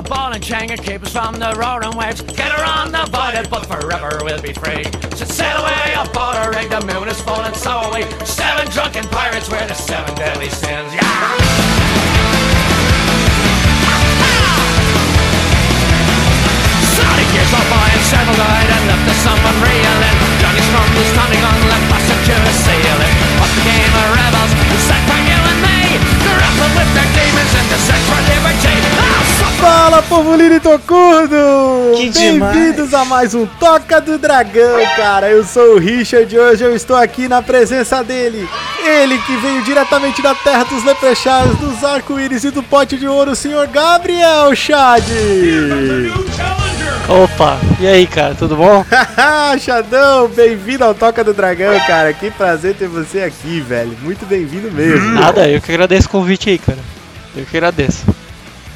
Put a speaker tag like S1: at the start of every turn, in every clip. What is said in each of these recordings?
S1: a ball and chain and keep us from the roaring waves. Get her on the voided, but forever we'll be free. So sail away aboard a rig, the moon is full and so are we. Seven drunken pirates, we're the seven deadly sins. Yeah! Sonic years off and several died and left us someone reeling. Johnny Storm was standing on left passenger ceiling. What became of rebels sent from you and me? Grappled with their demons in the search for liberty. So
S2: Fala, povo lindo e tocudo!
S3: Que
S2: Bem-vindos a mais um Toca do Dragão, cara. Eu sou o Richard e hoje eu estou aqui na presença dele. Ele que veio diretamente da terra dos leprechauns, dos arco-íris e do pote de ouro, o senhor Gabriel Chad.
S3: Opa, e aí, cara, tudo bom?
S2: Haha, Xadão, bem-vindo ao Toca do Dragão, cara. Que prazer ter você aqui, velho. Muito bem-vindo mesmo.
S3: Nada, eu que agradeço o convite aí, cara. Eu que agradeço.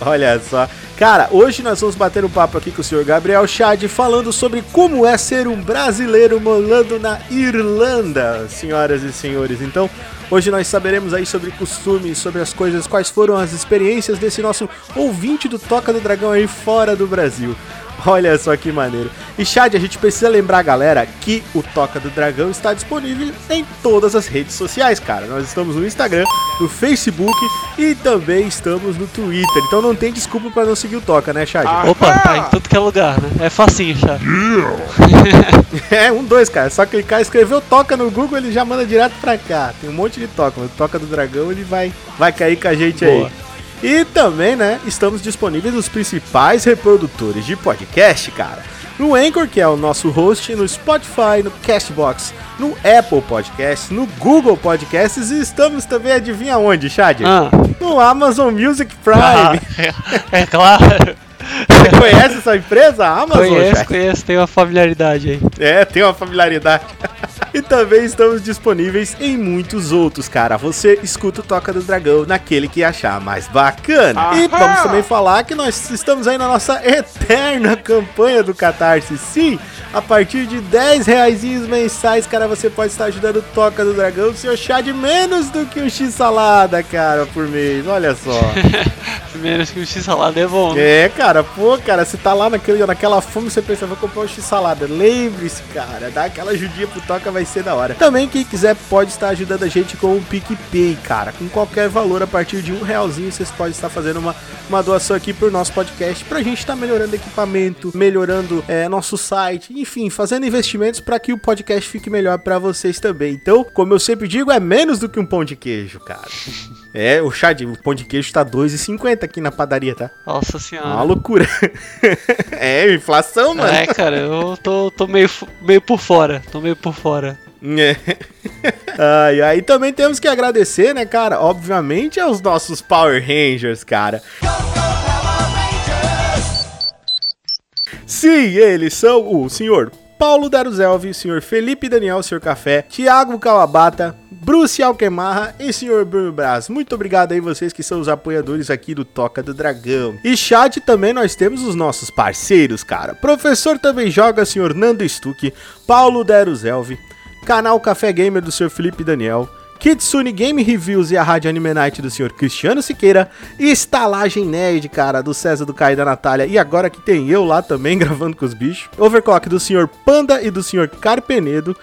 S2: Olha só. Cara, hoje nós vamos bater um papo aqui com o senhor Gabriel Chad falando sobre como é ser um brasileiro morando na Irlanda, senhoras e senhores. Então, hoje nós saberemos aí sobre costumes, sobre as coisas, quais foram as experiências desse nosso ouvinte do Toca do Dragão aí fora do Brasil. Olha só que maneiro. E Chad, a gente precisa lembrar, galera, que o Toca do Dragão está disponível em todas as redes sociais, cara. Nós estamos no Instagram, no Facebook e também estamos no Twitter. Então não tem desculpa para não seguir o Toca, né, Chad?
S3: Opa, tá em tudo que é lugar, né? É facinho já.
S2: É, um, dois, cara. Só clicar, escreveu Toca no Google, ele já manda direto pra cá. Tem um monte de Toca. O Toca do Dragão, ele vai, vai cair com a gente
S3: Boa.
S2: aí. E também, né, estamos disponíveis nos principais reprodutores de podcast, cara. No Anchor, que é o nosso host, no Spotify, no Castbox, no Apple Podcasts, no Google Podcasts e estamos também, adivinha onde, Chad?
S3: Ah,
S2: No Amazon Music Prime.
S3: ah, é, é claro.
S2: Você conhece essa empresa? A Amazon,
S3: Conheço,
S2: Chad?
S3: conheço, tem uma familiaridade aí.
S2: É, tem uma familiaridade. e também estamos disponíveis em muitos outros, cara. Você escuta o Toca do Dragão naquele que achar mais bacana. E vamos também falar que nós estamos aí na nossa eterna campanha do Catarse. Sim, a partir de 10 reais mensais, cara, você pode estar ajudando o Toca do Dragão, seu chá de menos do que um X-salada, cara, por mês. Olha só.
S3: Menos que o x-salada é bom. né?
S2: É, cara, pô, cara, você tá lá naquele, naquela fome, você pensa, vou comprar um x-salada. Lembre-se, cara, dá aquela ajudinha pro Toca, vai ser da hora. Também, quem quiser, pode estar ajudando a gente com o PicPay, cara. Com qualquer valor, a partir de um realzinho, vocês podem estar fazendo uma, uma doação aqui pro nosso podcast, pra gente estar melhorando equipamento, melhorando é, nosso site, enfim, fazendo investimentos pra que o podcast fique melhor pra vocês também. Então, como eu sempre digo, é menos do que um pão de queijo, cara. É, o Chad, o pão de queijo tá 2,50 aqui na padaria, tá?
S3: Nossa
S2: Uma
S3: senhora.
S2: loucura. é, inflação, mano.
S3: É, cara, eu tô, tô meio, meio por fora. Tô meio por fora.
S2: É. Ai, aí também temos que agradecer, né, cara? Obviamente aos nossos Power Rangers, cara. Sim, eles são o senhor Paulo Daruzelvi, o senhor Felipe Daniel, o senhor Café, Thiago Kawabata, Bruce Alquemarra e senhor Bruno Braz. Muito obrigado aí vocês que são os apoiadores aqui do Toca do Dragão. E chat também nós temos os nossos parceiros, cara. Professor também joga, senhor Nando Stuck, Paulo Daruzelvi, canal Café Gamer do senhor Felipe Daniel, Kitsune Game Reviews e a Rádio Anime Night do senhor Cristiano Siqueira, e Estalagem Nerd, cara, do César do Caio e da Natália, e agora que tem eu lá também gravando com os bichos, Overclock do senhor Panda e do senhor Carpenedo,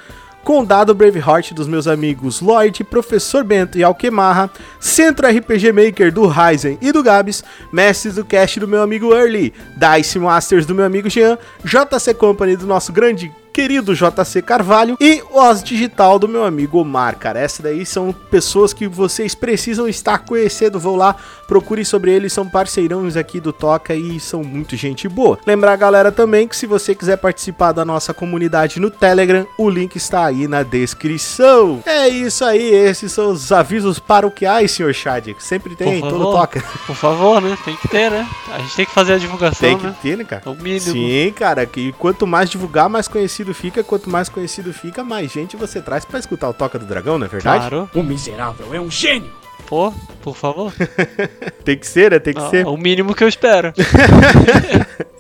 S2: Condado Braveheart dos meus amigos Lloyd, Professor Bento e Alquemarra, Centro RPG Maker do Ryzen e do Gabs, Mestres do Cast do meu amigo Early, Dice Masters do meu amigo Jean, JC Company do nosso grande querido JC Carvalho e Oz Digital do meu amigo Omar, cara. Essas daí são pessoas que vocês precisam estar conhecendo. Vou lá, procure sobre eles, são parceirões aqui do Toca e são muito gente boa. Lembrar, galera, também que se você quiser participar da nossa comunidade no Telegram, o link está aí na descrição. É isso aí, esses são os avisos paroquiais, senhor Chad. que Sempre tem todo. Toca.
S3: Por favor, né? Tem que ter, né? A gente tem que fazer a divulgação,
S2: Tem que
S3: né?
S2: ter, né, cara?
S3: É o mínimo.
S2: Sim, cara, que quanto mais divulgar, mais conhecido fica. Quanto mais conhecido fica, mais gente você traz pra escutar o Toca do Dragão, não é verdade?
S3: Claro.
S4: O miserável é um gênio.
S3: Pô, por favor.
S2: Tem que ser, né? Tem que
S3: É
S2: ser.
S3: o mínimo que eu espero.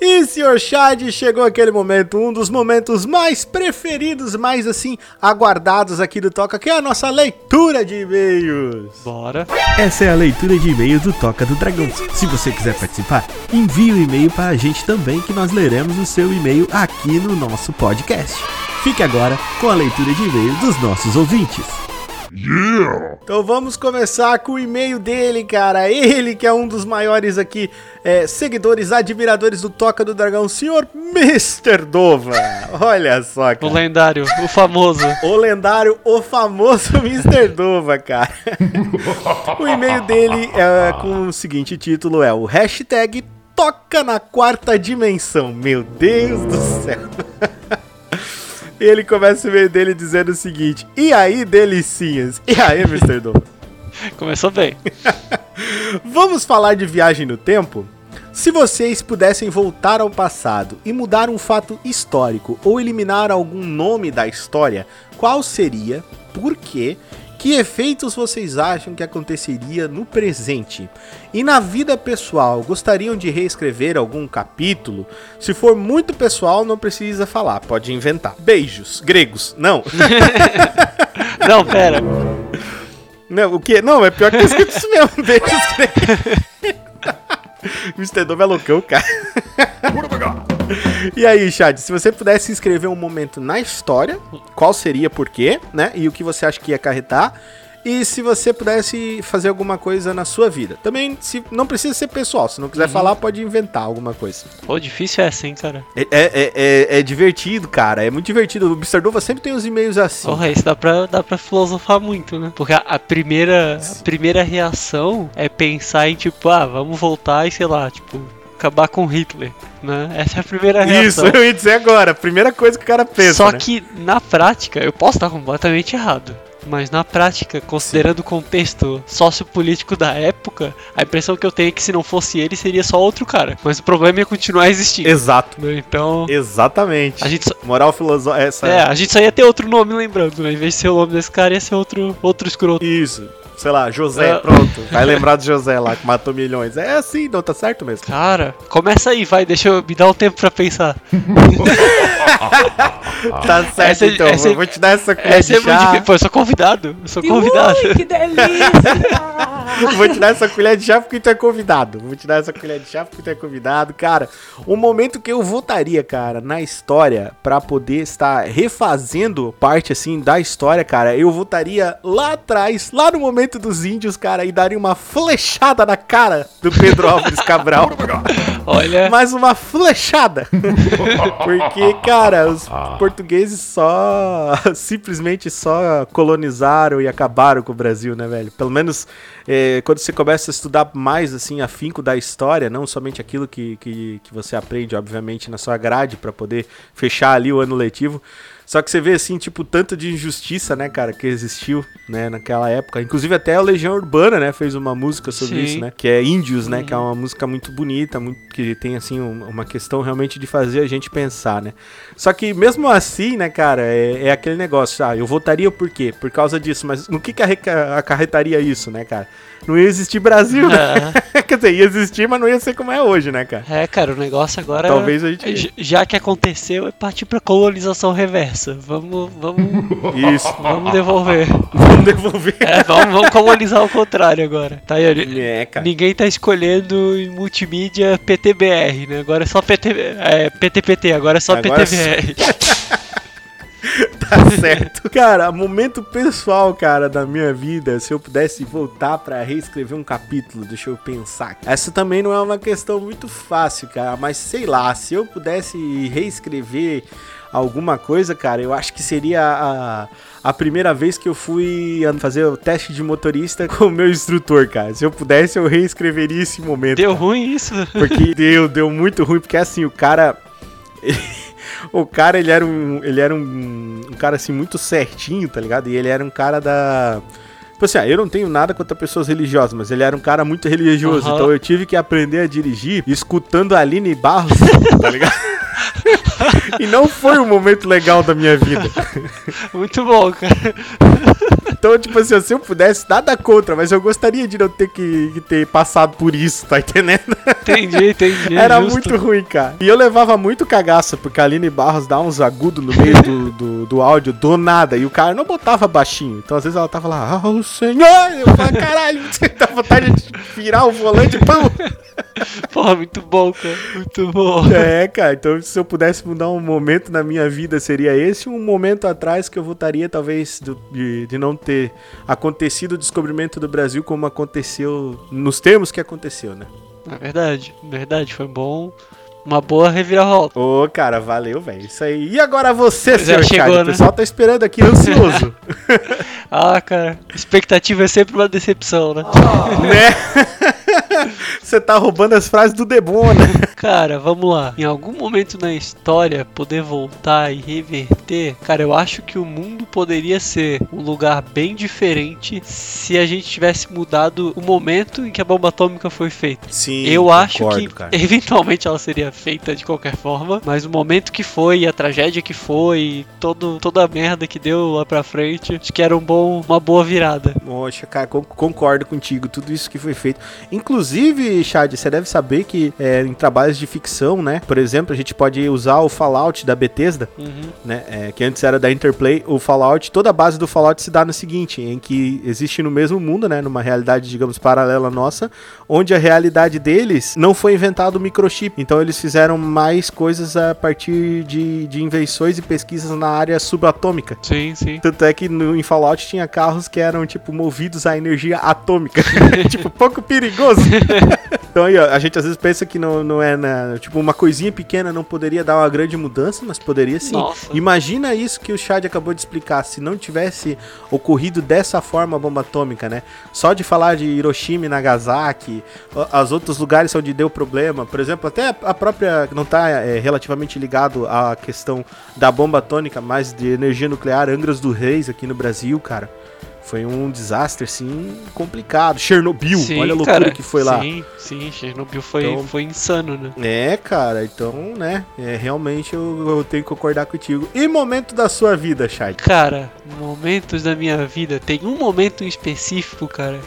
S2: E, senhor Chad, chegou aquele momento, um dos momentos mais preferidos, mais assim, aguardados aqui do Toca, que é a nossa leitura de e-mails.
S3: Bora.
S4: Essa é a leitura de e-mails do Toca do Dragão. Se você quiser participar, envie o um e-mail para a gente também, que nós leremos o seu e-mail aqui no nosso podcast. Fique agora com a leitura de e-mails dos nossos ouvintes.
S2: Então vamos começar com o e-mail dele, cara. Ele que é um dos maiores aqui é, seguidores, admiradores do Toca do Dragão, senhor Mr. Dova. Olha só,
S3: O
S2: cara.
S3: lendário, o famoso.
S2: O lendário, o famoso Mr. Dova, cara. o e-mail dele é com o seguinte título: é o hashtag Toca na Quarta Dimensão. Meu Deus do céu. Ele começa o e-mail dele dizendo o seguinte: E aí, delicinhas? E aí, Mr. Dova?
S3: Começou bem.
S2: Vamos falar de viagem no tempo? Se vocês pudessem voltar ao passado e mudar um fato histórico ou eliminar algum nome da história, qual seria? Por quê? Que efeitos vocês acham que aconteceria no presente? E na vida pessoal, gostariam de reescrever algum capítulo? Se for muito pessoal, não precisa falar, pode inventar. Beijos, gregos. Não.
S3: Não, pera.
S2: Não, o quê? Não, é pior que tá escrito isso mesmo. Beijos, gregos. Mr. Dove é loucão, cara. E aí, Chad, se você pudesse escrever um momento na história, qual seria, por quê, né? E o que você acha que ia acarretar? E se você pudesse fazer alguma coisa na sua vida. Também, se não precisa ser pessoal. Se não quiser falar, pode inventar alguma coisa.
S3: Pô, difícil é hein, cara.
S2: É, é, é, é divertido, cara. É muito divertido. O Mr. Dova sempre tem uns e-mails assim.
S3: Porra, isso dá pra, dá pra filosofar muito, né? Porque a, a primeira, a primeira reação é pensar em, tipo, ah, vamos voltar e, sei lá, tipo, acabar com Hitler, né? Essa é a primeira
S2: Isso,
S3: reação.
S2: eu ia dizer agora. Primeira coisa que o cara pensa.
S3: Só
S2: né?
S3: que, na prática, eu posso estar completamente errado. Mas na prática, considerando o contexto sociopolítico da época, a impressão que eu tenho é que se não fosse ele, seria só outro cara. Mas o problema ia continuar existindo.
S2: Exato.
S3: né? Então,
S2: Exatamente.
S3: a gente só,
S2: Moral filosófica. Essa...
S3: é, a gente só ia ter outro nome lembrando, né? Em vez de ser o nome desse cara, ia ser outro, outro escroto.
S2: Isso. Sei lá, José,
S3: É.
S2: pronto. Vai lembrar do José lá que matou milhões. É assim, não tá certo mesmo.
S3: Cara, começa aí, vai, deixa eu me dar um tempo pra pensar.
S2: Tá certo
S3: Essa-
S2: então.
S3: essa-
S2: eu vou te dar essa colher
S3: Essa é
S2: de
S3: muito
S2: chá.
S3: difícil. Pô, eu sou convidado. Eu sou convidado.
S5: Ui, que delícia!
S2: Vou te dar essa colher de chá porque tu é convidado. Vou te dar essa colher de chá porque tu é convidado. Cara, o momento que eu votaria, cara, na história pra poder estar refazendo parte assim da história, cara, eu votaria lá atrás, lá no momento dos índios, cara, e daria uma flechada na cara do Pedro Álvares Cabral.
S3: Olha,
S2: mais uma flechada. Porque, cara, os portugueses só simplesmente só colonizaram e acabaram com o Brasil, né, velho? Pelo menos é, quando você começa a estudar mais assim afinco da história, não somente aquilo que, que, que você aprende, obviamente, na sua grade para poder fechar ali o ano letivo. Só que você vê assim, tipo, tanto de injustiça, né, cara, que existiu, né, naquela época. Inclusive até a Legião Urbana, né, fez uma música sobre
S3: Sim.
S2: isso, né? Que é Índios, né, que é uma música muito bonita, muito, que tem, assim, um- uma questão realmente de fazer a gente pensar, né? Só que mesmo assim, né, cara, é, é aquele negócio, ah, eu votaria por quê? Por causa disso, mas no que que acarretaria isso, né, cara? Não ia existir Brasil, né? Quer dizer, ia existir, mas não ia ser como é hoje, né, cara?
S3: é, cara, o negócio agora.
S2: Talvez a gente-
S3: Já que aconteceu, é partir pra colonização reversa. Vamos, vamos,
S2: Isso.
S3: vamos devolver.
S2: Vamos devolver.
S3: É, vamos, vamos colonizar o contrário agora. Tá aí,
S2: É, cara.
S3: Ninguém tá escolhendo em multimídia PTBR, né? Agora é só PT, é, PTPT, agora é só
S2: Agora
S3: PTBR.
S2: Tá certo. Cara, momento pessoal, cara, da minha vida, se eu pudesse voltar pra reescrever um capítulo, deixa eu pensar. Essa também não é uma questão muito fácil, cara, mas sei lá, se eu pudesse reescrever alguma coisa, cara, eu acho que seria a, a primeira vez que eu fui fazer o teste de motorista com o meu instrutor, cara. Se eu pudesse, eu reescreveria esse momento.
S3: Deu
S2: cara.
S3: ruim isso?
S2: Porque deu, deu muito ruim, porque assim, o cara. o cara, ele era um. Ele era um, um cara assim, muito certinho, tá ligado? E ele era um cara da. Tipo assim, ah, eu não tenho nada contra pessoas religiosas, mas ele era um cara muito religioso.
S3: Aham.
S2: Então eu tive que aprender a dirigir escutando a Aline Barros, tá ligado? E não foi um momento legal da minha vida.
S3: Muito bom, cara.
S2: Então, tipo assim, se eu pudesse, nada contra, mas eu gostaria de não ter que, que ter passado por isso, tá entendendo?
S3: Entendi, entendi.
S2: Era
S3: justo.
S2: muito ruim, cara. E eu levava muito cagaço, porque a Aline Barros dá uns agudos no meio do, do, do áudio do nada. E o cara não botava baixinho. Então, às vezes, ela tava lá, ah, o senhor! Eu falava, caralho, você tá vontade de virar o volante, pão!
S3: Porra, muito bom, cara. Muito bom.
S2: É, cara, então se eu pudesse mudar um momento na minha vida, seria esse um momento atrás que eu votaria, talvez, do- de, de não ter acontecido o descobrimento do Brasil como aconteceu, nos termos que aconteceu, né?
S3: É verdade, verdade, foi bom. Uma boa reviravolta.
S2: Ô, cara, valeu, velho. Isso aí. E agora você,
S3: Pois
S2: senhor
S3: chegou, né?
S2: O pessoal tá esperando aqui, ansioso.
S3: Ah, cara, expectativa é sempre uma decepção, né?
S2: né? Você tá roubando as frases do né?
S3: Cara, vamos lá. Em algum momento na história, poder voltar e reverter, cara, eu acho que o mundo poderia ser um lugar bem diferente se a gente tivesse mudado o momento em que a bomba atômica foi feita.
S2: Sim,
S3: Eu acho que eventualmente ela seria feita de qualquer forma, mas o momento que foi, a tragédia que foi, todo, toda a merda que deu lá pra frente, acho que era um bom, uma boa virada.
S2: Poxa, cara, con- concordo contigo, tudo isso que foi feito. Inclusive, Chad, você deve saber que é, em trabalhos de ficção, né? Por exemplo, a gente pode usar o Fallout da Bethesda,
S3: Uhum.
S2: né? é, que antes era da Interplay. O Fallout, toda a base do Fallout se dá no seguinte, em que existe no mesmo mundo, né? Numa realidade, digamos, paralela à nossa, onde a realidade deles não foi inventado o microchip. Então eles fizeram mais coisas a partir de, de invenções e pesquisas na área subatômica.
S3: Sim, sim.
S2: Tanto é que no, em Fallout tinha carros que eram, tipo, movidos à energia atômica. tipo, pouco perigoso. então aí, ó, a gente às vezes pensa que não, não é, na, tipo, uma coisinha pequena não poderia dar uma grande mudança, mas poderia sim.
S3: Nossa.
S2: Imagina isso que o Chad acabou de explicar, se não tivesse ocorrido dessa forma a bomba atômica, né? Só de falar de Hiroshima e Nagasaki, os outros lugares onde deu problema, por exemplo, até a própria, não tá é, relativamente ligado à questão da bomba atômica, mas de energia nuclear, Angras do Reis aqui no Brasil, cara. Foi um desastre, assim, complicado. Chernobyl,
S3: Sim,
S2: olha a loucura
S3: cara,
S2: que foi lá.
S3: Sim, sim, Chernobyl foi,
S2: Então-
S3: foi insano, né?
S2: É, cara, então, né, é, realmente eu, eu tenho que concordar contigo. E momento da sua vida, Chay?
S3: Cara, momentos da minha vida, tem um momento em específico, cara.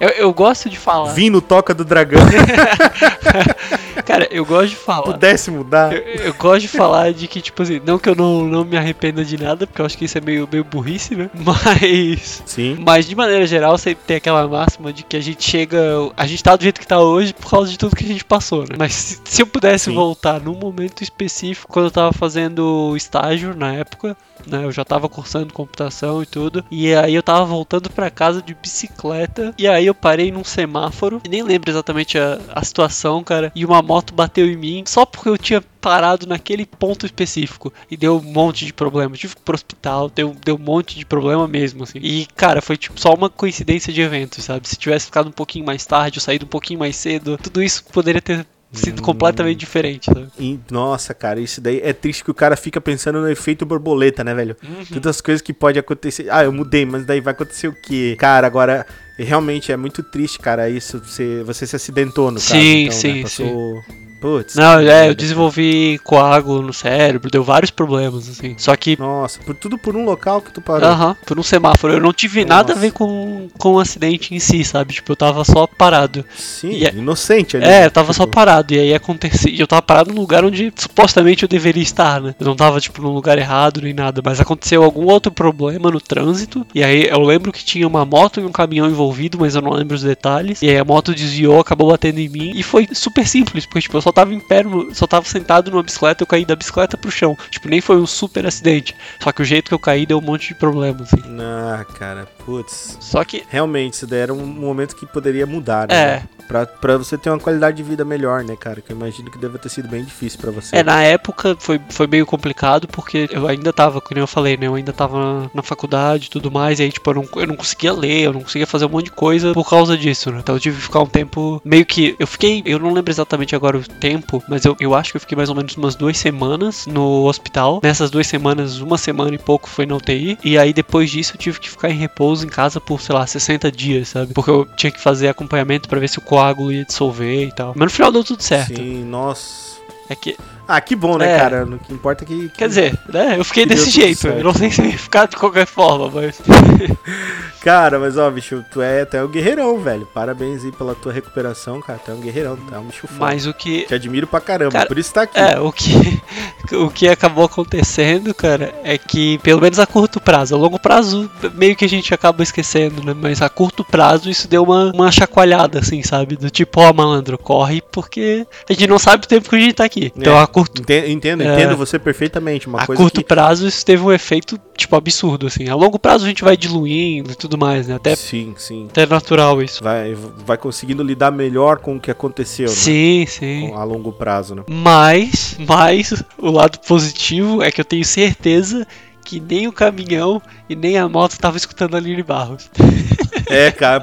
S3: Eu, eu gosto de falar.
S2: Vim no Toca do Dragão,
S3: Cara, eu gosto de falar.
S2: pudesse mudar.
S3: Eu, eu gosto de falar de que, tipo assim, não que eu não, não me arrependa de nada, porque eu acho que isso é meio, meio burrice, né? Mas.
S2: Sim.
S3: Mas de maneira geral, sempre tem aquela máxima de que a gente chega. A gente tá do jeito que tá hoje por causa de tudo que a gente passou, né? Mas se, se eu pudesse
S2: Sim.
S3: voltar num momento específico, quando eu tava fazendo estágio na época, né? Eu já tava cursando computação e tudo. E aí eu tava voltando pra casa de bicicleta. E aí eu parei num semáforo. E nem lembro exatamente a, a situação, cara. E uma moto bateu em mim só porque eu tinha parado naquele ponto específico. E deu um monte de problema. Tive que ir pro hospital, deu, deu um monte de problema mesmo, assim. E, cara, foi tipo só uma coincidência de eventos, sabe? Se tivesse ficado um pouquinho mais tarde, ou saído um pouquinho mais cedo, tudo isso poderia ter sido completamente diferente, sabe?
S2: E, nossa, cara, isso daí é triste que o cara fica pensando no efeito borboleta, né, velho?
S3: Uhum.
S2: Todas as coisas que pode acontecer. Ah, eu mudei, mas daí vai acontecer o quê? Cara, agora realmente é muito triste, cara, isso. Você, você se acidentou no caso.
S3: Sim,
S2: então,
S3: sim,
S2: né? Passou... Putz.
S3: Não, é, eu desenvolvi coágulo no cérebro, deu vários problemas, assim. Só que
S2: Nossa, por, tudo por um local que tu parou.
S3: Aham, por um semáforo. Eu não tive nada a
S2: Nossa.
S3: ver com, com o acidente em si, sabe? Tipo, eu tava só parado.
S2: Sim,
S3: E é-
S2: inocente ali.
S3: É,
S2: né?
S3: eu tava só
S2: Tipo,
S3: parado. E aí acontecia. E eu tava parado num lugar onde supostamente eu deveria estar, né? Eu não tava, tipo, num lugar errado nem nada. Mas aconteceu algum outro problema no trânsito. E aí eu lembro que tinha uma moto e um caminhão envolvido, mas eu não lembro os detalhes. E aí a moto desviou, acabou batendo em mim. E foi super simples, porque, tipo, eu só tava em pé, só tava sentado numa bicicleta, eu caí da bicicleta pro chão. Tipo, nem foi um super acidente. Só que o jeito que eu caí deu um monte de problema, assim.
S2: Ah, cara, putz.
S3: Só que
S2: Realmente, isso daí era um momento que poderia mudar, né?
S3: É.
S2: Pra, pra você ter uma qualidade de vida melhor, né, cara? Que eu imagino que deve ter sido bem difícil pra você.
S3: É, na época foi, foi meio complicado, porque eu ainda tava, como eu falei, né? Eu ainda tava na, na faculdade e tudo mais, e aí, tipo, eu não, eu não conseguia ler, eu não conseguia fazer um monte de coisa por causa disso, né? Então eu tive que ficar um tempo meio que. Eu fiquei. Eu não lembro exatamente agora o tempo, mas eu, eu acho que eu fiquei mais ou menos umas duas semanas no hospital. Nessas duas semanas, uma semana e pouco foi na UTI, e aí depois disso eu tive que ficar em repouso em casa por, sei lá, 60 dias, sabe? Porque eu tinha que fazer acompanhamento pra ver se o coágulo ia dissolver e tal. Mas no final deu tudo certo.
S2: Sim, nossa.
S3: É que
S2: Ah, que bom, né,
S3: É.
S2: cara? O que importa é que. que-
S3: Quer dizer, né? Eu fiquei desse jeito. Eu não sei se ia ficar de qualquer forma, mas.
S2: Cara, mas ó, bicho, tu é, tu é um guerreirão, velho. Parabéns aí pela tua recuperação, cara. Tu é um guerreirão, tu é um bicho foda.
S3: Mas o que.
S2: Te admiro pra caramba,
S3: Cara,
S2: por isso tá aqui.
S3: É, o que, o que acabou acontecendo, cara, é que, pelo menos a curto prazo, a longo prazo, meio que a gente acaba esquecendo, né? Mas a curto prazo isso deu uma, uma chacoalhada, assim, sabe? Do tipo, ó, malandro, corre, porque a gente não sabe o tempo que a gente tá aqui. Então,
S2: É,
S3: a curto,
S2: Entendo, entendo,
S3: É.
S2: entendo você perfeitamente. Uma
S3: a
S2: coisa
S3: curto
S2: que...
S3: prazo isso teve um efeito, tipo, absurdo, assim. A longo prazo a gente vai diluindo e tudo mais, né? Até,
S2: Sim, sim.
S3: até natural isso.
S2: Vai, vai conseguindo lidar melhor com o que aconteceu,
S3: Sim,
S2: né?
S3: sim.
S2: A longo prazo, né?
S3: Mas, mas o lado positivo é que eu tenho certeza que nem o caminhão e nem a moto estavam escutando a Aline Barros.
S2: É, cara,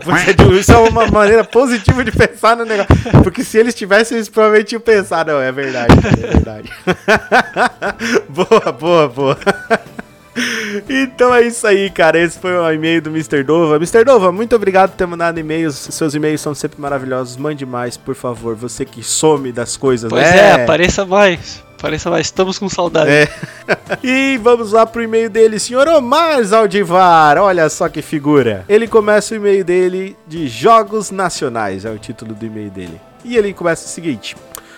S2: isso é uma maneira positiva de pensar no negócio. Porque se eles tivessem, eles provavelmente iam pensar. Não, é verdade, é verdade. boa, boa, boa. Então é isso aí, cara. Esse foi o e-mail do Mr. Dova. Mr. Dova, muito obrigado por ter mandado e-mails. Seus e-mails são sempre maravilhosos. Mande mais, por favor. Você que some das coisas,
S3: Pois
S2: né?
S3: é, apareça mais. Apareça mais, estamos com saudade.
S2: É. e vamos lá pro e-mail dele, senhor Omar Zaldivar. Olha só que figura. Ele começa o e-mail dele de Jogos Nacionais, é o título do e-mail dele. E ele começa o seguinte: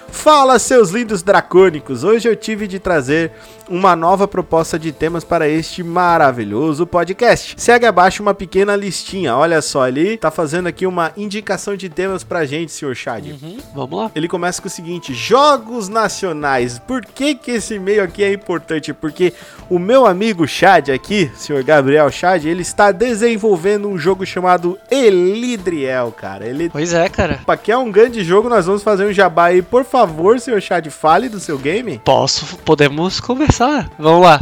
S2: Fala, seus lindos dracônicos! Hoje eu tive de trazer uma nova proposta de temas para este maravilhoso podcast. Segue abaixo uma pequena listinha. Olha só, ele tá fazendo aqui uma indicação de temas pra gente, senhor Chad.
S3: Uhum, vamos lá.
S2: Ele começa com o seguinte: Jogos Nacionais. Por que, que esse e-mail aqui é importante? Porque o meu amigo Chad aqui, senhor Gabriel Chad, ele está desenvolvendo um jogo chamado Elidriel, cara. Ele
S3: Pois é, cara.
S2: Opa, que é um grande jogo, nós vamos fazer um jabá aí. Por favor, senhor Chad, fale do seu game.
S3: Posso, podemos conversar. Vamos lá.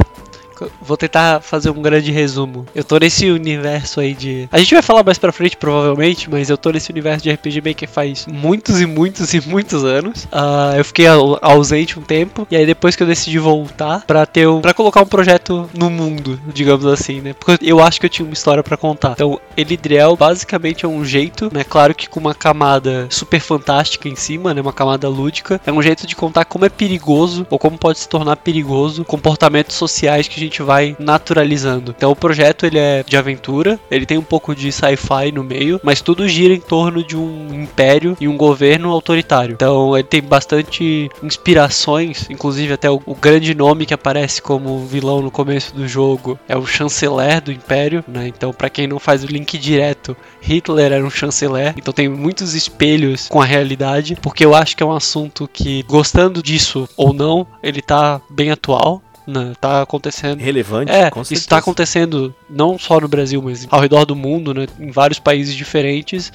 S3: Vou tentar fazer um grande resumo. Eu tô nesse universo aí de. A gente vai falar mais pra frente, provavelmente, mas eu tô nesse universo de RPG Maker faz muitos e muitos e muitos anos. Ah, eu fiquei au- ausente um tempo, e aí depois que eu decidi voltar pra ter um. pra colocar um projeto no mundo, digamos assim, né? Porque eu acho que eu tinha uma história pra contar. Então, Elidriel basicamente é um jeito, né? Claro que com uma camada super fantástica em cima, né? Uma camada lúdica. É um jeito de contar como é perigoso, ou como pode se tornar perigoso, comportamentos sociais que a gente vai naturalizando. Então o projeto ele é de aventura, ele tem um pouco de sci-fi no meio, mas tudo gira em torno de um império e um governo autoritário. Então ele tem bastante inspirações, inclusive até o, o grande nome que aparece como vilão no começo do jogo é o chanceler do império, né? Então para quem não faz o link direto, Hitler era um chanceler, então tem muitos espelhos com a realidade, porque eu acho que é um assunto que gostando disso ou não, ele tá bem atual. Né, tá acontecendo
S2: Relevante,
S3: é,
S2: com
S3: isso tá acontecendo não só no Brasil, mas ao redor do mundo, né, em vários países diferentes.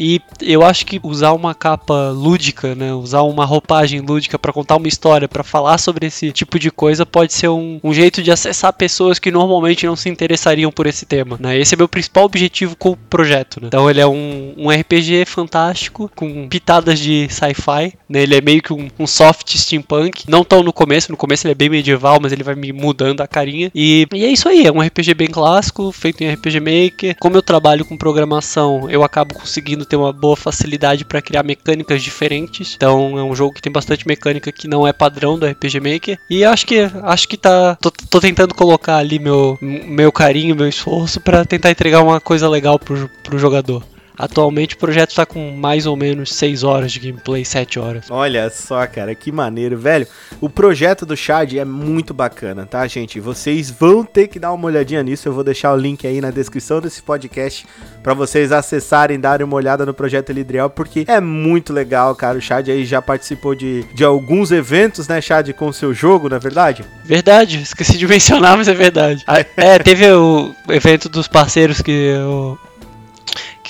S3: E eu acho que usar uma capa lúdica, né, usar uma roupagem lúdica pra contar uma história, pra falar sobre esse tipo de coisa, pode ser um, um jeito de acessar pessoas que normalmente não se interessariam por esse tema. Né? Esse é meu principal objetivo com o projeto. Né? Então ele é um, um RPG fantástico, com pitadas de sci-fi. Né? Ele é meio que um, um soft steampunk. Não tão no começo, no começo ele é bem medieval, mas ele vai me mudando a carinha. E, e é isso aí, é um RPG bem clássico, feito em RPG Maker. Como eu trabalho com programação, eu acabo conseguindo ter uma boa facilidade para criar mecânicas diferentes. Então é um jogo que tem bastante mecânica que não é padrão do RPG Maker. E acho que acho que tá. Tô, tô tentando colocar ali meu, meu carinho, meu esforço para tentar entregar uma coisa legal pro, pro jogador. Atualmente o projeto tá com mais ou menos 6 horas de gameplay, 7 horas.
S2: Olha só, cara, que maneiro, velho. O projeto do Chad é muito bacana, tá, gente? Vocês vão ter que dar uma olhadinha nisso. Eu vou deixar o link aí na descrição desse podcast para vocês acessarem, darem uma olhada no projeto Lidriel, porque é muito legal, cara. O Chad aí já participou de, de alguns eventos, né, Chad, com o seu jogo, não é verdade?
S3: Verdade, esqueci de mencionar, mas é verdade. Ah, É, teve o evento dos parceiros que eu.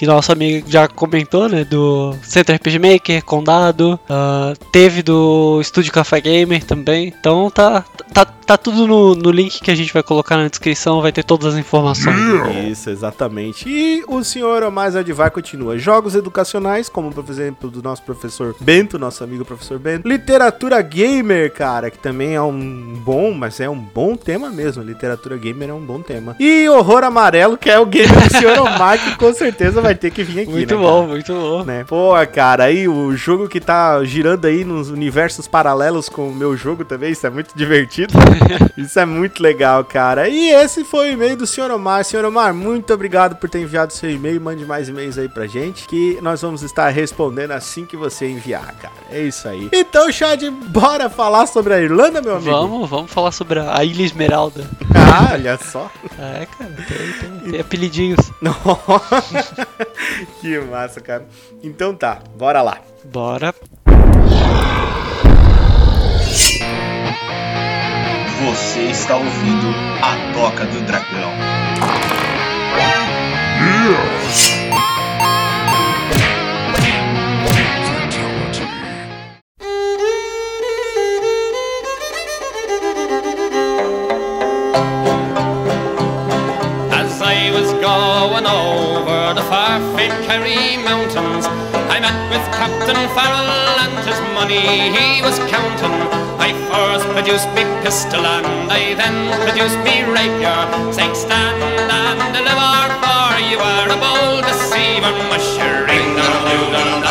S3: Que nosso amigo já comentou, né? Do Centro RPG Maker, Condado. ah, teve do Estúdio Café Gamer também. Então tá, tá, tá tudo no, no link que a gente vai colocar na descrição. Vai ter todas as informações.
S2: Isso, exatamente. E o senhor Omar Zadivar continua. Jogos educacionais, como por exemplo do nosso professor Bento, nosso amigo professor Bento. Literatura gamer, cara, que também é um bom, mas é um bom tema mesmo. Literatura gamer é um bom tema. E horror amarelo, que é o game do senhor Omar, que com certeza vai vai ter que vir aqui,
S3: Muito
S2: né,
S3: bom,
S2: cara?
S3: muito bom.
S2: Né? Pô, cara, aí o jogo que tá girando aí nos universos paralelos com o meu jogo também, isso é muito divertido. isso é muito legal, cara. E esse foi o e-mail do Sr. Omar. Sr. Omar, muito obrigado por ter enviado seu e-mail. Mande mais e-mails aí pra gente, que nós vamos estar respondendo assim que você enviar, cara. É isso aí. Então, Chad, bora falar sobre a Irlanda, meu amigo?
S3: Vamos, vamos falar sobre a Ilha Esmeralda.
S2: Ah, olha só.
S3: É, cara, tem, tem, tem apelidinhos.
S2: que massa, cara. Então tá, bora lá.
S3: Bora.
S5: Você está ouvindo a Toca do Dragão.
S1: As I was going over the far famed Kerry Mountains, I met with Captain Farrell and his money he was counting. I first produced me pistol and I then produced me rapier, saying stand and deliver, for you are a bold deceiver, mushering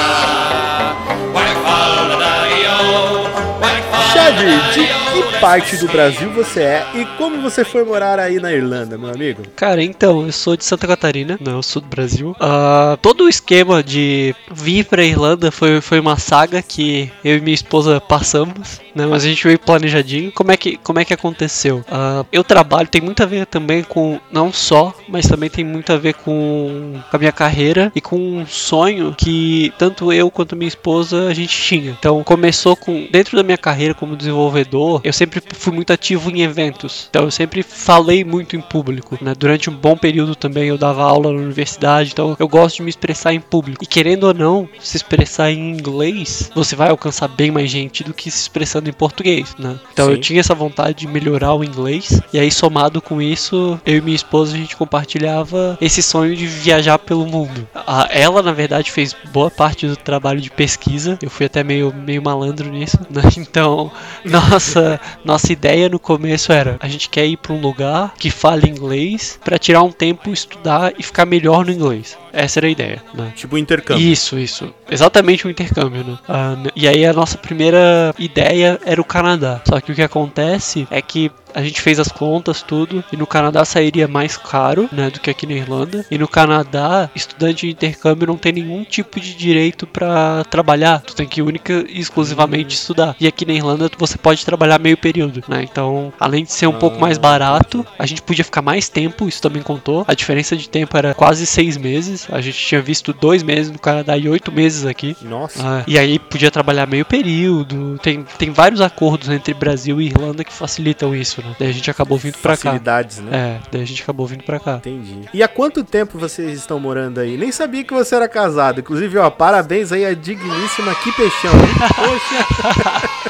S2: de que parte do Brasil você é e como você foi morar aí na Irlanda, meu amigo?
S3: Cara, então, eu sou de Santa Catarina, não, eu sou do Brasil. Ah, todo o esquema de vir pra Irlanda foi, foi uma saga que eu e minha esposa passamos, né? Mas a gente veio planejadinho. Como é que, como é que aconteceu? Ah, eu trabalho, tem muito a ver também com, não só, mas também tem muito a ver com a minha carreira e com um sonho que tanto eu quanto minha esposa a gente tinha. Então, começou com, dentro da minha carreira como desenvolvedor, eu sempre fui muito ativo em eventos. Então, eu sempre falei muito em público, né? Durante um bom período também eu dava aula na universidade, então eu gosto de me expressar em público. E querendo ou não, se expressar em inglês, você vai alcançar bem mais gente do que se expressando em português, né? Então
S2: Sim.
S3: eu tinha essa vontade de melhorar o inglês, e aí somado com isso, eu e minha esposa a gente compartilhava esse sonho de viajar pelo mundo. A- ela, na verdade, fez boa parte do trabalho de pesquisa. Eu fui até meio, meio malandro nisso, né? Então, nossa, nossa ideia no começo era: a gente quer ir para um lugar que fale inglês para tirar um tempo, estudar e ficar melhor no inglês. Essa era a ideia, né?
S2: Tipo intercâmbio.
S3: Isso, isso. Exatamente o intercâmbio, né? Ah, e aí a nossa primeira ideia era o Canadá. Só que o que acontece é que a gente fez as contas, tudo, e no Canadá sairia mais caro, né, do que aqui na Irlanda. E no Canadá, estudante de intercâmbio não tem nenhum tipo de direito pra trabalhar. Tu tem que única e exclusivamente estudar. E aqui na Irlanda você pode trabalhar meio período, né? Então, além de ser um pouco mais barato, a gente podia ficar mais tempo, isso também contou. A diferença de tempo era quase seis meses. A gente tinha visto dois meses no Canadá e oito meses aqui.
S2: Nossa.
S3: Ah, e aí podia trabalhar meio período. Tem, tem vários acordos entre Brasil e Irlanda que facilitam isso, né? Daí a gente acabou vindo pra cá.
S2: Facilidades, né?
S3: É, daí a gente acabou vindo pra cá.
S2: Entendi. E há quanto tempo vocês estão morando aí? Nem sabia que você era casado. Inclusive, ó, parabéns aí a digníssima Que Peixão. Poxa,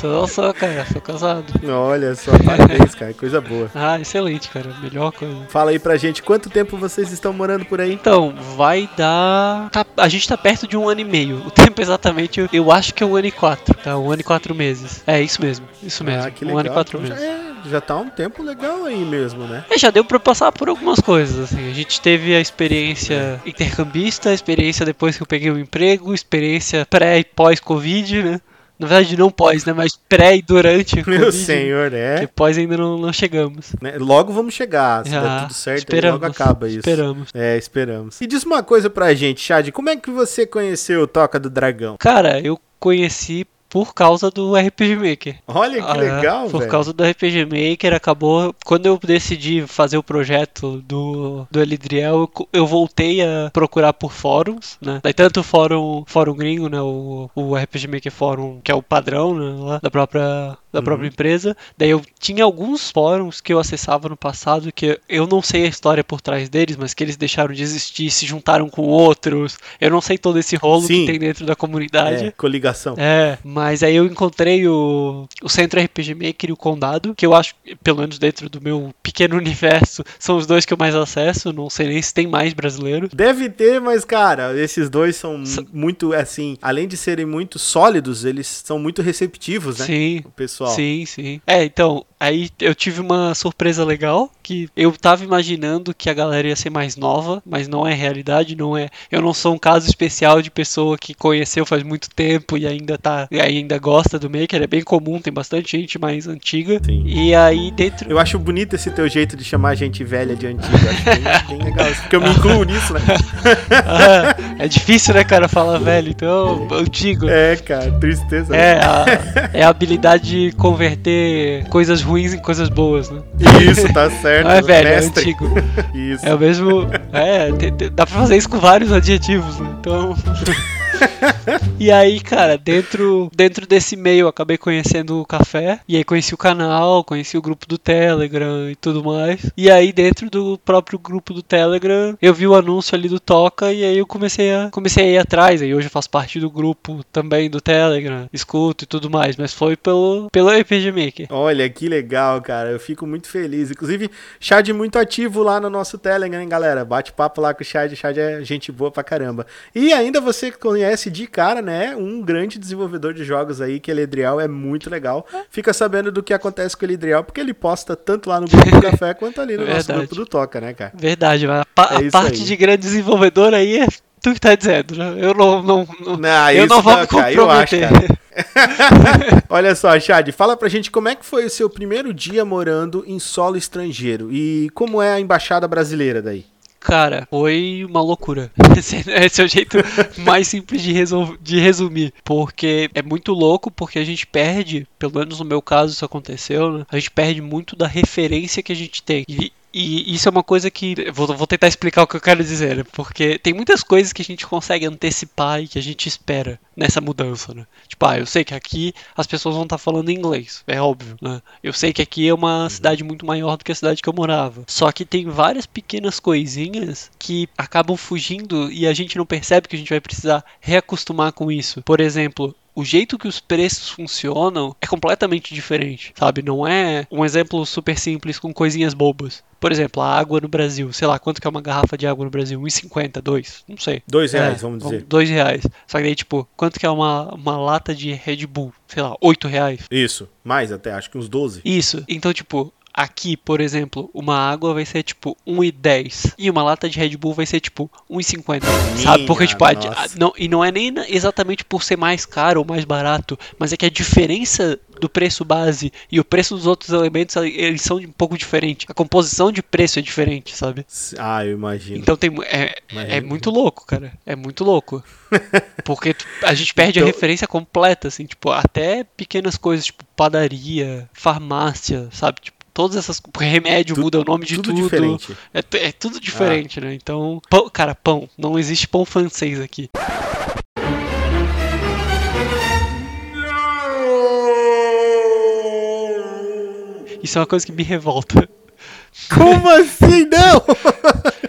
S3: Sou, sou, cara, sou casado.
S2: olha só, parabéns, cara. Coisa boa.
S3: Ah, excelente, cara. Melhor coisa.
S2: Fala aí pra gente, quanto tempo vocês estão morando por aí?
S3: Então, vai dar. tá- a gente tá perto de um ano e meio. O tempo exatamente, eu, eu acho que é um ano e quatro, tá? Um ano e quatro meses. É isso mesmo, isso mesmo.
S2: Ah, que
S3: um
S2: legal.
S3: ano e quatro
S2: Então já,
S3: meses.
S2: é, já tá um tempo legal aí mesmo, né?
S3: É, já deu pra passar por algumas coisas, assim. A gente teve a experiência intercambista, a experiência depois que eu peguei o emprego, experiência pré e pós-Covid, né? Na verdade, não pós, né? Mas pré e durante o
S2: Meu
S3: Covid.
S2: senhor,
S3: Porque
S2: é.
S3: pós ainda não, não chegamos.
S2: Né? Logo vamos chegar. Se der
S3: Já,
S2: tudo certo,
S3: esperamos,
S2: logo acaba isso.
S3: Esperamos.
S2: É, esperamos. E diz uma coisa pra gente, Chad, como é que você conheceu o Toca do Dragão?
S3: Cara, eu conheci por causa do RPG Maker.
S2: Olha que
S3: Ah,
S2: legal,
S3: Por
S2: velho.
S3: causa do RPG Maker, acabou. Quando eu decidi fazer o projeto do, do Elidriel, eu, eu voltei a procurar por fóruns, né? Daí tanto o fórum, fórum gringo, né? O, o RPG Maker Fórum, que é o padrão, né? Lá, da própria. Da própria empresa. Daí eu tinha alguns fóruns que eu acessava no passado que eu não sei a história por trás deles, mas que eles deixaram de existir, se juntaram com outros. Eu não sei todo esse rolo
S2: Sim.
S3: que tem dentro da comunidade.
S2: É, coligação.
S3: É, mas aí eu encontrei o, o Centro RPG Maker e o Condado, que eu acho, pelo menos dentro do meu pequeno universo, são os dois que eu mais acesso. Não sei nem se tem mais brasileiros.
S2: Deve ter, mas, cara, esses dois são
S3: Sa-
S2: muito, assim, além de serem muito sólidos, eles são muito receptivos, né?
S3: Sim.
S2: O pessoal.
S3: Sim, sim. É, então, Aí eu tive uma surpresa legal, que eu tava imaginando que a galera ia ser mais nova, mas não é realidade, não é. Eu não sou um caso especial de pessoa que conheceu faz muito tempo e ainda tá, e ainda gosta do Maker, é bem comum, tem bastante gente mais antiga.
S2: Sim.
S3: E aí dentro
S2: Eu acho bonito esse teu jeito de chamar gente velha de antigo. Acho bem, bem legal. Porque eu me incluo nisso, né?
S3: Ah, é difícil, né, cara, falar velho, então antigo.
S2: É, cara, tristeza.
S3: É a, é a habilidade de converter coisas ruins em coisas boas, né?
S2: Isso, tá certo.
S3: Não é velho, é
S2: mestre.
S3: antigo.
S2: Isso.
S3: É o mesmo. É, dá pra fazer isso com vários adjetivos, né? Então. E aí, cara, dentro, dentro desse meio eu acabei conhecendo o café. E aí conheci o canal, conheci o grupo do Telegram e tudo mais. E aí, dentro do próprio grupo do Telegram, eu vi o anúncio ali do Toca e aí eu comecei a, comecei a ir atrás. Aí hoje eu faço parte do grupo também do Telegram, escuto e tudo mais. Mas foi pelo, pelo RPG Maker.
S2: Olha, que legal, cara. Eu fico muito feliz. Inclusive, Chad muito ativo lá no nosso Telegram, hein, galera? Bate papo lá com o Chad. Chad é gente boa pra caramba. E ainda você conhece de cara, né? Um grande desenvolvedor de jogos aí, que é Eledriel, é muito legal. Fica sabendo do que acontece com o Eledriel, porque ele posta tanto lá no grupo do café quanto ali no nosso
S3: Verdade.
S2: grupo do Toca, né, cara?
S3: Verdade, mas a, pa-
S2: É
S3: a parte
S2: aí.
S3: de grande desenvolvedor aí é tu que tá dizendo, né? Eu não. não, não
S2: Não,
S3: eu
S2: isso
S3: não vou
S2: não,
S3: me
S2: cara, eu acho,
S3: comprometer.
S2: Olha só, Chad, fala pra gente como é que foi o seu primeiro dia morando em solo estrangeiro e como é a embaixada brasileira daí?
S3: Cara, foi uma loucura. Esse, esse é o jeito mais simples de, de resumir. Porque é muito louco, porque a gente perde, pelo menos no meu caso isso aconteceu, né? A gente perde muito da referência que a gente tem. E, e isso é uma coisa que. Vou, vou tentar explicar o que eu quero dizer, né? Porque tem muitas coisas que a gente consegue antecipar e que a gente espera nessa mudança, né? Tipo, ah, eu sei que aqui as pessoas vão estar falando inglês, é óbvio, né? Eu sei que aqui é uma cidade muito maior do que a cidade que eu morava. Só que tem várias pequenas coisinhas que acabam fugindo e a gente não percebe que a gente vai precisar reacostumar com isso. Por exemplo, o jeito que os preços funcionam é completamente diferente, sabe? Não é um exemplo super simples com coisinhas bobas. Por exemplo, a água no Brasil, sei lá, quanto que é uma garrafa de água no Brasil? 1,50, 2, não sei.
S2: Dois reais,
S3: É,
S2: vamos dizer.
S3: Dois reais. Só que daí, tipo, quanto que é uma, uma lata de Red Bull? Sei lá, 8 reais.
S2: Isso, mais até, acho que uns 12.
S3: Isso. Então, tipo, aqui, por exemplo, uma água vai ser tipo 1,10 e uma lata de Red Bull vai ser tipo 1,50. Sabe? Porque, tipo, a- a- não, e não é nem exatamente por ser mais caro ou mais barato, mas é que a diferença do preço base e o preço dos outros elementos, eles são um pouco diferentes. A composição de preço é diferente, sabe?
S2: Ah, eu imagino.
S3: Então tem, é,
S2: Imagino.
S3: é muito louco, cara. É muito louco. Porque a gente perde a
S2: Então-
S3: referência completa, assim, tipo, até pequenas coisas, tipo, padaria, farmácia, sabe? Tipo, todas essas. Remédio
S2: Tu-
S3: muda o nome de
S2: tudo
S3: tudo.
S2: diferente.
S3: É, é tudo diferente, né? Então. Pão, cara, pão. Não existe pão francês aqui. Isso é uma coisa que me revolta.
S2: Como assim, não?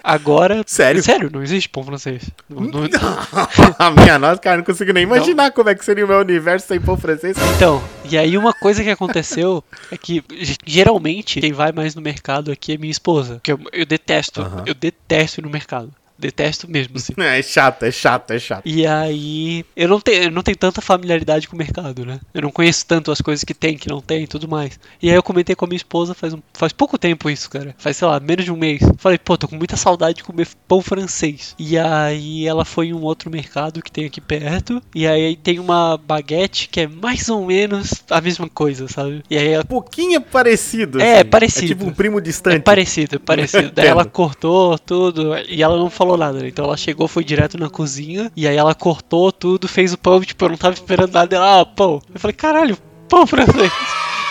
S3: Agora.
S2: Sério?
S3: Sério, não existe pão francês. Não- não-
S2: A minha nossa, cara, não consigo nem imaginar como é que seria o meu universo sem pão francês.
S3: Então, e aí uma coisa que aconteceu é que ge- geralmente quem vai mais no mercado aqui é minha esposa. Que eu, eu detesto, eu detesto ir no mercado. Detesto mesmo, assim.
S2: É chato, é chato, é chato.
S3: E aí, eu não, tenho, eu não tenho tanta familiaridade com o mercado, né? Eu não conheço tanto as coisas que tem, que não tem e tudo mais. E aí eu comentei com a minha esposa faz, um, faz pouco tempo isso, cara. Faz, sei lá, menos de um mês. Falei, pô, tô com muita saudade de comer pão francês. E aí ela foi em um outro mercado que tem aqui perto. E aí tem uma baguete que é mais ou menos a mesma coisa, sabe? E aí ela
S2: Um pouquinho parecido.
S3: É,
S2: assim.
S3: parecido.
S2: É tipo um primo
S3: é
S2: distante.
S3: parecido, é parecido. Daí ela cortou tudo e ela não falou nada. né? Então ela chegou, foi direto na cozinha e aí ela cortou tudo, fez o pão. Tipo, eu não tava esperando nada. Ela, ah, pão. Eu falei, caralho, pão francês.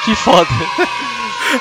S3: Que foda.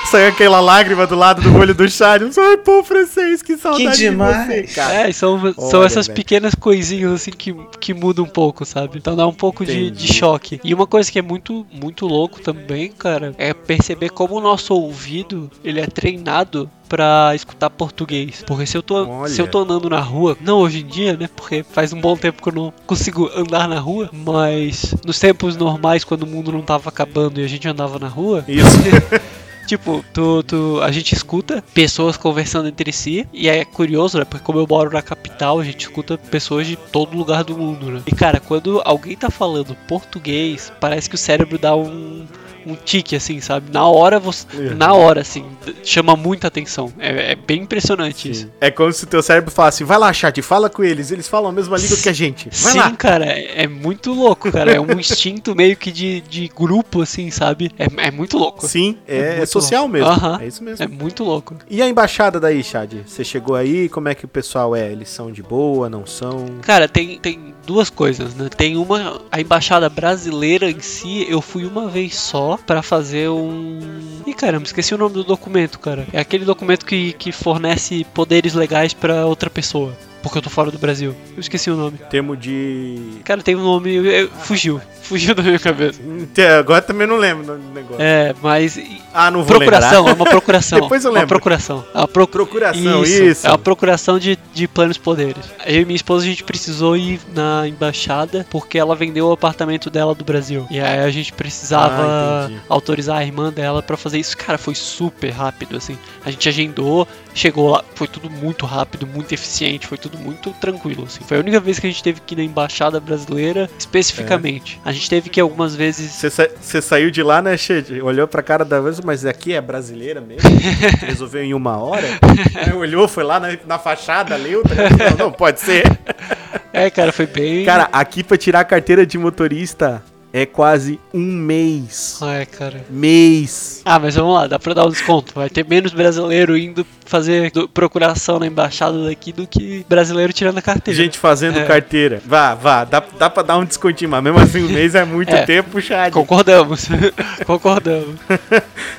S2: Saiu aquela lágrima do lado do olho do Charles. Ai, pão francês, que saudade
S5: Que demais.
S2: de você, cara.
S3: É, e são, são
S2: Olha,
S3: essas
S2: velho.
S3: pequenas coisinhas assim que, que mudam um pouco, sabe? Então dá um pouco de, de choque. E uma coisa que é muito, muito louco também, cara, é perceber como o nosso ouvido ele é treinado pra escutar português. Porque se eu tô,
S2: Olha.
S3: se eu tô andando na rua, não hoje em dia, né? Porque faz um bom tempo que eu não consigo andar na rua, mas nos tempos normais, quando o mundo não tava acabando e a gente andava na rua,
S2: Isso.
S3: Tipo, tu, tu, a gente escuta pessoas conversando entre si, e é curioso, né? Porque como eu moro na capital, a gente escuta pessoas de todo lugar do mundo, né? E cara, quando alguém tá falando português, parece que o cérebro dá um, um tique, assim, sabe? Na hora, você,
S2: É.
S3: na hora, assim, chama muita atenção. É, é bem impressionante isso.
S2: É como se o teu cérebro falasse, vai lá, chat, fala com eles, eles falam a mesma língua que a gente. Vai
S3: Sim,
S2: lá.
S3: cara, é, é muito louco, cara. É um instinto meio que de, de grupo, assim, sabe? É, é muito louco.
S2: Sim, é,
S3: É
S2: é social
S3: louco.
S2: mesmo.
S3: Aham.
S2: É isso mesmo.
S3: É muito louco.
S2: E a embaixada daí, Chad? Você chegou aí, como é que o pessoal é? Eles são de boa, não são?
S3: Cara, tem, tem duas coisas, né? Tem uma. A embaixada brasileira em si, eu fui uma vez só pra fazer um. Ih, caramba, esqueci o nome do documento, cara. É aquele documento que, que fornece poderes legais pra outra pessoa. Porque eu tô fora do Brasil. Eu esqueci o nome.
S2: Termo de.
S3: Cara, tem um nome. eu- eu- fugiu. Fugiu da minha cabeça.
S2: Agora também não lembro do negócio.
S3: É, mas.
S2: Ah, não vou
S3: Procuração,
S2: lembrar.
S3: é uma procuração.
S2: Depois eu
S3: Uma
S2: lembro.
S3: procuração. É uma pro-
S2: Procuração, isso.
S3: É uma procuração de, de planos poderes. Eu e minha esposa, a gente precisou ir na embaixada porque ela vendeu o apartamento dela do Brasil. E aí a gente
S2: Ah,
S3: precisava
S2: entendi.
S3: autorizar a irmã dela pra fazer isso. Cara, foi super rápido, assim. A gente agendou, chegou lá, foi tudo muito rápido, muito eficiente, foi tudo muito tranquilo, assim. Foi a única vez que a gente teve que ir na embaixada brasileira, especificamente. A gente teve que ir algumas vezes
S2: Você, sa- saiu de lá, né, Chad? Olhou pra cara da vez, mas aqui é brasileira mesmo? Resolveu em uma hora? Aí olhou, foi lá na, na fachada, leu. tá? Não, não, pode ser.
S3: É, cara, foi bem.
S2: Cara, aqui pra tirar a carteira de motorista é quase um mês.
S3: É, cara.
S2: Mês.
S3: Ah, mas vamos lá, dá pra dar um desconto. Vai ter menos brasileiro indo fazer do- procuração na embaixada daqui do que brasileiro tirando a carteira.
S2: Gente fazendo
S3: É.
S2: carteira. Vá, vá, dá, dá pra dar um descontinho, mas mesmo assim um mês é muito
S3: É.
S2: tempo, Chad.
S3: Concordamos. Concordamos.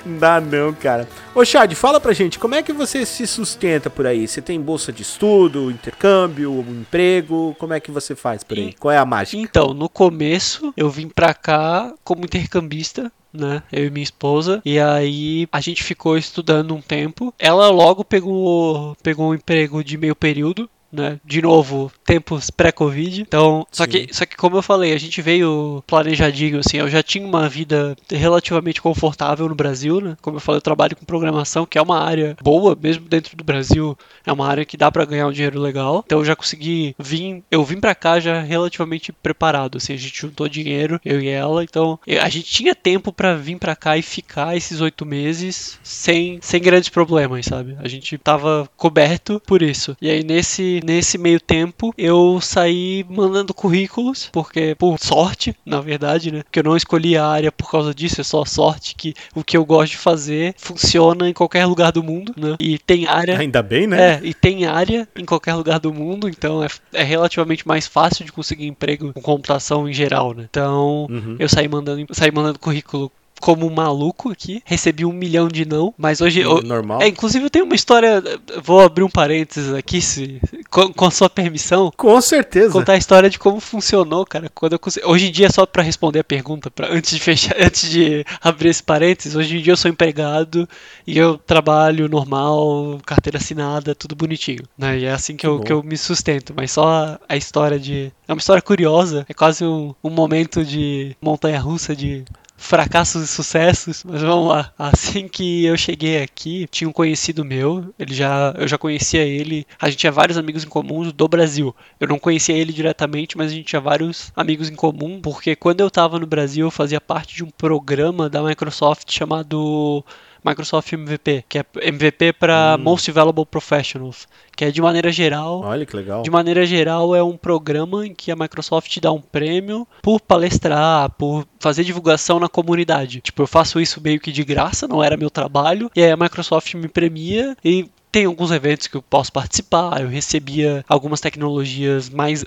S2: Não dá não, cara. Ô, Chad, fala pra gente, como é que você se sustenta por aí? Você tem bolsa de estudo, intercâmbio, um emprego? Como é que você faz por aí?
S3: E-
S2: Qual é a mágica?
S3: Então, no começo, eu vim pra cá como intercambista. Né, eu e minha esposa, e aí a gente ficou estudando um tempo. Ela logo pegou, pegou um emprego de meio período, né? De novo, tempos pré-Covid. Então, só
S2: Sim.
S3: que, só que como eu falei, a gente veio planejadinho, assim, eu já tinha uma vida relativamente confortável no Brasil, né? Como eu falei, eu trabalho com programação, que é uma área boa, mesmo dentro do Brasil, é uma área que dá pra ganhar um dinheiro legal. Então eu já consegui vir, eu vim pra cá já relativamente preparado, assim, a gente juntou dinheiro, eu e ela, então a gente tinha tempo pra vir pra cá e ficar esses oito meses sem, sem grandes problemas, sabe? A gente tava coberto por isso. E aí nesse, nesse meio tempo eu saí mandando currículos, porque por sorte, na verdade, né? Porque eu não escolhi a área por causa disso, é só sorte que o que eu gosto de fazer funciona em qualquer lugar do mundo, né? E tem área.
S2: Ainda bem, né?
S3: É, e tem área em qualquer lugar do mundo, então é, é relativamente mais fácil de conseguir emprego com computação em geral, né? Então,
S2: Uhum.
S3: eu saí mandando, saí mandando currículo como um maluco aqui, recebi um milhão de não, mas hoje... eu-
S2: Normal.
S3: é, inclusive eu tenho uma história, vou abrir um parênteses aqui, se, com, com a sua permissão,
S2: Com certeza.
S3: contar a história de como funcionou, cara. Quando eu consegui... Hoje em dia, só pra responder a pergunta, pra... antes de fechar, antes de abrir esse parênteses, hoje em dia eu sou empregado e eu trabalho normal, carteira assinada, tudo bonitinho. Né? E é assim que, eu,
S2: bom.
S3: que eu me sustento. Mas só a, história de. É uma história curiosa, é quase um, um momento de montanha-russa de. Fracassos e sucessos, mas vamos lá. Assim que eu cheguei aqui, tinha um conhecido meu, ele já, eu já conhecia ele, a gente tinha vários amigos em comum do Brasil. Eu não conhecia ele diretamente, mas a gente tinha vários amigos em comum, porque quando eu tava no Brasil, eu fazia parte de um programa da Microsoft chamado Microsoft MVP, que é MVP para Most Valuable Professionals, que é de maneira geral
S2: Olha que legal.
S3: de maneira geral, é um programa em que a Microsoft dá um prêmio por palestrar, por fazer divulgação na comunidade. Tipo, eu faço isso meio que de graça, não era meu trabalho, e aí a Microsoft me premia e tem alguns eventos que eu posso participar, eu recebia algumas tecnologias mais,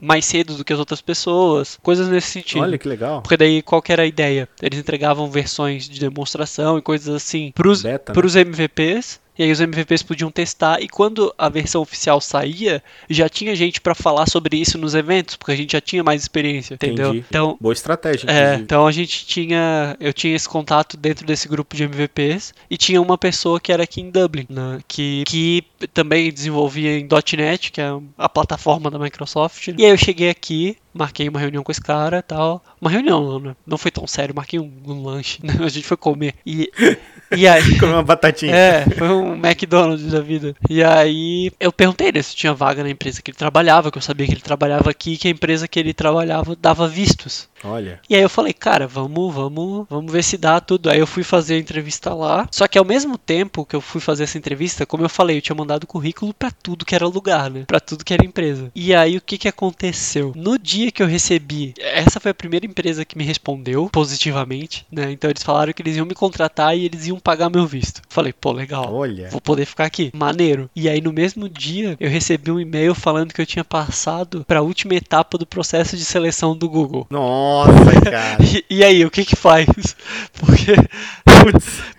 S3: mais cedo do que as outras pessoas, coisas nesse sentido.
S2: Olha que legal.
S3: Porque daí qual era a ideia? Eles entregavam versões de demonstração e coisas assim pros,
S2: Beta, né?
S3: MVPs. E aí os MVPs podiam testar e quando a versão oficial saía, já tinha gente pra falar sobre isso nos eventos, porque a gente já tinha mais experiência, entendeu?
S2: Entendi.
S3: Então,
S2: Boa estratégia,
S3: é, então a gente tinha, eu tinha esse contato dentro desse grupo de MVPs e tinha uma pessoa que era aqui em Dublin, né, que, que também desenvolvia em .NET, que é a plataforma da Microsoft. E aí eu cheguei aqui, marquei uma reunião com esse cara e tal. Uma reunião, não, não foi tão sério, marquei um, um lanche. né? A gente foi comer. E, e aí.
S2: Comer uma batatinha.
S3: É, foi um McDonald's da vida. E aí eu perguntei né, se tinha vaga na empresa que ele trabalhava, que eu sabia que ele trabalhava aqui, que a empresa que ele trabalhava dava vistos.
S2: Olha.
S3: E aí eu falei, cara, vamos, vamos, vamos ver se dá tudo. Aí eu fui fazer a entrevista lá. Só que ao mesmo tempo que eu fui fazer essa entrevista, como eu falei, eu tinha mandado currículo pra tudo que era lugar, né? Pra tudo que era empresa. E aí o que que aconteceu? No dia que eu recebi, essa foi a primeira empresa que me respondeu positivamente, né? Então eles falaram que eles iam me contratar e eles iam pagar meu visto. Falei, pô, legal.
S2: Olha.
S3: Vou poder ficar aqui. Maneiro. E aí no mesmo dia eu recebi um e-mail falando que eu tinha passado pra última etapa do processo de seleção do Google.
S2: Nossa, cara.
S3: E, e aí, o que que faz? Porque,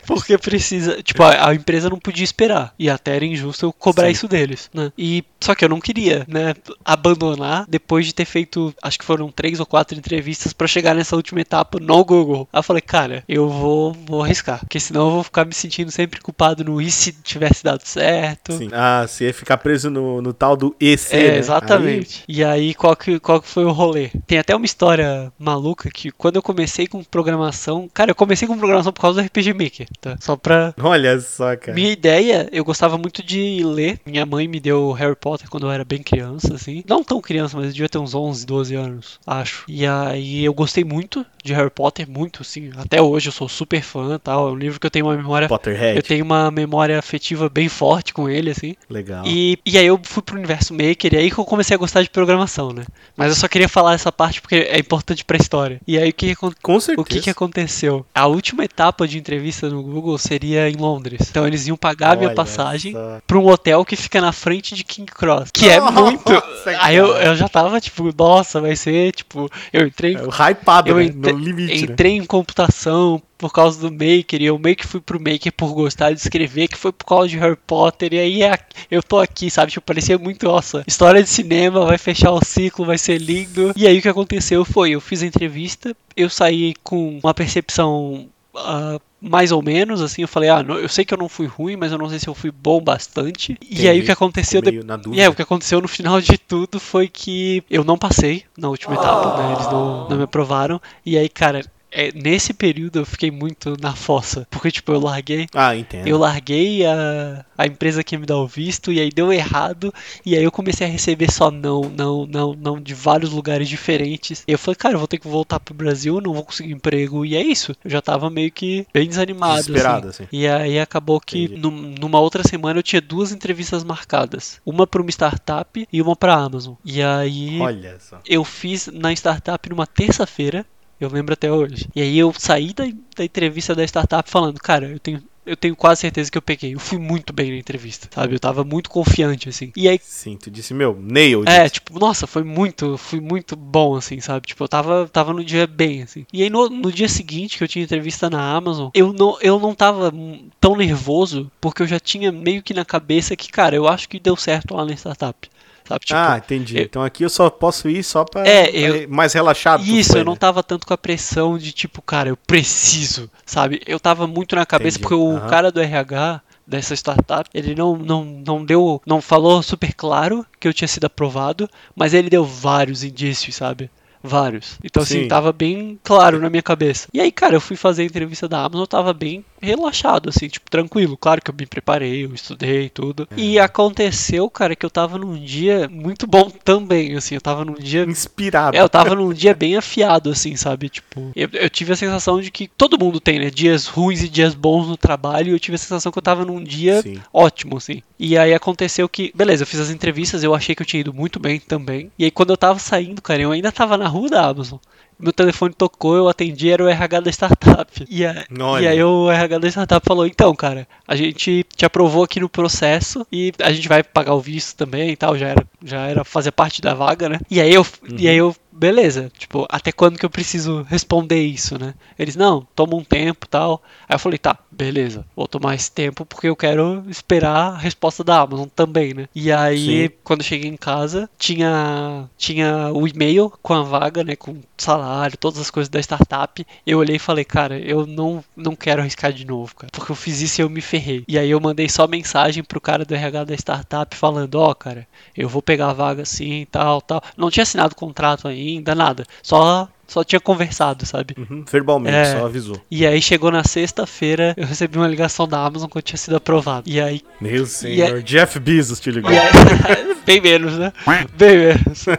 S3: porque precisa. Tipo, a, a empresa não podia esperar. E até era injusto eu cobrar
S2: Sim.
S3: isso deles, né? E só que eu não queria, né? Abandonar depois de ter feito, acho que foram três ou quatro entrevistas pra chegar nessa última etapa no Google. Aí eu falei, cara, eu vou, vou arriscar. Porque senão eu vou ficar me sentindo sempre culpado no e se tivesse dado certo.
S2: Sim. Ah, você ia ficar preso no, no tal do EC,
S3: É,
S2: né?
S3: exatamente. E aí, qual que, qual que foi o rolê? Tem até uma história maluca que quando eu comecei com programação. Cara, eu comecei com programação por causa do RPG Maker, tá? Só pra.
S2: Olha só, cara.
S3: Minha ideia, eu gostava muito de ler. Minha mãe me deu Harry Potter quando eu era bem criança, assim. Não tão criança, mas eu devia ter uns 11, 12 anos, acho. E aí eu gostei muito de Harry Potter, muito, assim. Até hoje eu sou super fã tal. É um livro que eu tenho uma memória.
S2: Potterhead.
S3: Eu tenho uma memória afetiva bem forte com ele, assim.
S2: Legal.
S3: E, e aí eu fui pro universo Maker e aí que eu comecei a gostar de programação, né? Mas eu só queria falar essa parte porque é importante pra história. E aí o que, que
S2: Com certeza.
S3: o que, que aconteceu? A última etapa de entrevista no Google seria em Londres. Então eles iam pagar a minha passagem pra um hotel que fica na frente de King Cross. Que é
S2: Nossa,
S3: muito.
S2: cara.
S3: Aí eu, eu já tava tipo, nossa, vai ser tipo. Eu entrei
S2: É o hypado,
S3: eu
S2: né?
S3: entre-
S2: No limite, né?
S3: entrei em computação por causa do Maker, e eu meio que fui pro Maker por gostar de escrever, que foi por causa de Harry Potter, e aí é- eu tô aqui, sabe? Tipo, parecia muito, nossa, história de cinema, vai fechar o ciclo, vai ser lindo. E aí o que aconteceu foi, eu fiz a entrevista, eu saí com uma percepção ah, mais ou menos, assim, eu falei, ah, não- eu sei que eu não fui ruim, mas eu não sei se eu fui bom bastante. E aí o que aconteceu
S2: na
S3: E é, o que aconteceu no final de tudo foi que eu não passei na última etapa, né? Eles não, não me aprovaram. E aí, cara, é, nesse período eu fiquei muito na fossa. Porque, tipo, eu larguei.
S2: Ah, entendo.
S3: Eu larguei a, a empresa que ia me dar o visto, e aí deu errado, e aí eu comecei a receber só não, não, não, não, de vários lugares diferentes. E eu falei, cara, eu vou ter que voltar pro Brasil, não vou conseguir emprego, e é isso. Eu já tava meio que bem desanimado.
S2: Desesperado,
S3: assim.
S2: assim.
S3: E aí acabou que num- numa outra semana eu tinha duas entrevistas marcadas. Uma pra uma startup e uma pra Amazon. E aí
S2: Olha só.
S3: eu fiz na startup numa terça-feira, eu lembro até hoje. E aí eu saí da, da entrevista da startup falando, cara, eu tenho. Eu tenho quase certeza que eu peguei. Eu fui muito bem na entrevista, sabe? Eu tava muito confiante, assim. E aí
S2: Sim, tu disse, meu, nail.
S3: é, tipo, nossa, foi muito, foi muito bom, assim, sabe? Tipo, eu tava, tava no dia bem, assim. E aí no, no dia seguinte que eu tinha entrevista na Amazon, eu não, eu não tava tão nervoso, porque eu já tinha meio que na cabeça que, cara, eu acho que deu certo lá na startup. Sabe? Tipo,
S2: ah, entendi.
S3: eu-
S2: então aqui eu só posso ir só pra
S3: É, eu-
S2: mais relaxado.
S3: Isso, eu não
S2: né?
S3: tava tanto com a pressão de tipo, cara, eu preciso, sabe? Eu tava muito na cabeça
S2: Entendi.
S3: porque o
S2: Aham.
S3: cara do RH dessa startup, ele não, não, não deu, não falou super claro que eu tinha sido aprovado, mas ele deu vários indícios, sabe? Vários. Então, assim,
S2: Sim.
S3: tava bem claro na minha cabeça. E aí, cara, eu fui fazer a entrevista da Amazon, eu tava bem relaxado, assim, tipo, tranquilo. Claro que eu me preparei, eu estudei e tudo.
S2: É.
S3: E aconteceu, cara, que eu tava num dia muito bom também, assim, eu tava num dia
S2: Inspirado.
S3: é, eu tava num dia bem afiado, assim, sabe? Tipo, eu, eu tive a sensação de que todo mundo tem, né? Dias ruins e dias bons no trabalho. E eu tive a sensação que eu tava num dia
S2: Sim.
S3: ótimo, assim. E aí aconteceu que, beleza, eu fiz as entrevistas, eu achei que eu tinha ido muito bem também. E aí quando eu tava saindo, cara, eu ainda tava na rua da Amazon. Meu telefone tocou, eu atendi, era o RH da startup. E, a-
S2: Olha.
S3: e aí o RH da startup falou, então, cara, a gente te aprovou aqui no processo e a gente vai pagar o visto também e tal, já era, já era fazer parte da vaga, né? E aí eu, e aí eu beleza, tipo, até quando que eu preciso responder isso, né? Eles, não, toma um tempo e tal. Aí eu falei, tá, beleza, vou tomar esse tempo porque eu quero esperar a resposta da Amazon também, né? E aí,
S2: Sim.
S3: quando eu cheguei em casa, tinha, tinha o e-mail com a vaga, né? Com salário, todas as coisas da startup. Eu olhei e falei, cara, eu não, não quero arriscar de novo, cara. Porque eu fiz isso e eu me ferrei. E aí eu mandei só mensagem pro cara do RH da startup falando, ó, cara, eu vou pegar a vaga assim, tal, tal. Não tinha assinado o contrato ainda ainda, nada. Só, só tinha conversado, sabe?
S2: Uhum, verbalmente,
S3: É.
S2: só avisou.
S3: E aí chegou na sexta-feira, eu recebi uma ligação da Amazon que eu tinha sido aprovado. E aí.
S2: Meu senhor, Jeff Bezos te ligou.
S3: Aí bem menos, né? Bem menos.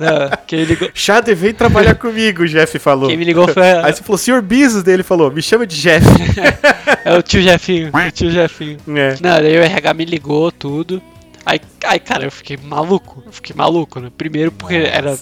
S3: Não, quem, ligou,
S2: Chade, vem trabalhar comigo, o Jeff falou.
S3: quem me ligou foi
S2: Aí você falou, senhor Bezos, dele falou, me chama de Jeff.
S3: é o tio Jefinho. O tio Jefinho.
S2: é.
S3: Não, daí o RH me ligou, tudo. Aí, aí, cara, eu fiquei maluco. Eu fiquei maluco, né? Primeiro porque era.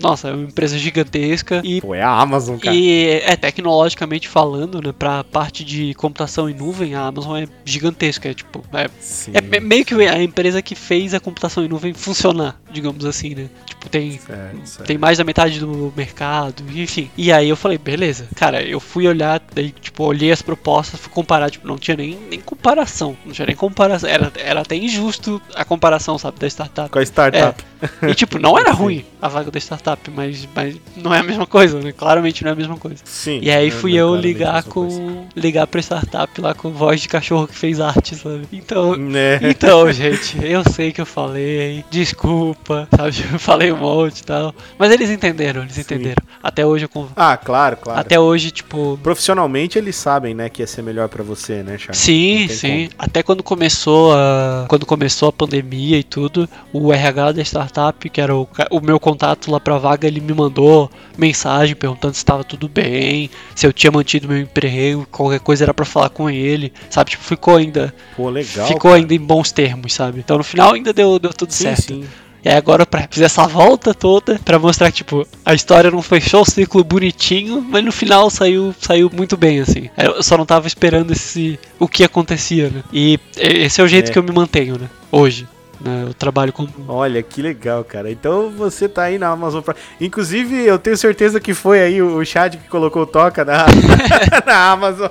S3: Nossa, é uma empresa gigantesca e.
S2: Pô, é a Amazon, cara.
S3: E é tecnologicamente falando, né, pra parte de computação em nuvem, a Amazon é gigantesca, é tipo, é, é me- meio que a empresa que fez a computação em nuvem funcionar, digamos assim, né? Tipo, tem
S2: Certo, certo.
S3: tem mais da metade do mercado, enfim. E aí eu falei, beleza. Cara, eu fui olhar, daí, tipo, olhei as propostas, fui comparar, tipo, não tinha nem, nem comparação. Não tinha nem comparação. Era, era até injusto a comparação, sabe, da startup.
S2: Com a startup.
S3: E, tipo, não era ruim a vaga da startup, mas, mas não é a mesma coisa, né? Claramente não é a mesma coisa.
S2: Sim.
S3: E aí fui
S2: não,
S3: eu ligar
S2: mesma coisa.
S3: com. ligar pra startup lá com voz de cachorro que fez arte, sabe? Então.
S2: Né?
S3: Então, gente, eu sei que eu falei, desculpa, sabe? Eu falei um monte e tal. Mas eles entenderam, eles entenderam. Até hoje eu conv...
S2: Ah, claro, claro.
S3: Até hoje, tipo.
S2: Profissionalmente eles sabem, né, que ia ser melhor pra você, né, Charles?
S3: Sim, sim. Até quando começou a. Quando começou a pandemia e tudo, o RH da startup, que era o, o meu contato lá pra vaga, ele me mandou mensagem perguntando se estava tudo bem, se eu tinha mantido meu emprego, qualquer coisa era pra falar com ele, sabe? Tipo, ficou ainda.
S2: Pô, legal.
S3: ficou
S2: cara.
S3: ainda em bons termos, sabe? Então no final ainda deu, deu tudo
S2: Sim,
S3: certo.
S2: sim.
S3: E aí agora pra fiz essa volta toda pra mostrar que, tipo, a história não fechou o ciclo bonitinho, mas no final saiu, saiu muito bem, assim. Eu só não tava esperando esse o que acontecia, né? E esse é o jeito
S2: É.
S3: que eu me mantenho, né? Hoje. Né? Eu trabalho com.
S2: Olha, que legal, cara. Então você tá aí na Amazon Prime. Inclusive, eu tenho certeza que foi aí o Chad que colocou o Toca na, na Amazon.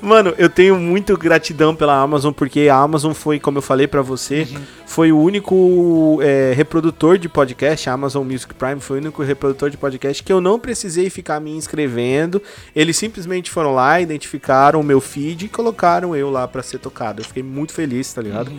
S2: Mano, eu tenho muito gratidão pela Amazon, porque a Amazon foi, como eu falei pra você, foi o único é, reprodutor de podcast, a Amazon Music Prime foi o único reprodutor de podcast que eu não precisei ficar me inscrevendo. Eles simplesmente foram lá, identificaram o meu feed e colocaram eu lá pra ser tocado. Eu fiquei muito feliz, tá ligado?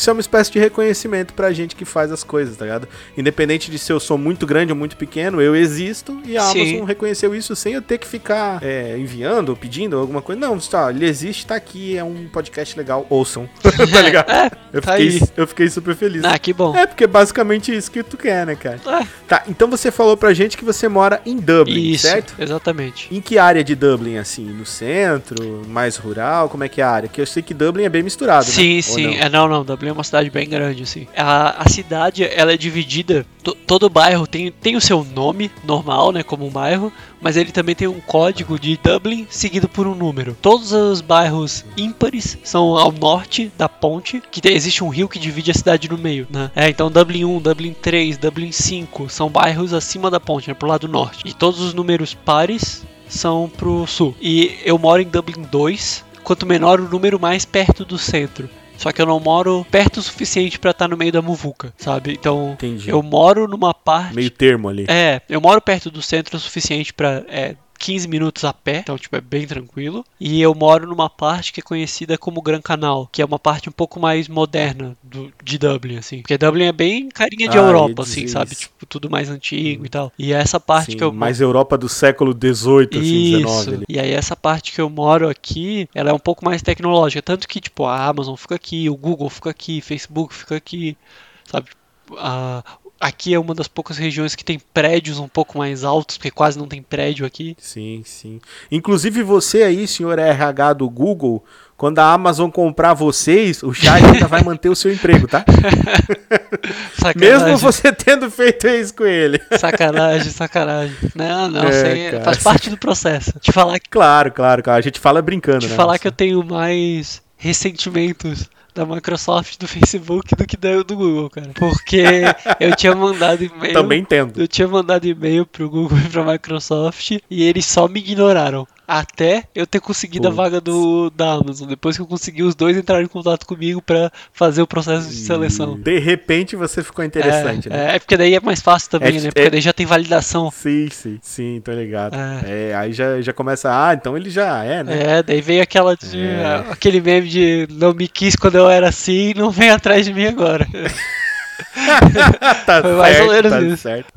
S2: Que isso é uma espécie de reconhecimento pra gente que faz as coisas, tá ligado? Independente de se eu sou muito grande ou muito pequeno, eu existo e a
S3: Sim.
S2: Amazon reconheceu isso sem eu ter que ficar é, enviando ou pedindo alguma coisa. Não, tá, ele existe, tá aqui, é um podcast legal, ouçam. tá ligado?
S3: É,
S2: Eu
S3: tá
S2: fiquei, eu fiquei super feliz.
S3: Ah, que bom.
S2: É, porque é basicamente isso que tu quer, né, cara?
S3: É.
S2: Tá, então você falou pra gente que você mora em Dublin,
S3: Isso,
S2: certo?
S3: exatamente.
S2: Em que área de Dublin, assim? No centro? Mais rural? Como é que é a área? Que eu sei que Dublin é bem misturado, né?
S3: Sim,
S2: Ou
S3: sim.
S2: não?
S3: É, não, não. Dublin é uma cidade bem grande, assim. A, a cidade, ela é dividida. to- todo bairro tem, tem o seu nome normal, né? Como um bairro. Mas ele também tem um código de Dublin seguido por um número. Todos os bairros ímpares são ao norte da ponte, que tem- existe um rio que divide a cidade no meio, né? É, então Dublin 1, Dublin 3, Dublin 5 são bairros acima da ponte, né? Pro lado norte. E todos os números pares são pro sul. E eu moro em Dublin 2. Quanto menor o número, mais perto do centro. Só que eu não moro perto o suficiente pra estar no meio da muvuca, sabe? Então,
S2: Entendi.
S3: eu moro numa parte.
S2: Meio termo ali.
S3: É, eu moro perto do centro o suficiente pra. É, 15 minutos a pé, então tipo é bem tranquilo. E eu moro numa parte que é conhecida como Gran Canal, que é uma parte um pouco mais moderna do, de Dublin, assim. Porque Dublin é bem carinha de
S2: Ah,
S3: Europa, assim, sabe?
S2: isso.
S3: Tipo, tudo mais antigo e tal. E essa parte
S2: Sim,
S3: que eu
S2: mais Europa do século XVIII, assim,
S3: isso.
S2: XIX ali.
S3: E aí essa parte que eu moro aqui, ela é um pouco mais tecnológica, tanto que tipo a Amazon fica aqui, o Google fica aqui, Facebook fica aqui, sabe? A- aqui é uma das poucas regiões que tem prédios um pouco mais altos, porque quase não tem prédio aqui.
S2: Sim, sim. Inclusive você aí, senhor RH do Google, quando a Amazon comprar vocês, o Chat ainda vai manter o seu emprego, tá?
S3: Sacanagem,
S2: Mesmo você tendo feito isso com ele.
S3: sacanagem, sacanagem. Não, não,
S2: É,
S3: faz parte do processo. Te falar que
S2: Claro, claro, claro. A gente fala brincando,
S3: te
S2: né?
S3: falar que eu tenho mais ressentimentos da Microsoft do Facebook do que da- do Google, cara. Porque eu tinha mandado e-mail.
S2: Também entendo.
S3: Eu tinha mandado e-mail pro Google e pra Microsoft e eles só me ignoraram. Até eu ter conseguido a vaga do, da Amazon. Depois que eu consegui, os dois entraram em contato comigo pra fazer o processo de seleção.
S2: De repente você ficou interessante,
S3: é,
S2: né?
S3: é, porque daí é mais fácil também,
S2: É,
S3: né? Porque
S2: é-
S3: daí já tem validação.
S2: Sim, sim, sim, tô ligado.
S3: É.
S2: É, aí já, já começa, ah, então ele já é, né?
S3: É, daí veio aquela de,
S2: É.
S3: aquele meme de não me quis quando eu era assim, não vem atrás de mim agora.
S2: tá
S3: Foi mais ou
S2: certo,
S3: menos
S2: tá certo.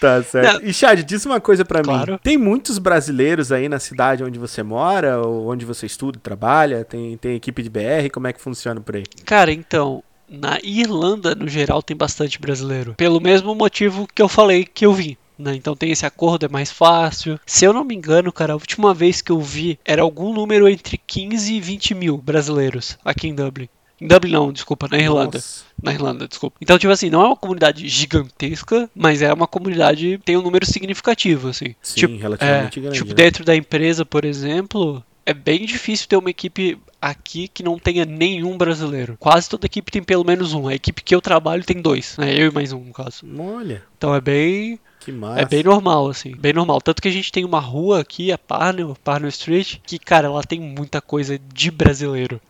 S2: Tá certo. E Chad, diz uma coisa pra
S3: Claro.
S2: mim. Tem muitos brasileiros aí na cidade onde você mora, ou onde você estuda, trabalha? Tem, tem equipe de BR? Como é que funciona por aí?
S3: Cara, então, na Irlanda, no geral, tem bastante brasileiro. Pelo mesmo motivo que eu falei que eu vim. Né? Então tem esse acordo, é mais fácil. Se eu não me engano, cara, a última vez que eu vi era algum número entre 15 e 20 mil brasileiros aqui em Dublin. Em Dublin não, desculpa, na Irlanda.
S2: Nossa.
S3: Na Irlanda, desculpa. Então, tipo assim, não é uma comunidade gigantesca, mas é uma comunidade tem um número significativo, assim.
S2: Sim,
S3: tipo,
S2: relativamente
S3: é,
S2: grande.
S3: Tipo,
S2: né?
S3: dentro da empresa, por exemplo, é bem difícil ter uma equipe aqui que não tenha nenhum brasileiro. Quase toda equipe tem pelo menos um. A equipe que eu trabalho tem dois, né? Eu e mais um, no caso.
S2: Olha,
S3: Então é bem,
S2: que massa.
S3: é bem normal, assim. Bem normal. Tanto que a gente tem uma rua aqui, a Parnell, Parnell Street, que, cara, ela tem muita coisa de brasileiro.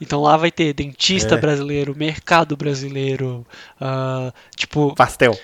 S3: Então lá vai ter dentista
S2: É.
S3: brasileiro, mercado brasileiro, ah, tipo,
S2: Pastel.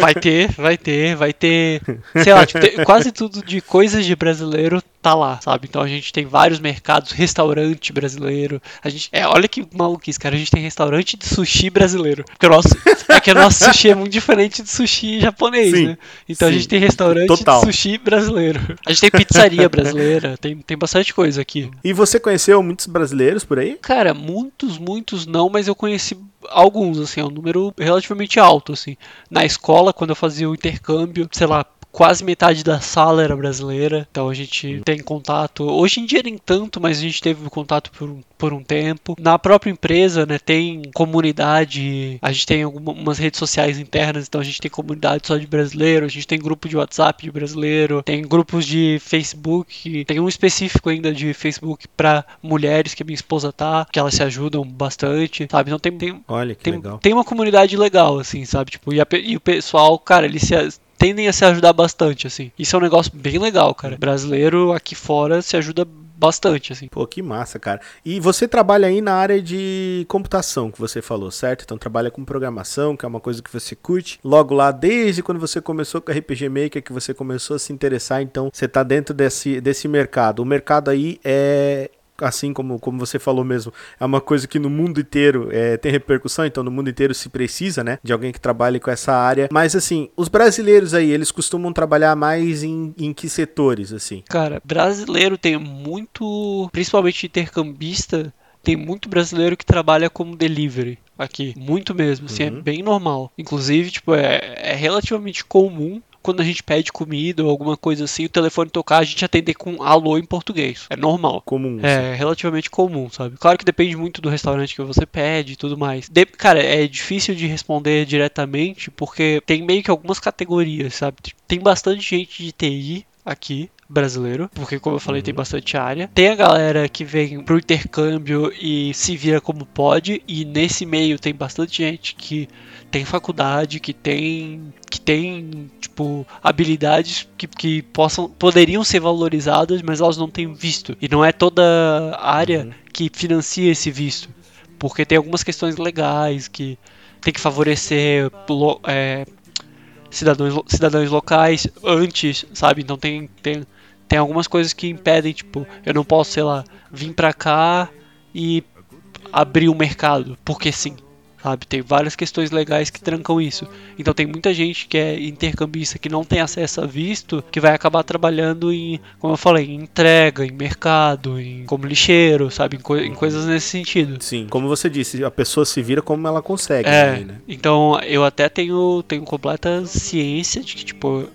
S3: Vai ter, vai ter, vai ter. Sei lá, tipo, quase tudo de coisas de brasileiro tá lá, sabe? Então a gente tem vários mercados, restaurante brasileiro. A gente, é, olha que maluquice, cara. A gente tem restaurante de sushi brasileiro. Porque o nosso, é que o nosso sushi é muito diferente do sushi japonês,
S2: Sim,
S3: né? Então
S2: sim,
S3: a gente tem restaurante
S2: total.
S3: de sushi brasileiro. A gente tem pizzaria brasileira, tem, tem bastante coisa aqui.
S2: E você conheceu muitos brasileiros por aí?
S3: Cara, muitos, muitos não, mas eu conheci alguns, assim, é um número relativamente alto, assim. Na escola, quando eu fazia o intercâmbio, sei lá, quase metade da sala era brasileira, então a gente tem contato. Hoje em dia nem tanto, mas a gente teve contato por um, por um tempo. Na própria empresa, né, tem comunidade, a gente tem algumas redes sociais internas, então a gente tem comunidade só de brasileiro, a gente tem grupo de WhatsApp de brasileiro, tem grupos de Facebook, tem um específico ainda de Facebook pra mulheres que a minha esposa tá, que elas se ajudam bastante, sabe? Então tem, tem,
S2: Olha que
S3: tem,
S2: legal.
S3: tem uma comunidade legal, assim, sabe? Tipo, e, a e o pessoal, cara, eles se, tendem a se ajudar bastante, assim. Isso é um negócio bem legal, cara. Brasileiro aqui fora se ajuda bastante, assim.
S2: Pô, que massa, cara. E você trabalha aí na área de computação, que você falou, certo? Então trabalha com programação, que é uma coisa que você curte. Logo lá, desde quando você começou com RPG Maker, que você começou a se interessar, então você tá dentro desse, desse mercado. O mercado aí é assim como, como você falou mesmo, é uma coisa que no mundo inteiro é, tem repercussão, então no mundo inteiro se precisa, né, de alguém que trabalhe com essa área. Mas assim, os brasileiros aí, eles costumam trabalhar mais em, em que setores, assim?
S3: Cara, brasileiro tem muito, principalmente intercambista, tem muito brasileiro que trabalha como delivery aqui. Muito mesmo, assim, é bem normal. Inclusive, tipo, é, é relativamente comum quando a gente pede comida ou alguma coisa assim, o telefone tocar, a gente atender com alô em português. É normal.
S2: Comum.
S3: É relativamente comum, sabe? Claro que depende muito do restaurante que você pede e tudo mais. De- cara, é difícil de responder diretamente porque tem meio que algumas categorias, sabe? Tem bastante gente de TI aqui, brasileiro, porque como eu falei, tem bastante área. Tem a galera que vem pro intercâmbio e se vira como pode, e nesse meio tem bastante gente que tem faculdade, que tem que tem tipo habilidades que, que possam poderiam ser valorizadas, mas elas não têm visto. E não é toda área que financia esse visto, porque tem algumas questões legais que tem que favorecer é, cidadãos, cidadãos locais antes, sabe? Então tem, tem, tem algumas coisas que impedem, tipo, eu não posso, sei lá, vir pra cá e abrir o mercado, porque sim. Sabe, tem várias questões legais que trancam isso. Então tem muita gente que é intercambista que não tem acesso a visto, que vai acabar trabalhando em, como eu falei, em entrega, em mercado, em como lixeiro, sabe, em, coi- em coisas nesse sentido.
S2: Sim, como você disse, a pessoa se vira como ela consegue,
S3: É,
S2: né?
S3: então eu até tenho, tenho completa ciência de que, tipo,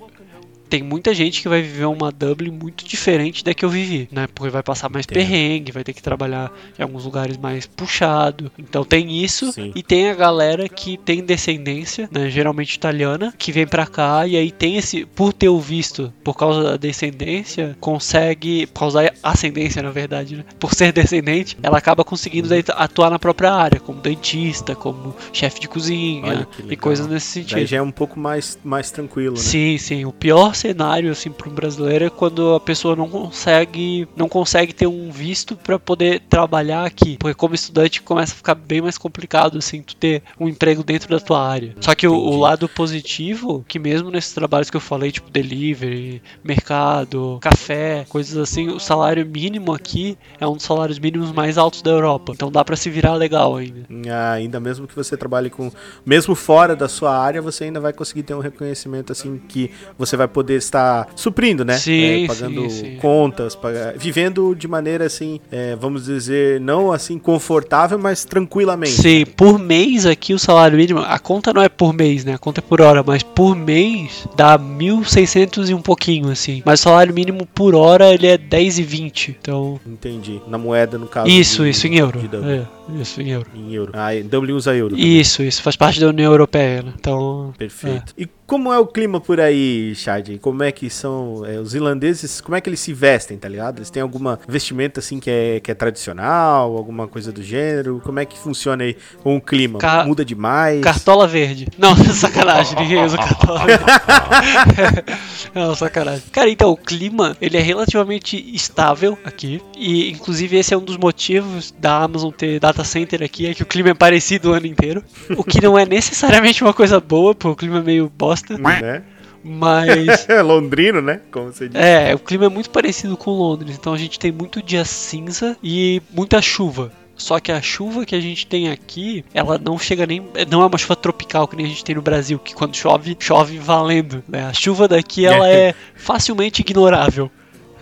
S3: tem muita gente que vai viver uma Dublin muito diferente da que eu vivi, né? Porque vai passar mais
S2: Entendo.
S3: perrengue, vai ter que trabalhar em alguns lugares mais puxado. Então tem isso
S2: Sim.
S3: e tem a galera que tem descendência, né? Geralmente italiana, que vem pra cá e aí tem esse, por ter o visto, por causa da descendência, consegue, por causa da ascendência na verdade, né? Por ser descendente, ela acaba conseguindo daí atuar na própria área, como dentista, como chefe de cozinha e coisas nesse sentido.
S2: Daí já é um pouco mais, mais tranquilo, né?
S3: Sim, sim. O pior cenário assim para um brasileiro é quando a pessoa não consegue não consegue ter um visto para poder trabalhar aqui, porque como estudante começa a ficar bem mais complicado assim tu ter um emprego dentro da tua área. Só que o, o lado positivo, que mesmo nesses trabalhos que eu falei, tipo delivery, mercado, café, coisas assim, o salário mínimo aqui é um dos salários mínimos mais altos da Europa. Então dá para se virar legal ainda.
S2: Ah, ainda mesmo que você trabalhe com. Mesmo fora da sua área, você ainda vai conseguir ter um reconhecimento assim que você vai poder estar suprindo, né?
S3: Sim,
S2: É, pagando
S3: sim, sim.
S2: contas, paga- vivendo de maneira assim, é, vamos dizer, não assim confortável, mas tranquilamente.
S3: Sim, por mês aqui o salário mínimo, a conta não é por mês, né? A conta é por hora, mas por mês dá 1.600 e um pouquinho, assim. Mas o salário mínimo por hora ele é 10,20. Então,
S2: Entendi. Na moeda, no caso.
S3: isso,
S2: de-
S3: isso em euro. É, isso em euro.
S2: Em euro. Ah, Dublin usa euro.
S3: Isso, isso faz parte da União Europeia, né? Então,
S2: Perfeito. E como é o clima por aí, Chad? Como é que são é, os irlandeses? Como é que eles se vestem, tá ligado? Eles têm alguma vestimenta assim que é, que é tradicional, alguma coisa do gênero? Como é que funciona aí com o clima?
S3: Ca-
S2: Muda demais?
S3: Cartola verde. Não, sacanagem, ninguém usa cartola verde. Não, sacanagem. Cara, então, o clima, ele é relativamente estável aqui. E, inclusive, esse é um dos motivos da Amazon ter data center aqui, é que o clima é parecido o ano inteiro. O que não é necessariamente uma coisa boa, porque o clima é meio bosta.
S2: Né?
S3: Mas...
S2: É londrino, né? Como você disse.
S3: É, o clima é muito parecido com Londres, então a gente tem muito dia cinza e muita chuva. Só que a chuva que a gente tem aqui, ela não chega nem. Não é uma chuva tropical que nem a gente tem no Brasil, que quando chove, chove valendo. Né? A chuva daqui ela é facilmente ignorável.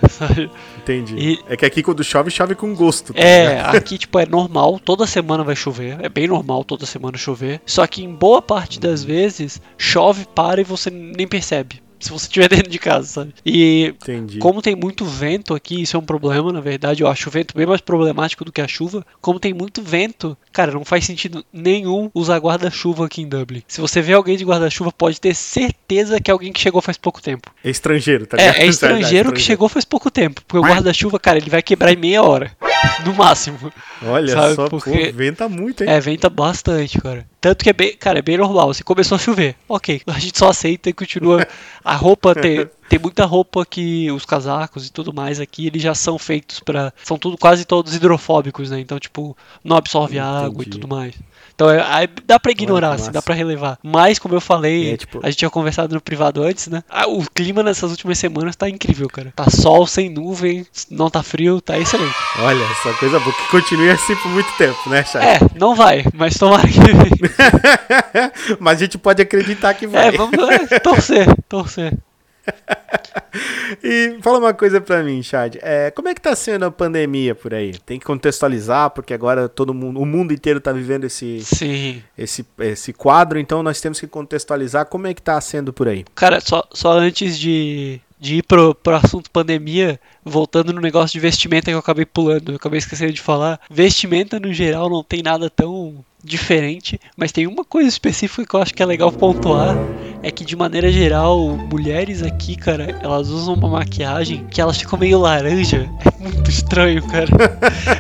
S3: Sabe?
S2: Entendi.
S3: E-
S2: É que aqui quando chove, chove com gosto. tá
S3: É,
S2: ligado?
S3: aqui tipo é normal, toda semana vai chover, é bem normal toda semana chover. Só que em boa parte das vezes chove, para e você nem percebe. Se você estiver dentro de casa, sabe? E
S2: Entendi.
S3: como tem muito vento aqui, isso é um problema, na verdade. Eu acho o vento bem mais problemático do que a chuva. Como tem muito vento, cara, não faz sentido nenhum usar guarda-chuva aqui em Dublin. Se você vê alguém de guarda-chuva, pode ter certeza que é alguém que chegou faz pouco tempo.
S2: É estrangeiro, tá ligado?
S3: É, é estrangeiro que chegou faz pouco tempo. Porque o guarda-chuva, cara, ele vai quebrar em meia hora. No máximo.
S2: Olha
S3: sabe,
S2: só,
S3: porque-
S2: pô, venta muito, hein?
S3: É, venta bastante, cara. Tanto que é bem, cara, é bem normal. Se começou a chover, ok. A gente só aceita e continua. A roupa tem, tem muita roupa que os casacos e tudo mais aqui, eles já são feitos pra. São tudo quase todos hidrofóbicos, né? Então, tipo, não absorve água e
S2: Entendi.
S3: tudo mais. Então, é, dá pra ignorar, assim, dá pra relevar. Mas, como eu falei,
S2: É, tipo-
S3: a gente tinha conversado no privado antes, né? Ah, o clima nessas últimas semanas tá incrível, cara. Tá sol, sem nuvem, não tá frio, tá excelente.
S2: Olha, só coisa boa. Que continue assim por muito tempo, né, Chad?
S3: É, não vai, mas tomara que.
S2: Mas a gente pode acreditar que vai.
S3: É, vamos é, torcer, torcer.
S2: E fala uma coisa pra mim, Chad. É, como é que tá sendo a pandemia por aí? Tem que contextualizar, porque agora todo mundo, o mundo inteiro tá vivendo esse,
S3: Sim.
S2: esse, esse quadro, então nós temos que contextualizar como é que tá sendo por aí.
S3: Cara, só, só antes de, de ir pro, pro assunto pandemia, voltando no negócio de vestimenta que eu acabei pulando, eu acabei esquecendo de falar. Vestimenta no geral não tem nada tão diferente, mas tem uma coisa específica que eu acho que é legal pontuar, é que de maneira geral, mulheres aqui, cara, elas usam uma maquiagem que elas ficam meio laranja. É muito estranho, cara.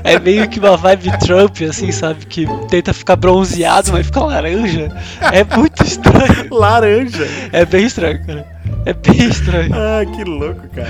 S3: É meio que uma vibe Trump, assim, sabe? Que tenta ficar bronzeado, mas fica laranja. É muito estranho.
S2: Laranja!
S3: É bem estranho, cara. É bem estranho.
S2: Ah, que louco, cara.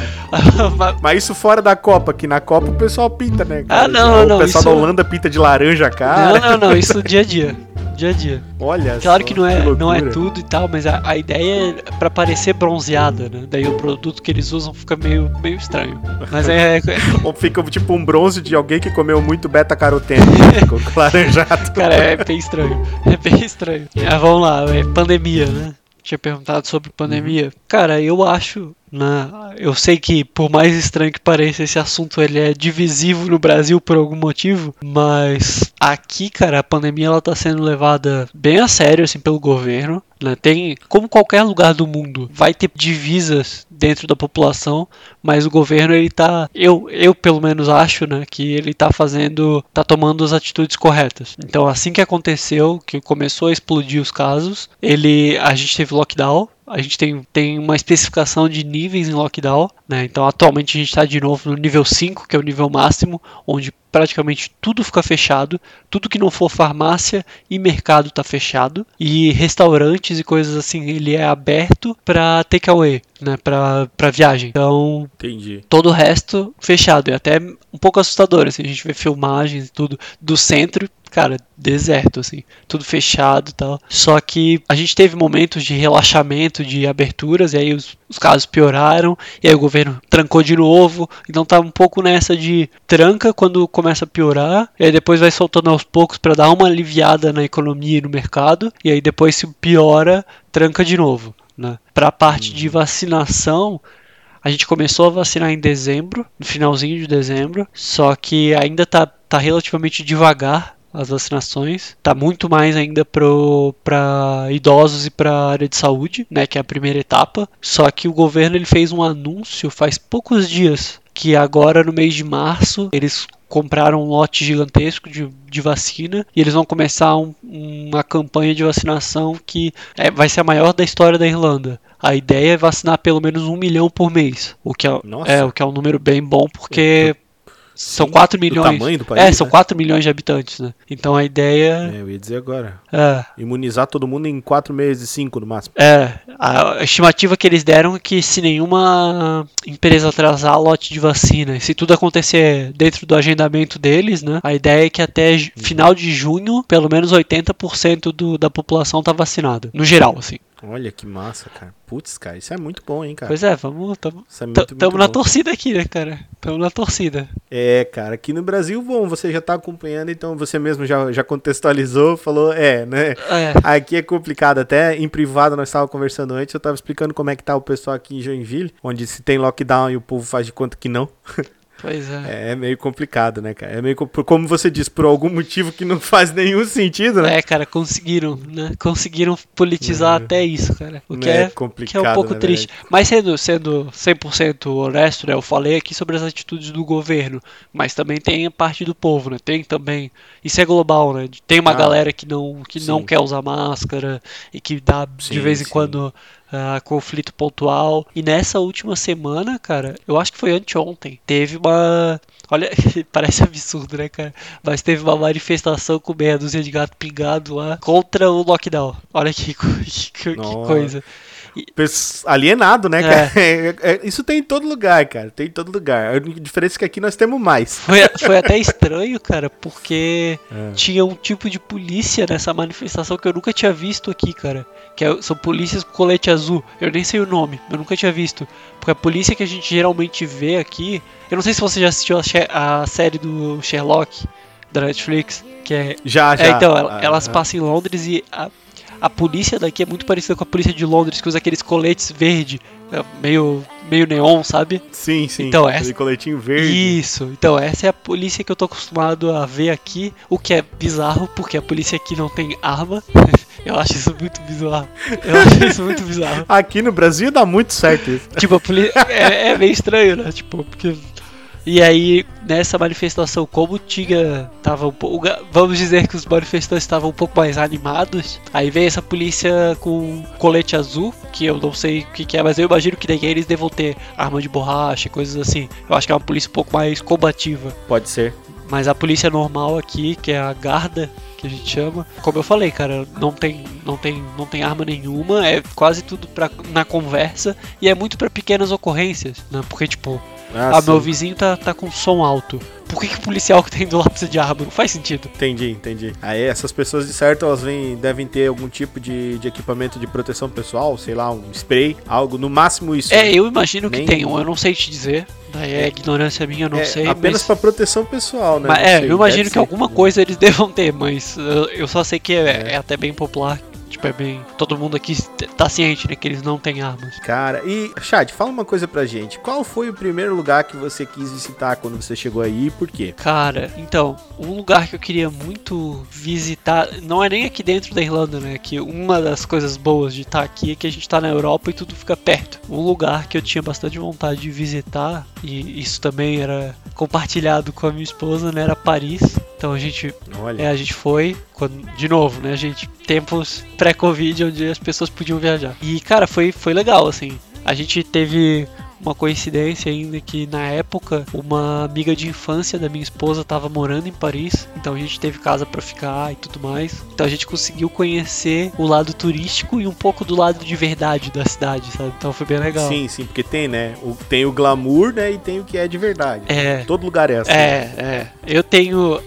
S2: Mas isso fora da Copa, que na Copa o pessoal pinta, né? cara?
S3: Ah, não,
S2: o
S3: não,
S2: pessoal
S3: isso-
S2: da Holanda pinta de laranja cara.
S3: Não, não, não, isso dia a dia. Dia a dia.
S2: Olha
S3: Claro
S2: só,
S3: que não é, não é tudo e tal, mas a, a ideia é pra parecer bronzeada, né? Daí o produto que eles usam fica meio, meio estranho. Mas é, é-
S2: Ou fica tipo um bronze de alguém que comeu muito beta-caroteno. Ficou laranjado.
S3: Cara, é bem estranho. É bem estranho. Ah, vamos lá, é pandemia, né? Tinha perguntado sobre pandemia. Cara, eu acho, né? Eu sei que por mais estranho que pareça, esse assunto ele é divisivo no Brasil por algum motivo, mas aqui, cara, a pandemia ela tá sendo levada bem a sério assim pelo governo, né? Tem, como qualquer lugar do mundo, vai ter divisas dentro da população, mas o governo ele tá, eu, eu pelo menos acho, né, que ele tá fazendo, tá tomando as atitudes corretas. Então, assim que aconteceu, que começou a explodir os casos, ele, a gente teve lockdown a gente tem, tem uma especificação de níveis em lockdown, né? Então atualmente a gente está de novo no nível 5, que é o nível máximo, onde praticamente tudo fica fechado, tudo que não for farmácia e mercado está fechado, e restaurantes e coisas assim, ele é aberto para takeaway, né, para viagem. Então,
S2: Entendi.
S3: todo o resto fechado, e até um pouco assustador, assim, a gente vê filmagens e tudo do centro, cara, deserto, assim, tudo fechado e tal. Só que a gente teve momentos de relaxamento, de aberturas, e aí os, os casos pioraram, e aí o governo trancou de novo, então tá um pouco nessa de tranca quando começa a piorar, e aí depois vai soltando aos poucos para dar uma aliviada na economia e no mercado, e aí depois se piora, tranca de novo, né? Pra parte de vacinação, a gente começou a vacinar em dezembro, no finalzinho de dezembro, só que ainda tá, tá relativamente devagar as vacinações. Tá muito mais ainda para idosos e para área de saúde, né, que é a primeira etapa. Só que o governo ele fez um anúncio faz poucos dias que agora no mês de março eles compraram um lote gigantesco de, de vacina e eles vão começar um- uma campanha de vacinação que é, vai ser a maior da história da Irlanda. A ideia é vacinar pelo menos um milhão por mês, o que é, é, o que é um número bem bom porque são
S2: Sim,
S3: 4
S2: do
S3: milhões.
S2: tamanho do país,
S3: é, são
S2: né?
S3: 4 milhões de habitantes, né? Então a ideia
S2: É, eu ia dizer agora.
S3: é,
S2: Imunizar todo mundo em 4 meses, 5 no máximo.
S3: é, a estimativa que eles deram é que se nenhuma empresa atrasar lote de vacina, e se tudo acontecer dentro do agendamento deles, né? A ideia é que até final de junho, pelo menos 80% do, da população tá vacinada. No geral, assim.
S2: Olha que massa, cara. Putz, cara, isso é muito bom, hein, cara.
S3: Pois é, vamos. Tamo,
S2: Isso é muito,
S3: tamo
S2: muito
S3: na
S2: bom.
S3: torcida aqui, né, cara? Tamo na torcida.
S2: É, cara, aqui no Brasil, bom, você já tá acompanhando, então você mesmo já, já contextualizou, falou, é, né?
S3: É.
S2: Aqui é complicado, até em privado nós estávamos conversando antes, eu tava explicando como é que tá o pessoal aqui em Joinville, onde se tem lockdown e o povo faz de conta que não.
S3: Pois é.
S2: É, meio complicado, né, cara? É meio, co- como você disse, por algum motivo que não faz nenhum sentido, né?
S3: É, cara, conseguiram, né? Conseguiram politizar até isso, cara. O que
S2: É
S3: é,
S2: complicado,
S3: que é um pouco
S2: na
S3: triste. Mas sendo, sendo 100% honesto, né? Eu falei aqui sobre as atitudes do governo, mas também tem a parte do povo, né? Tem também. Isso é global, né? Tem uma
S2: Ah,
S3: galera que não, que não quer usar máscara e que dá de
S2: Sim,
S3: vez em
S2: sim.
S3: quando. Ah, conflito pontual. E nessa última semana, cara, eu acho que foi anteontem, teve uma. Olha, parece absurdo, né, cara? Mas teve uma manifestação com meia dúzia de gato pingado lá contra o lockdown. Olha que, que, que coisa.
S2: Alienado, né,
S3: É.
S2: cara? É, é, isso tem em todo lugar, cara. Tem em todo lugar. A diferença é que aqui nós temos mais.
S3: Foi, foi até estranho, cara, porque
S2: É.
S3: tinha um tipo de polícia nessa manifestação que eu nunca tinha visto aqui, cara. Que são polícias com colete azul. Eu nem sei o nome, eu nunca tinha visto. Porque a polícia que a gente geralmente vê aqui. Eu não sei se você já assistiu a, a série do Sherlock da Netflix, que é
S2: Já, já.
S3: É, então,
S2: Ah,
S3: elas
S2: ah.
S3: passam em Londres e a, a polícia daqui é muito parecida com a polícia de Londres, que usa aqueles coletes verde, é, meio, meio neon, sabe?
S2: Sim, sim.
S3: Então, essa-
S2: coletinho verde.
S3: Isso, então essa é a polícia que eu tô acostumado a ver aqui, o que é bizarro, porque a polícia aqui não tem arma. Eu acho isso muito bizarro. Eu acho isso muito bizarro.
S2: Aqui no Brasil dá muito certo isso.
S3: Tipo, a polícia. É, é meio estranho, né? Tipo, porque. E aí, nessa manifestação, como tinha. Tava um pouco. Vamos dizer que os manifestantes estavam um pouco mais animados. Aí veio essa polícia com colete azul, que eu não sei o que, que é, mas eu imagino que daí eles devam ter arma de borracha, coisas assim. Eu acho que é uma polícia um pouco mais combativa.
S2: Pode ser.
S3: Mas a polícia normal aqui, que é a Garda, que a gente chama, como eu falei, cara, não tem, não tem, não tem arma nenhuma, é quase tudo pra, na conversa e é muito pra pequenas ocorrências, né? Porque tipo,
S2: Ah,
S3: ah, meu vizinho tá, tá com som alto. Por que, que o policial que tem do lado precisa de arma? Não faz sentido.
S2: Entendi, entendi. Aí essas pessoas de certo elas vêm, devem ter algum tipo de, de equipamento de proteção pessoal, sei lá, um spray, algo, no máximo isso.
S3: É,
S2: né?
S3: eu imagino que tenham, eu não sei te dizer. Daí é ignorância minha, eu não
S2: É,
S3: sei.
S2: apenas
S3: mas...
S2: pra proteção pessoal, né?
S3: Mas, é,
S2: sei,
S3: eu imagino que
S2: ser.
S3: alguma coisa eles devam ter, mas eu, eu só sei que é, é até bem popular. Tipo, é bem. Todo mundo aqui tá ciente, né? Que eles não têm armas.
S2: Cara, e Chad, fala uma coisa pra gente. Qual foi o primeiro lugar que você quis visitar quando você chegou aí e por quê?
S3: Cara, então, um lugar que eu queria muito visitar, não é nem aqui dentro da Irlanda, né? Que uma das coisas boas de estar aqui é que a gente tá na Europa e tudo fica perto. Um lugar que eu tinha bastante vontade de visitar, e isso também era compartilhado com a minha esposa, né? Era Paris. Então a gente
S2: Olha.
S3: é, a gente foi, quando, de novo, né? Gente, tempos pré-Covid, onde as pessoas podiam viajar. E, cara, foi, foi legal, assim. A gente teve uma coincidência ainda que na época uma amiga de infância da minha esposa estava morando em Paris, então a gente teve casa para ficar e tudo mais. Então a gente conseguiu conhecer o lado turístico e um pouco do lado de verdade da cidade, sabe? Então foi bem legal.
S2: Sim, sim, porque tem, né? O, tem o glamour, né? E tem o que é de verdade.
S3: É.
S2: Todo lugar é assim.
S3: É, é. Eu tenho.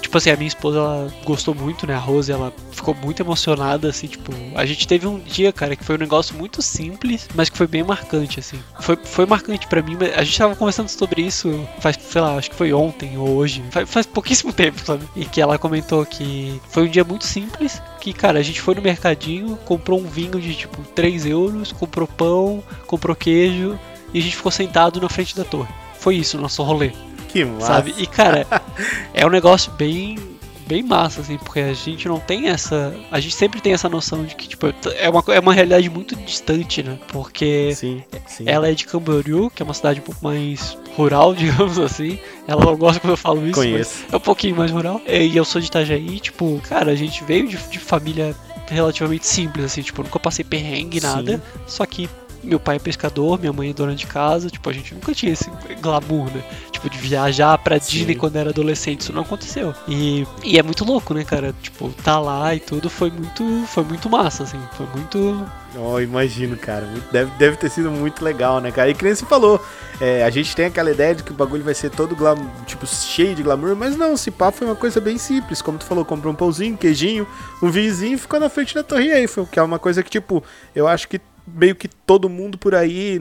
S3: Tipo assim, a minha esposa ela gostou muito, né? A Rose, ela ficou muito emocionada, assim, tipo. A gente teve um dia, cara, que foi um negócio muito simples, mas que foi bem marcante, assim. Foi, foi marcante pra mim, mas a gente tava conversando sobre isso faz, sei lá, acho que foi ontem ou hoje. Faz, faz pouquíssimo tempo, sabe? E que ela comentou que foi um dia muito simples. Que, cara, a gente foi no mercadinho, comprou um vinho de tipo 3 euros, comprou pão, comprou queijo e a gente ficou sentado na frente da torre. Foi isso o nosso rolê
S2: Que massa.
S3: sabe? E cara, é um negócio bem bem massa assim, porque a gente não tem essa, a gente sempre tem essa noção de que tipo é uma é uma realidade muito distante, né? Porque
S2: Sim, sim.
S3: ela é de Camboriú, que é uma cidade um pouco mais rural, digamos assim. Ela não gosta quando eu falo isso,
S2: Conheço.
S3: mas é um pouquinho mais rural. E eu sou de Itajaí, tipo, cara, a gente veio de, de família relativamente simples, assim, tipo, nunca passei perrengue,
S2: Sim.
S3: nada. Só que meu pai é pescador, minha mãe é dona de casa, tipo, a gente nunca tinha esse glamour, né? Tipo, de viajar pra
S2: Sim.
S3: Disney quando era adolescente, isso não aconteceu. E, e é muito louco, né, cara? Tipo, tá lá e tudo foi muito, foi muito massa, assim, foi muito...
S2: Oh, imagino, cara. Deve, deve ter sido muito legal, né, cara? E que nem você falou, é, a gente tem aquela ideia de que o bagulho vai ser todo glamour, tipo, cheio de glamour, mas não, esse papo foi uma coisa bem simples. Como tu falou, comprou um pãozinho, queijinho, um vinhozinho e ficou na frente da torre aí. Foi, que é uma coisa que, tipo, eu acho que meio que todo mundo por aí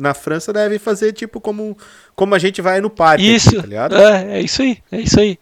S2: na França deve fazer, tipo, como, como a gente vai no parque,
S3: Isso,
S2: tá ligado?
S3: é, é isso aí, é isso aí.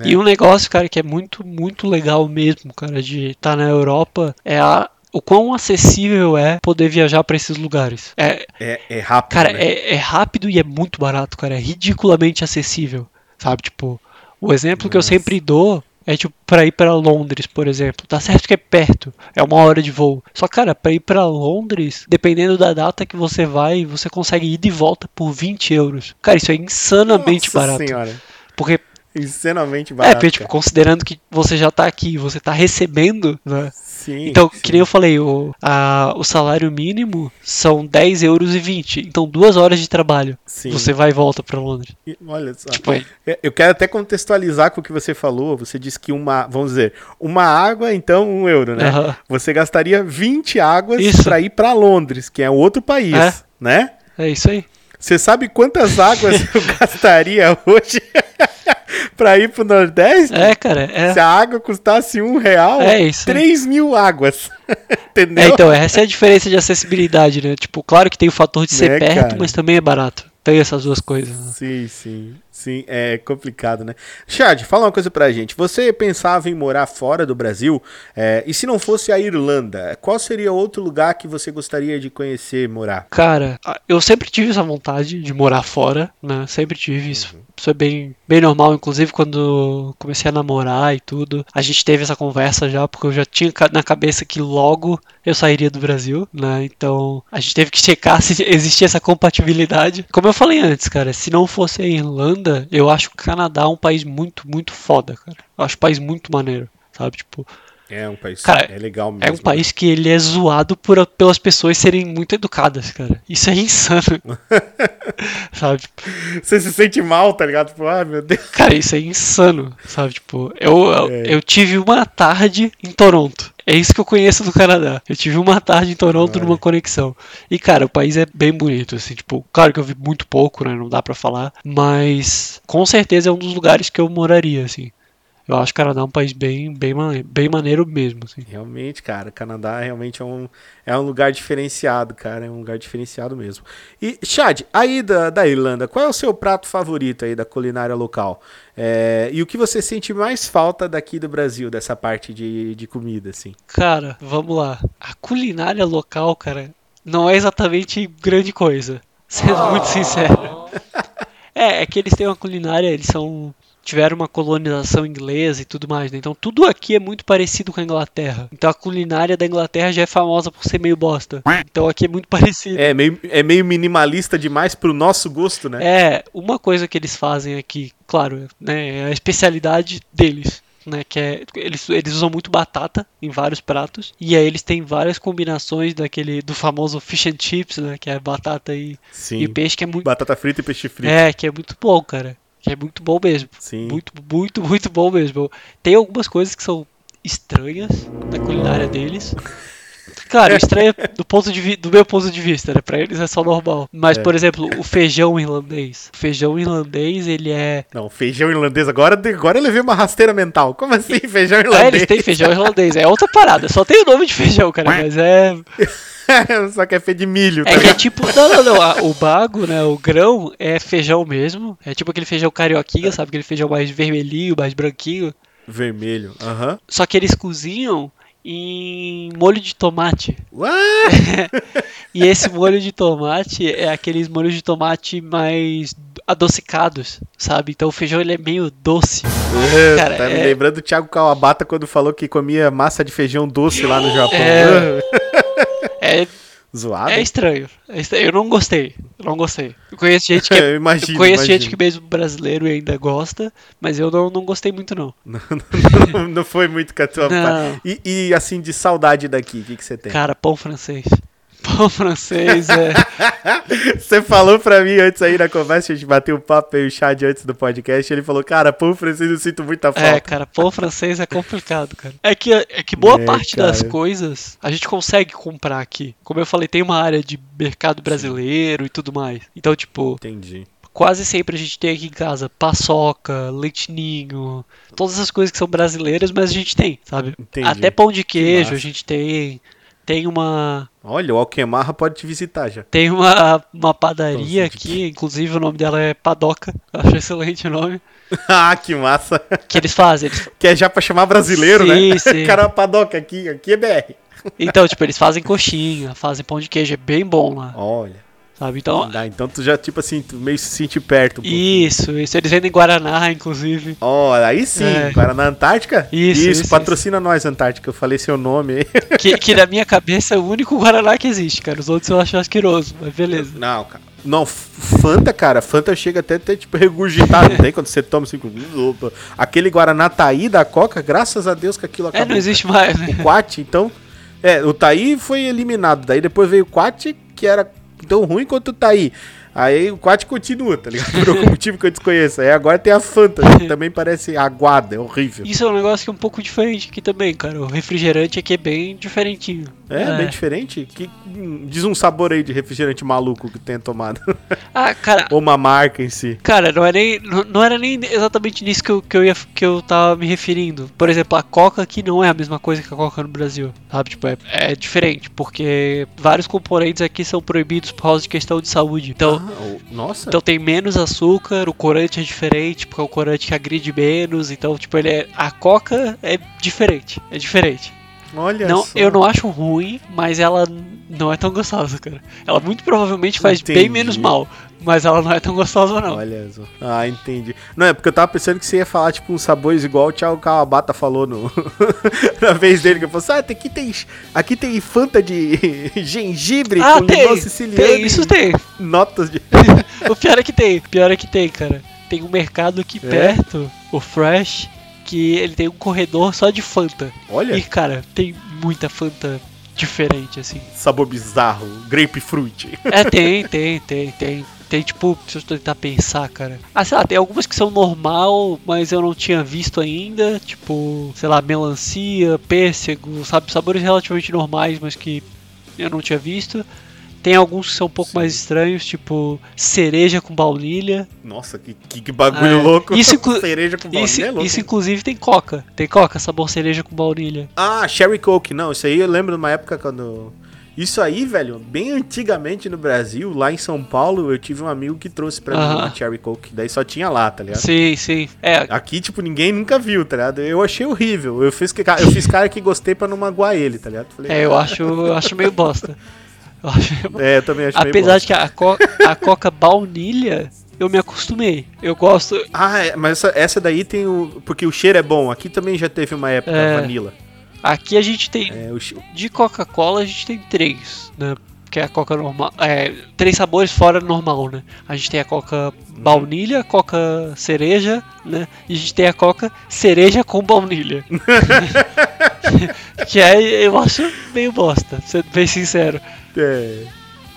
S2: É.
S3: E um negócio, cara, que é muito, muito legal mesmo, cara, de estar na Europa, é a, o quão acessível é poder viajar pra esses lugares. É,
S2: É, é rápido,
S3: cara,
S2: né?
S3: é, é rápido e é muito barato, cara, é ridiculamente acessível, sabe? Tipo, o exemplo que eu
S2: Nossa.
S3: sempre dou é tipo pra ir pra Londres, por exemplo. Tá certo que é perto, é uma hora de voo. Só cara, pra ir pra Londres, dependendo da data que você vai, você consegue ir de volta por 20 euros. Cara, isso é insanamente
S2: Nossa
S3: barato.
S2: senhora.
S3: Porque
S2: Insanamente
S3: é,
S2: barato.
S3: porque, tipo, considerando que você já tá aqui, você tá recebendo, né?
S2: Sim,
S3: Então,
S2: sim.
S3: que nem eu falei, o, a- o salário mínimo são 10 euros e 20. Então, duas horas de trabalho.
S2: Sim.
S3: Você vai e volta pra Londres.
S2: E- Olha só.
S3: Tipo, é,
S2: É, Eu quero até contextualizar com o que você falou. Você disse que uma, vamos dizer, uma água, então um euro, né? Você gastaria 20 águas pra ir pra Londres, que é outro país,
S3: É.
S2: né?
S3: é isso aí.
S2: Você sabe quantas águas eu gastaria hoje pra ir pro Nordeste?
S3: É, cara, é.
S2: Se a água custasse um real,
S3: É isso aí.
S2: 3 mil águas. Entendeu?
S3: É, então, essa é a diferença de acessibilidade, né? Tipo, claro que tem o fator de ser
S2: Né,
S3: perto,
S2: cara?
S3: mas também é barato. Tem essas duas coisas. né?
S2: Sim, sim. Sim, é complicado, né? Chad, fala uma coisa pra gente. Você pensava em morar fora do Brasil? É, e se não fosse a Irlanda, qual seria outro lugar que você gostaria de conhecer, morar?
S3: Cara, eu sempre tive essa vontade de morar fora, né? Sempre tive isso. Isso é bem, bem normal, inclusive quando comecei a namorar e tudo. A gente teve essa conversa já, porque eu já tinha na cabeça que logo eu sairia do Brasil, né? Então a gente teve que checar se existia essa compatibilidade. Como eu falei antes, cara, se não fosse a Irlanda, eu acho o Canadá um país muito, muito foda, cara. Eu acho um país muito maneiro, sabe? Tipo,
S2: É um país.
S3: Cara,
S2: é legal mesmo.
S3: é um país que ele é zoado por, pelas pessoas serem muito educadas, cara. Isso é insano. sabe?
S2: Você se sente mal, tá ligado? Tipo, ah, meu Deus.
S3: Cara, isso é insano, sabe? Tipo, eu, eu,
S2: É.
S3: eu tive uma tarde em Toronto. É isso que eu conheço do Canadá. Eu tive uma tarde em Toronto
S2: Olha.
S3: numa conexão. E, cara, o país é bem bonito, assim, tipo, claro que eu vi muito pouco, né? Não dá pra falar. Mas com certeza é um dos lugares que eu moraria, assim. Eu acho que o Canadá é um país bem, bem, bem maneiro mesmo, assim.
S2: Realmente, cara, Canadá realmente é um, é um lugar diferenciado, cara. É um lugar diferenciado mesmo. E, Chad, aí da, da Irlanda, qual é o seu prato favorito aí da culinária local? É, e o que você sente mais falta daqui do Brasil, dessa parte de, de comida, assim?
S3: Cara, vamos lá. A culinária local, cara, não é exatamente grande coisa. Sendo muito sincero. É, é que eles têm uma culinária, eles são. Tiveram uma colonização inglesa e tudo mais, né? Então tudo aqui é muito parecido com a Inglaterra. Então a culinária da Inglaterra já é famosa por ser meio bosta. Então aqui é muito parecido.
S2: É meio, é meio minimalista demais pro nosso gosto, né?
S3: É, uma coisa que eles fazem aqui, claro, né, é a especialidade deles. Né, que é, eles, eles usam muito batata em vários pratos e aí eles têm várias combinações daquele do famoso fish and chips, né, que é batata e, e peixe que é muito
S2: Batata frita e peixe frito.
S3: é que é muito bom, cara, que é muito bom mesmo,
S2: Sim.
S3: muito muito muito bom mesmo. Tem algumas coisas que são estranhas na culinária deles. Claro, estranha do, ponto de do meu ponto de vista, né? Pra eles é só normal. Mas,
S2: É.
S3: por exemplo, o feijão irlandês. O feijão irlandês, ele é.
S2: Não, feijão irlandês. Agora, agora eu levei uma rasteira mental. Como assim, feijão
S3: É,
S2: irlandês?
S3: eles têm feijão irlandês. É outra parada. Só tem o nome de feijão, cara. Mas é.
S2: Só que é feito de milho, tá
S3: É que é tipo. Não, não, não. O bago, né? O grão é feijão mesmo. É tipo aquele feijão carioquinha, sabe? Aquele feijão mais vermelhinho, mais branquinho.
S2: Vermelho. Aham.
S3: Só que eles cozinham em molho de tomate. E esse molho de tomate é aqueles molhos de tomate mais adocicados, sabe? Então o feijão ele é meio doce. Cara,
S2: tá me
S3: é-
S2: lembrando do Thiago Kawabata quando falou que comia massa de feijão doce lá no Japão.
S3: É. É,
S2: Zoado?
S3: é estranho. É estranho. Eu não gostei. Eu não gostei. Eu conheço gente que é-
S2: imagino,
S3: conheço
S2: imagino.
S3: gente que mesmo brasileiro ainda gosta, mas eu não, não gostei muito não.
S2: não, não foi muito com a tua parte. E, e, assim, de saudade daqui, o que, que você tem?
S3: Cara, pão francês. Pão francês é.
S2: Você falou pra mim antes aí na conversa, a gente bateu um papo aí, o chat antes do podcast, ele falou, cara, pão francês eu sinto muita
S3: É,
S2: falta.
S3: cara, pão francês é complicado, cara. É que, é que boa
S2: É,
S3: parte
S2: cara.
S3: das coisas a gente consegue comprar aqui. Como eu falei, tem uma área de mercado brasileiro e tudo mais. Então, tipo,
S2: Entendi.
S3: quase sempre a gente tem aqui em casa paçoca, leitinho, todas essas coisas que são brasileiras, mas a gente tem, sabe?
S2: Entendi.
S3: Até pão de queijo
S2: massa.
S3: a gente tem. Tem uma.
S2: Olha, o Alquemarra pode te visitar já.
S3: Tem uma, uma padaria
S2: Pãozinho de
S3: aqui, inclusive o nome dela é Padoca. Eu acho excelente o nome.
S2: ah, que massa.
S3: Que eles fazem. Eles,
S2: Que é já pra chamar brasileiro,
S3: Sim,
S2: né?
S3: sim.
S2: Cara, padoca aqui, aqui é BR.
S3: então, tipo, eles fazem coxinha, fazem pão de queijo, é bem bom lá.
S2: Olha.
S3: Sabe? Então,
S2: Dá, então tu já, tipo assim, tu meio se sente perto. um
S3: isso, isso. Eles vendem Guaraná, inclusive.
S2: Olha, aí sim,
S3: É.
S2: Guaraná Antártica?
S3: Isso, isso,
S2: patrocina nós, Antártica. Eu falei seu nome aí.
S3: Que, que na minha cabeça é o único Guaraná que existe, cara. Os outros eu acho asqueroso, mas beleza.
S2: Não, cara. Não, Fanta, cara, Fanta chega até a ter, tipo, regurgitar, não tem? Quando você toma assim, com- opa. aquele Guaraná Taí da Coca, graças a Deus que aquilo
S3: É,
S2: acabou.
S3: não existe mais, né?
S2: O Quat, então, é, o Taí foi eliminado, daí depois veio o Quat, que era tão ruim quanto o Taí. Aí o Quat continua, tá ligado? Por algum motivo que eu desconheço. Aí agora tem a Fanta, que também parece aguada, é horrível.
S3: Isso é um negócio que é um pouco diferente aqui também, cara. O refrigerante aqui é bem diferentinho.
S2: É, bem diferente. Que, diz um sabor aí de refrigerante maluco que tenha tomado.
S3: Ah, cara,
S2: Ou uma marca em si.
S3: Cara, não, é nem, não, não era nem exatamente nisso que eu, que, eu ia, que eu tava me referindo. Por exemplo, a Coca aqui não é a mesma coisa que a Coca no Brasil. Sabe? Tipo, é, é diferente, porque vários componentes aqui são proibidos por causa de questão de saúde. Então,
S2: Ah, nossa.
S3: então tem menos açúcar, o corante é diferente, porque é um corante que agride menos. Então, tipo, ele é. A Coca é diferente. É diferente.
S2: olha
S3: Não,
S2: só.
S3: eu não acho ruim, mas ela não é tão gostosa, cara. Ela muito provavelmente faz bem
S2: Entendi.
S3: menos mal, mas ela não é tão gostosa, não.
S2: Olha só. Ah, entendi. Não, é porque eu tava pensando que você ia falar, tipo, uns sabores igual o Thiago Kawabata falou no... na vez dele, que eu falei assim, ah, aqui tem, aqui tem Fanta de gengibre
S3: Ah,
S2: com
S3: tem,
S2: limão siciliano
S3: tem, isso tem.
S2: notas de...
S3: O pior é que tem, pior é que tem, cara. Tem um mercado aqui
S2: É?
S3: perto, o Fresh, que ele tem um corredor só de Fanta.
S2: Olha,
S3: E, cara, tem muita Fanta diferente, assim.
S2: sabor bizarro, grapefruit.
S3: É, tem, tem, tem, tem. Tem, tipo, deixa eu tentar pensar, cara. Ah, sei lá, tem algumas que são normal, mas eu não tinha visto ainda. Tipo, sei lá, melancia, pêssego, sabe? Sabores relativamente normais, mas que eu não tinha visto. Tem alguns que são um pouco mais estranhos, tipo cereja com baunilha.
S2: Nossa, que, que, bagulho
S3: Ah,
S2: louco.
S3: isso
S2: Cereja com baunilha
S3: Isso,
S2: é louco.
S3: isso inclusive tem coca. Tem coca, sabor cereja com baunilha.
S2: Ah, Sherry Coke. Não, isso aí eu lembro de uma época quando... Isso aí, velho, bem antigamente no Brasil, lá em São Paulo, eu tive um amigo que trouxe pra mim uma Cherry Coke. Daí só tinha lá, tá ligado?
S3: Sim, sim. É,
S2: Aqui, tipo, ninguém nunca viu, tá ligado? Eu achei horrível. Eu fiz, que- eu fiz cara que gostei pra não magoar ele, tá ligado? Falei,
S3: é eu acho, eu acho meio bosta. Eu acho.
S2: É, eu também acho meio
S3: Apesar de que a, co a coca baunilha, eu eu me acostumei. Eu gosto.
S2: Ah, é, mas essa, essa daí tem o. Porque o cheiro é bom. Aqui também já teve uma época
S3: É.
S2: vanilla.
S3: Aqui a gente tem.
S2: É, o
S3: De Coca-Cola a gente tem três, né? Que é a Coca normal. É, três sabores fora normal, né? A gente tem a Coca baunilha, a Coca cereja, né? E a gente tem a Coca cereja com baunilha. que é, eu acho meio bosta, sendo bem sincero.
S2: é,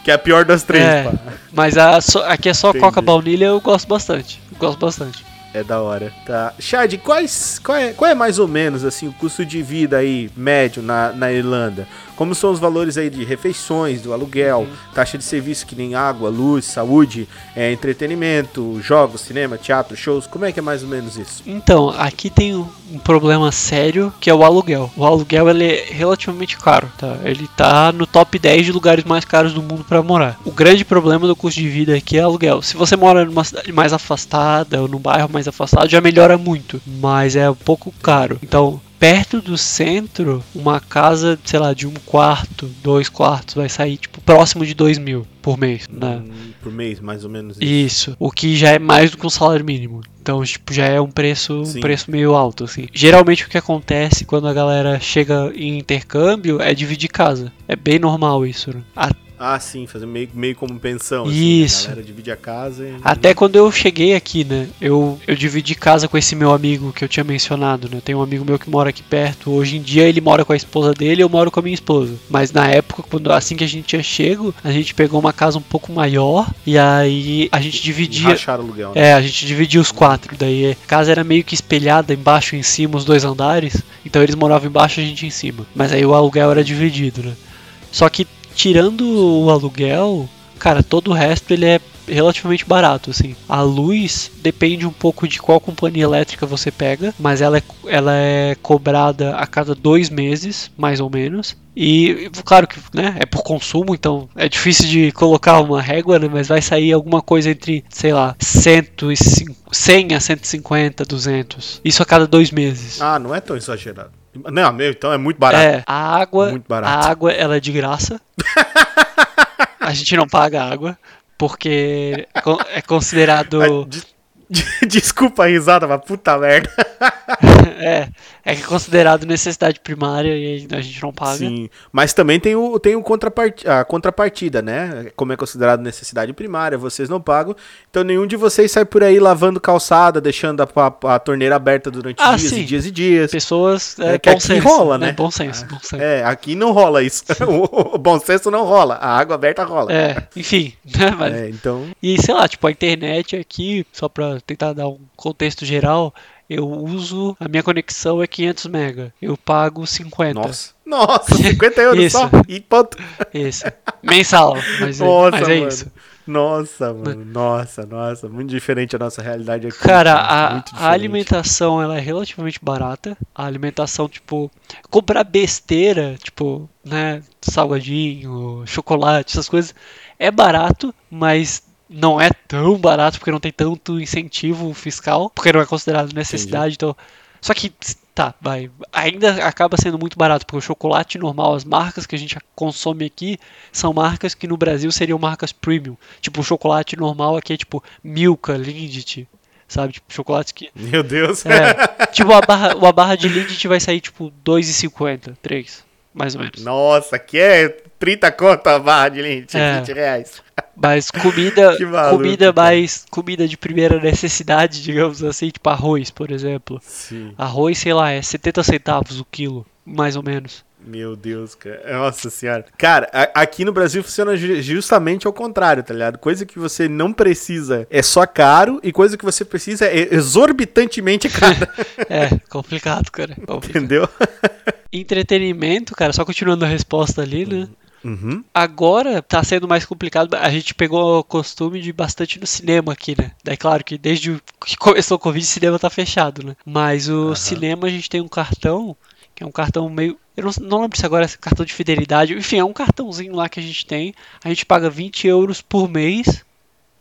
S2: que é a pior das três,
S3: É.
S2: pá.
S3: Mas a, aqui é só
S2: Entendi.
S3: Coca baunilha, eu gosto bastante. Eu gosto bastante.
S2: É da hora. Tá. Chad, quais, qual, é, qual é mais ou menos assim o custo de vida aí médio na, na Irlanda? Como são os valores aí de refeições, do aluguel,
S3: Uhum.
S2: taxa de serviço que nem água, luz, saúde, é, entretenimento, jogos, cinema, teatro, shows? Como é que é mais ou menos isso?
S3: Então, aqui tem um, problema sério que é o aluguel. O aluguel ele é relativamente caro, tá? Ele tá no top 10 de lugares mais caros do mundo para morar. O grande problema do custo de vida aqui é aluguel. Se você mora numa cidade mais afastada ou num bairro mais afastado, já melhora muito, mas é um pouco caro. Então, perto do centro, uma casa, sei lá, de um quarto, dois quartos, vai sair tipo próximo de dois mil por mês, né?
S2: Por mês, mais ou menos isso.
S3: Isso, o que já é mais do que um salário mínimo. Então, tipo, já é um preço, um preço meio alto, assim. Geralmente o que acontece quando a galera chega em intercâmbio é dividir casa. É bem normal isso, né? A-
S2: Ah, sim, fazer meio, meio como pensão. assim,
S3: Isso.
S2: a galera divide a casa e...
S3: Até quando eu cheguei aqui, né? Eu, eu dividi casa com esse meu amigo que eu tinha mencionado, né? Tem um amigo meu que mora aqui perto. Hoje em dia ele mora com a esposa dele, eu moro com a minha esposa. Mas na época, quando assim que a gente tinha chego, a gente pegou uma casa um pouco maior e aí a gente dividia.
S2: Racharam o aluguel, né?
S3: É, a gente dividia os quatro. Daí a casa era meio que espelhada embaixo e em cima, os dois andares. Então eles moravam embaixo e a gente em cima. Mas aí o aluguel era dividido, né? Só que tirando o aluguel, cara, todo o resto ele é relativamente barato, assim. A luz depende um pouco de qual companhia elétrica você pega, mas ela é, ela é cobrada a cada dois meses, mais ou menos. E claro que né, é por consumo, então é difícil de colocar uma régua, né, mas vai sair alguma coisa entre, sei lá, 105, 100 a 150, 200. Isso a cada dois meses.
S2: Ah, não é tão exagerado. Não, meu, então é muito barato.
S3: É, a água,
S2: Muito barato.
S3: a água ela é de graça. A gente não paga água porque é é considerado
S2: des- Desculpa a risada, mas puta merda.
S3: é, é considerado necessidade primária e a gente não paga.
S2: Sim, mas também tem, o, tem o contrapart, a contrapartida, né? Como é considerado necessidade primária, vocês não pagam. Então nenhum de vocês sai por aí lavando calçada, deixando a, a- a torneira aberta durante
S3: Ah,
S2: dias
S3: sim.
S2: e dias e dias.
S3: Pessoas é,
S2: É que aqui
S3: senso,
S2: rola, né?
S3: Bom senso, bom senso.
S2: É, aqui não rola isso. o, o bom senso não rola. A água aberta rola.
S3: É, enfim, né, mas
S2: É, então.
S3: E sei lá, tipo, a internet aqui, só pra tentar dar um contexto geral, eu uso, a minha conexão é 500 mega. Eu pago 50.
S2: Nossa. Nossa, 50 euros
S3: Isso.
S2: só. E ponto.
S3: Isso. Mensal, mas, é-
S2: Nossa,
S3: mas é
S2: mano.
S3: isso.
S2: Nossa, mano. Nossa, nossa. Muito diferente a nossa realidade aqui.
S3: Cara, a, a alimentação ela é relativamente barata. A alimentação, tipo, comprar besteira, tipo, né, salgadinho, chocolate, essas coisas, é barato, mas não é tão barato porque não tem tanto incentivo fiscal, porque não é considerado necessidade, então. Só que tá, vai, ainda acaba sendo muito barato, porque o chocolate normal, as marcas que a gente consome aqui são marcas que no Brasil seriam marcas premium. Tipo, o chocolate normal aqui é tipo Milka, Lindt, sabe? Tipo, chocolates que
S2: Meu Deus.
S3: é, tipo, a barra, a barra de Lindt vai sair tipo 2,50, 3, mais ou menos.
S2: Nossa, que é 30 conto a barra de lente,
S3: É.
S2: 20 reais.
S3: Mas comida,
S2: maluco,
S3: comida mais, comida de primeira necessidade, digamos assim, tipo arroz, por exemplo.
S2: Sim.
S3: Arroz, sei lá, é 70 centavos o quilo, mais ou menos.
S2: Meu Deus, cara. Nossa senhora. Cara, a- aqui no Brasil funciona ju- justamente ao contrário, tá ligado? Coisa que você não precisa é só caro e coisa que você precisa é exorbitantemente cara.
S3: É, complicado, cara. complicado.
S2: entendeu?
S3: Entretenimento, cara, só continuando a resposta ali, né?
S2: Uhum.
S3: Agora tá sendo mais complicado. A gente pegou o costume de ir bastante no cinema aqui, né? Daí, claro que desde que começou o Covid, o cinema tá fechado, né? Mas o cinema a gente tem um cartão, que é um cartão meio. Eu não, não lembro se agora é cartão de fidelidade. Enfim, é um cartãozinho lá que a gente tem. A gente paga 20 euros por mês.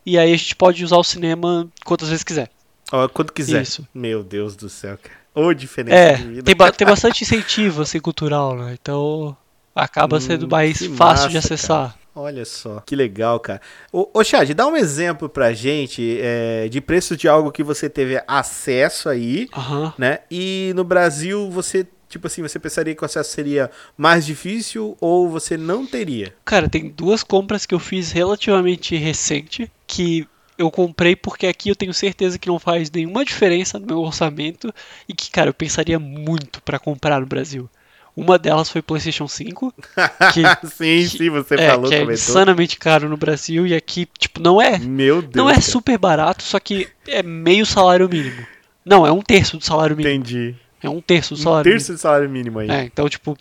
S3: E aí a gente pode usar o cinema quantas vezes quiser.
S2: Ó, quando quiser.
S3: Isso.
S2: Meu Deus do céu, cara. Ô, diferença
S3: É,
S2: de
S3: tem, ba- tem bastante incentivo assim, cultural, né? Então acaba
S2: Hum,
S3: sendo mais
S2: que
S3: fácil de
S2: massa,
S3: acessar.
S2: Olha só, que legal, cara. Ô, ô Chad, dá um exemplo pra gente é, de preço de algo que você teve acesso aí,
S3: Aham.
S2: né? E no Brasil você, tipo assim, você pensaria que o acesso seria mais difícil ou você não teria?
S3: Cara, tem duas compras que eu fiz relativamente recente que eu comprei porque aqui eu tenho certeza que não faz nenhuma diferença no meu orçamento e que, cara, eu pensaria muito pra comprar no Brasil. Uma delas foi PlayStation 5, que,
S2: sim, sim, você
S3: é,
S2: falou,
S3: que é
S2: comentou.
S3: insanamente caro no Brasil e aqui, tipo, não é,
S2: Meu Deus.
S3: não é
S2: cara.
S3: super barato, só que é meio salário mínimo. Não, é um terço do salário mínimo.
S2: Entendi.
S3: É um terço do
S2: Um
S3: salário
S2: terço de salário mínimo aí.
S3: mínimo. É, então, tipo,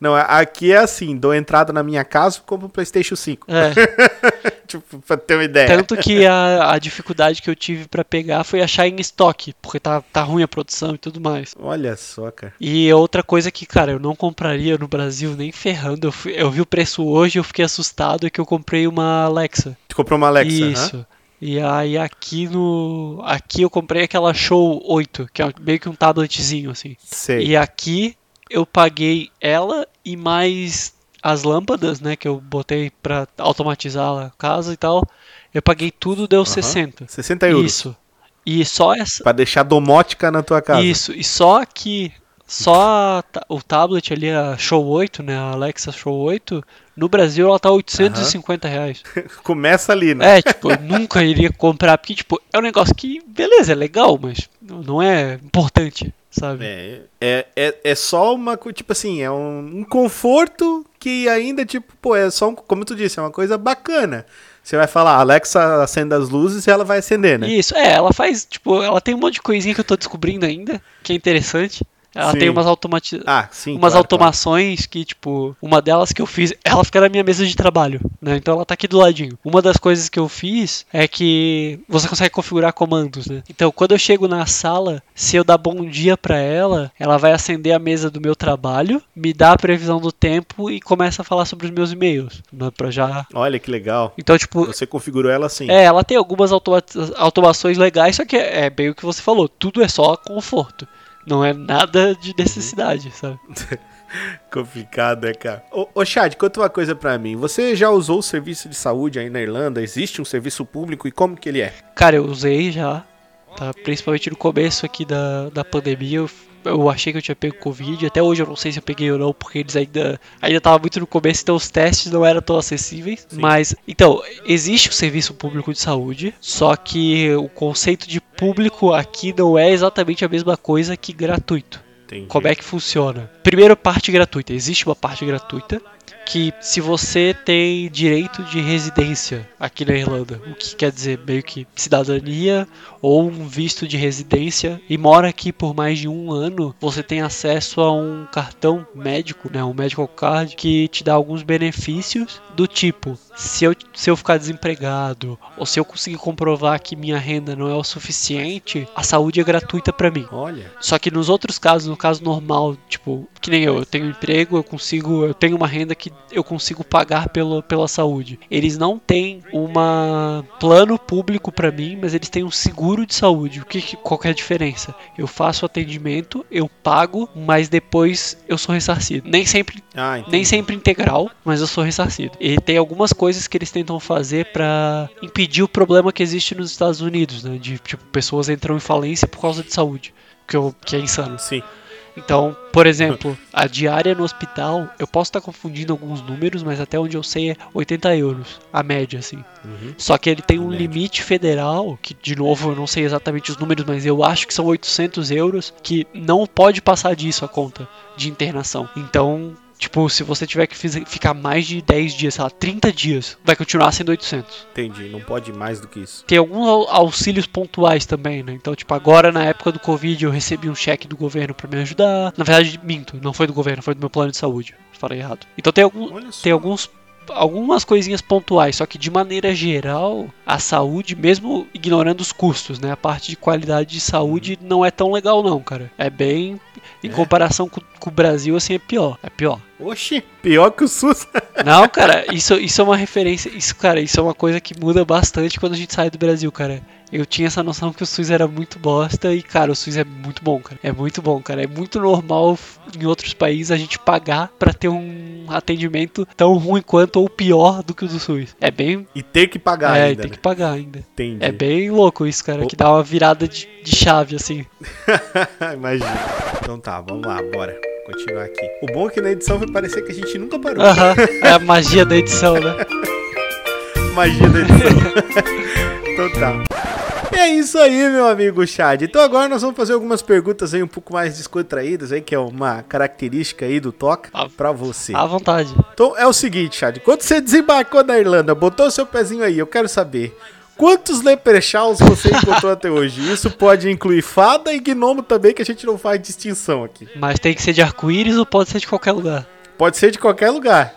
S2: Não, aqui é assim, dou entrada na minha casa, compro um Playstation 5.
S3: é.
S2: tipo, pra ter uma ideia.
S3: Tanto que a, a dificuldade que eu tive pra pegar foi achar em estoque, porque tá, tá ruim a produção e tudo mais.
S2: Olha só, cara.
S3: E outra coisa que, cara, eu não compraria no Brasil nem ferrando. Eu, fui- eu vi o preço hoje, eu fiquei assustado, é que eu comprei uma Alexa.
S2: Tu comprou uma Alexa,
S3: Isso. E aí aqui no. Aqui eu comprei aquela Show 8, que é meio que um tabletzinho, assim.
S2: Sei.
S3: E aqui eu paguei ela e mais as lâmpadas, né, que eu botei pra automatizar a casa e tal. Eu paguei tudo, deu 60.
S2: 60 euros.
S3: Isso. E só essa.
S2: Pra deixar domótica na tua casa.
S3: Isso. E só aqui. Só o tablet ali, a Show 8, né? A Alexa Show 8. No Brasil ela tá 850 reais.
S2: Começa ali, né?
S3: É, tipo, eu nunca iria comprar, porque, tipo, é um negócio que, beleza, é legal, mas não é importante, sabe?
S2: É, é, é, é só uma tipo assim, é um, um conforto que ainda, tipo, pô, é só, um, como tu disse, é uma coisa bacana. Você vai falar, Alexa, acenda as luzes e ela vai acender, né?
S3: Isso, é, ela faz, tipo, ela tem um monte de coisinha que eu tô descobrindo ainda, que é interessante. Ela
S2: Sim.
S3: tem umas automati
S2: Ah, sim.
S3: umas
S2: claro,
S3: automações que, tipo, uma delas que eu fiz, ela fica na minha mesa de trabalho, né? Então ela tá aqui do ladinho. Uma das coisas que eu fiz é que você consegue configurar comandos, né? Então quando eu chego na sala, se eu dar bom dia pra ela, ela vai acender a mesa do meu trabalho, me dá a previsão do tempo e começa a falar sobre os meus e-mails, né? Pra já.
S2: claro. Olha que legal.
S3: Então, tipo,
S2: Você configurou ela assim.
S3: é, ela tem algumas automa- automações legais, só que é, é bem o que você falou, tudo é só conforto. Não é nada de necessidade, sabe?
S2: Complicado, né, cara? Ô, ô Chad, conta uma coisa pra mim. Você já usou o serviço de saúde aí na Irlanda? Existe um serviço público e como que ele é?
S3: Cara, eu usei já, tá? Principalmente no começo aqui da, da pandemia, eu, eu achei que eu tinha pego Covid. Até hoje eu não sei se eu peguei ou não, porque eles ainda ainda tava muito no começo, então os testes não eram tão acessíveis. Mas, então, existe o serviço público de saúde, só que o conceito de público aqui não é exatamente a mesma coisa que gratuito.
S2: Entendi.
S3: Como é que funciona? Primeiro, parte gratuita. Existe uma parte gratuita que se você tem direito de residência aqui na Irlanda, o que quer dizer meio que cidadania ou um visto de residência e mora aqui por mais de um ano, você tem acesso a um cartão médico, né, um medical card que te dá alguns benefícios do tipo, se eu, se eu ficar desempregado ou se eu conseguir comprovar que minha renda não é o suficiente, a saúde é gratuita para mim.
S2: Olha.
S3: Só que nos outros casos, no caso normal, tipo, que nem eu, eu tenho emprego, eu consigo, eu tenho uma renda que eu consigo pagar pelo, pela saúde. Eles não têm uma plano público pra mim, mas eles têm um seguro de saúde. O que, qual que é a diferença? Eu faço atendimento, eu pago, mas depois eu sou ressarcido. Nem sempre
S2: Ah,
S3: nem sempre integral, mas eu sou ressarcido. E tem algumas coisas que eles tentam fazer pra impedir o problema que existe nos Estados Unidos, né? De tipo pessoas entram em falência por causa de saúde, que, eu, que é insano.
S2: Sim.
S3: Então, por exemplo, a diária no hospital, eu posso estar confundindo alguns números, mas até onde eu sei é 80 euros, a média, assim.
S2: Uhum.
S3: Só que ele tem um limite federal, que de novo eu não sei exatamente os números, mas eu acho que são 800 euros, que não pode passar disso a conta de internação. Então, tipo, se você tiver que ficar mais de 10 dias, sei lá, 30 dias, vai continuar sendo 800.
S2: Entendi. Não pode ir mais do que isso.
S3: Tem alguns au- auxílios pontuais também, né? Então, tipo, agora na época do Covid eu recebi um cheque do governo pra me ajudar. Na verdade, minto, não foi do governo, foi do meu plano de saúde. Falei errado. Então tem, algum, tem alguns algumas coisinhas pontuais, só que de maneira geral, a saúde, mesmo ignorando os custos, né? A parte de qualidade de saúde não é tão legal não, cara. É bem Em comparação com, com o Brasil, assim, é pior. É pior.
S2: Oxi, pior que o SUS.
S3: Não, cara, isso, isso é uma referência. Isso, cara, isso é uma coisa que muda bastante quando a gente sai do Brasil, cara. Eu tinha essa noção que o SUS era muito bosta e, cara, o SUS é muito bom, cara. É muito bom, cara. É muito normal em outros países a gente pagar pra ter um atendimento tão ruim quanto ou pior do que o do SUS. É bem.
S2: E ter que pagar
S3: é,
S2: ainda,
S3: tem
S2: né?
S3: que pagar ainda.
S2: Entendi.
S3: É bem louco isso, cara, que dá uma virada de, de chave, assim.
S2: Imagina. Então tá, vamos lá, bora. Continuar aqui. O bom é que na edição vai parecer que a gente nunca parou.
S3: Aham. É a magia da edição, né?
S2: Magia da edição. então tá. É isso aí, meu amigo Chad. Então agora nós vamos fazer algumas perguntas aí um pouco mais descontraídas aí, que é uma característica aí do Toca pra você.
S3: À vontade.
S2: Então é o seguinte, Chad. Quando você desembarcou na Irlanda, botou seu pezinho aí, eu quero saber. Quantos leprechauns você encontrou até hoje? Isso pode incluir fada e gnomo também, que a gente não faz distinção aqui.
S3: Mas tem que ser de arco-íris ou pode ser de qualquer lugar?
S2: Pode ser de qualquer lugar.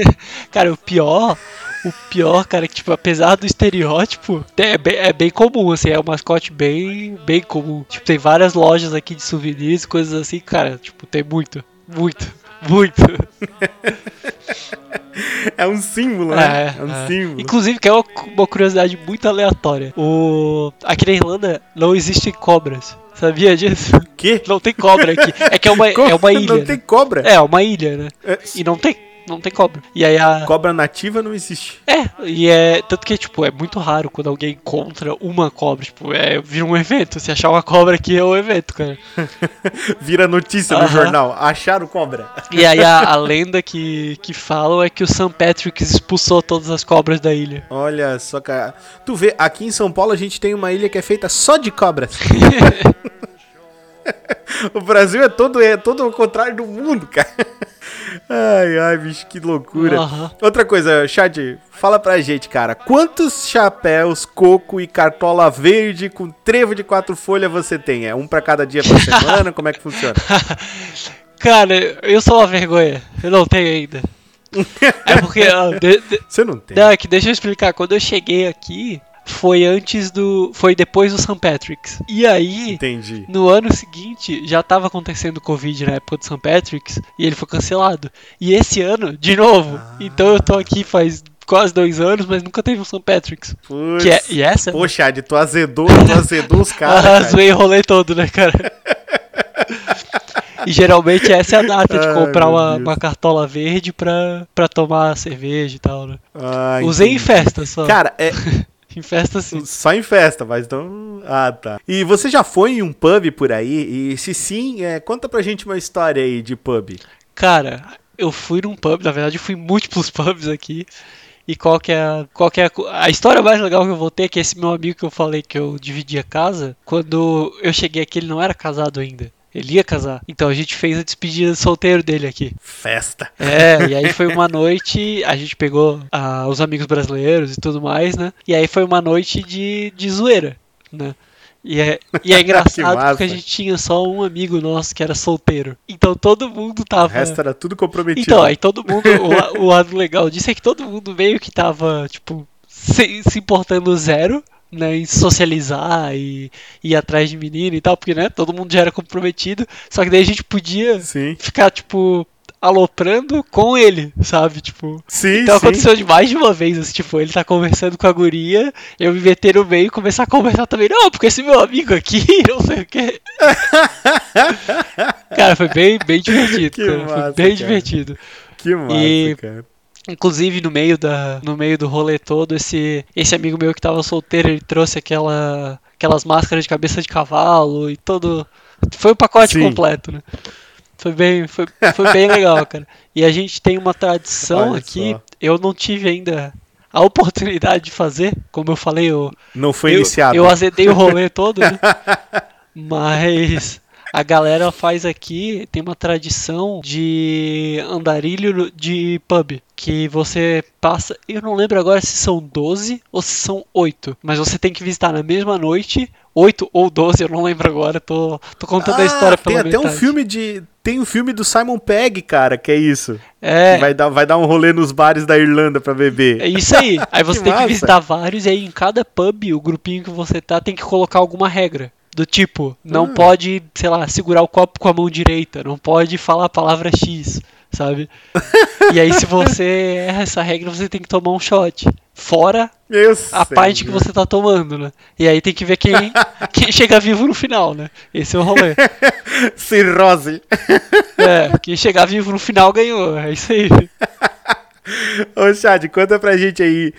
S3: Cara, o pior, o pior, cara, é que, tipo, apesar do estereótipo, é bem, é bem comum, assim, é um mascote bem, bem comum. Tipo, tem várias lojas aqui de souvenirs e coisas assim, cara, tipo, tem muito, muito, muito.
S2: É um símbolo, né?
S3: É,
S2: É, um
S3: é.
S2: símbolo.
S3: Inclusive, que é uma, uma curiosidade muito aleatória. O... Aqui na Irlanda não existem cobras. Sabia disso?
S2: quê?
S3: Não tem cobra aqui. É que é uma, é uma ilha.
S2: Não
S3: né?
S2: tem cobra?
S3: É, uma ilha, né?
S2: É,
S3: E não tem. Não tem cobra. E aí a.
S2: Cobra nativa não existe.
S3: É, e é. Tanto que, tipo, é muito raro quando alguém encontra uma cobra. Tipo, é, vira um evento. Se achar uma cobra aqui é um evento, cara.
S2: Vira notícia no
S3: Aham.
S2: jornal. Acharam cobra.
S3: E aí a, a lenda que, que falam é que o St. Patrick expulsou todas as cobras da ilha.
S2: Olha só, cara. Tu vê, aqui em São Paulo a gente tem uma ilha que é feita só de cobras. o Brasil é todo, é todo o contrário do mundo, cara. Ai, ai, bicho, que loucura.
S3: Aham.
S2: Outra coisa, Chad, fala pra gente, cara. Quantos chapéus, coco e cartola verde com trevo de quatro folhas você tem? É um pra cada dia por semana? Como é que funciona?
S3: Cara, eu sou uma vergonha. Eu não tenho ainda. É porque. ó, de- de-
S2: Você não tem.
S3: não, é que deixa eu explicar. Quando eu cheguei aqui, foi antes do. Foi depois do St. Patrick's. E aí.
S2: Entendi.
S3: No ano seguinte, já tava acontecendo Covid na época do St. Patrick's e ele foi cancelado. E esse ano, de novo. Então eu tô aqui faz quase dois anos, mas nunca teve um St. Patrick's.
S2: Putz.
S3: Que é, e essa?
S2: Pô, Chad, tu azedou, tu azedou os caras.
S3: Ah,
S2: Chad.
S3: zoei o rolê todo, né, cara? E geralmente essa é a data de
S2: Ai,
S3: comprar uma, uma cartola verde pra, pra tomar cerveja e tal, né?
S2: Ah,
S3: Usei em
S2: entendi.
S3: festa só.
S2: Cara, é
S3: Em festa sim.
S2: só em festa, mas não. Ah, tá. E você já foi em um pub por aí? E se sim, é, conta pra gente uma história aí de pub.
S3: Cara, eu fui num pub, na verdade eu fui em múltiplos pubs aqui. E qual que é, a, qual que é a, a história mais legal que eu vou ter é que esse meu amigo que eu falei que eu dividia casa, quando eu cheguei aqui ele não era casado ainda. Ele ia casar. Então a gente fez a despedida de solteiro dele aqui.
S2: Festa.
S3: É, e aí foi uma noite, a gente pegou ah, os amigos brasileiros e tudo mais, né? E aí foi uma noite de, de zoeira, né? E é, e é engraçado porque a gente tinha só um amigo nosso que era solteiro. Então todo mundo
S2: O
S3: tava.
S2: resto era tudo comprometido.
S3: Então, aí todo mundo. O, o lado legal disso é que todo mundo meio que tava, tipo, se, se importando zero, né? Em socializar e ir atrás de menino e tal, porque, né? Todo mundo já era comprometido. Só que daí a gente podia
S2: Sim.
S3: ficar, tipo, aloprando com ele, sabe? Tipo.
S2: Sim,
S3: Então
S2: sim.
S3: aconteceu de mais de uma vez, assim, tipo, ele tá conversando com a guria, eu me meter no meio e começar a conversar também. Não, porque esse meu amigo aqui, não sei o quê. cara, foi bem, bem divertido,
S2: Que
S3: cara.
S2: massa,
S3: foi bem
S2: cara.
S3: divertido.
S2: Que massa,
S3: E-
S2: cara.
S3: Inclusive, no meio, da, no meio do rolê todo, esse, esse amigo meu que tava solteiro, ele trouxe aquela, aquelas máscaras de cabeça de cavalo e todo. Foi o pacote
S2: Sim.
S3: completo, né? Foi bem, foi, foi bem legal, cara. E a gente tem uma tradição
S2: Olha
S3: aqui,
S2: só.
S3: eu não tive ainda a oportunidade de fazer, como eu falei, eu,
S2: Não foi
S3: eu,
S2: iniciado.
S3: eu azedei o rolê todo, né? Mas a galera faz aqui, tem uma tradição de andarilho de pub. Que você passa. Eu não lembro agora se são 12 ou se são 8. Mas você tem que visitar na mesma noite. 8 ou 12, eu não lembro agora. Tô, tô contando a
S2: Ah,
S3: história
S2: tem
S3: pela
S2: até um
S3: metade.
S2: filme de. Tem um filme do Simon Pegg, cara, que é isso.
S3: É,
S2: Vai, dar, vai dar um rolê nos bares da Irlanda pra beber.
S3: É isso aí. Aí você
S2: Que
S3: tem que
S2: massa.
S3: visitar vários e aí em cada pub, o grupinho que você tá tem que colocar alguma regra. Do tipo, não
S2: Ah.
S3: pode, sei lá, segurar o copo com a mão direita, não pode falar a palavra X, sabe? e aí, se você erra essa regra, você tem que tomar um shot. Fora a parte que você tá tomando, né? E aí tem que ver quem, quem chega vivo no final, né? Esse é o rolê.
S2: Cirrose.
S3: É, quem chegar vivo no final ganhou. É isso aí.
S2: Ô, Chad, conta pra gente aí.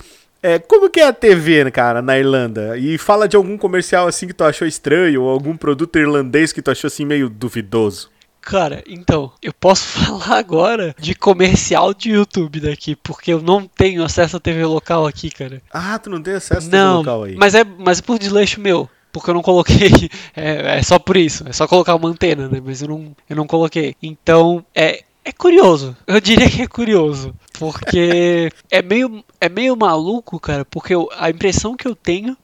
S2: É, como que é a TV, cara, na Irlanda? E fala de algum comercial assim que tu achou estranho, ou algum produto irlandês que tu achou assim meio duvidoso.
S3: Cara, então, eu posso falar agora de comercial de YouTube daqui, porque eu não tenho acesso à TV local aqui, cara.
S2: Ah, tu não tem acesso a
S3: Não,
S2: local aí.
S3: mas é, mas é por desleixo meu. Porque eu não coloquei. É, é só por isso. É só colocar uma antena, né? Mas eu não, eu não coloquei. Então, é, é curioso. Eu diria que é curioso. Porque é meio, é meio maluco, cara. Porque eu- a impressão que eu tenho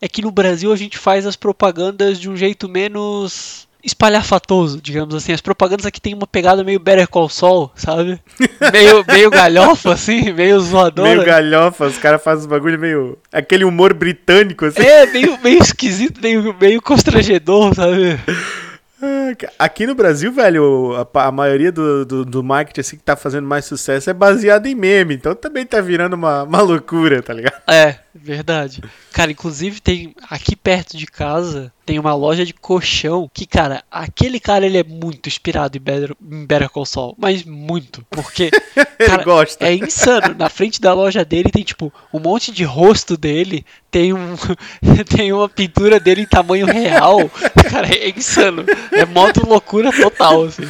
S3: é que no Brasil a gente faz as propagandas de um jeito menos espalhafatoso, digamos assim. As propagandas aqui tem uma pegada meio Better Call Saul, sabe? Meio, meio galhofa, assim, meio zoadora.
S2: Meio galhofa, os caras fazem os bagulho meio. aquele humor britânico, assim.
S3: É, meio, meio esquisito, meio, meio constrangedor, sabe?
S2: Ah, Aqui no Brasil, velho, a, a maioria do, do, do marketing assim, que tá fazendo mais sucesso é baseado em meme. Então também tá virando uma, uma loucura, tá ligado?
S3: É, verdade. Cara, inclusive tem aqui perto de casa tem uma loja de colchão que, cara, aquele cara ele é muito inspirado em Better, em Better Call Saul, mas muito, porque
S2: Ele
S3: cara,
S2: gosta.
S3: é insano. Na frente da loja dele tem tipo um monte de rosto dele, tem um tem uma pintura dele em tamanho real. Cara, é insano. É moto loucura total assim.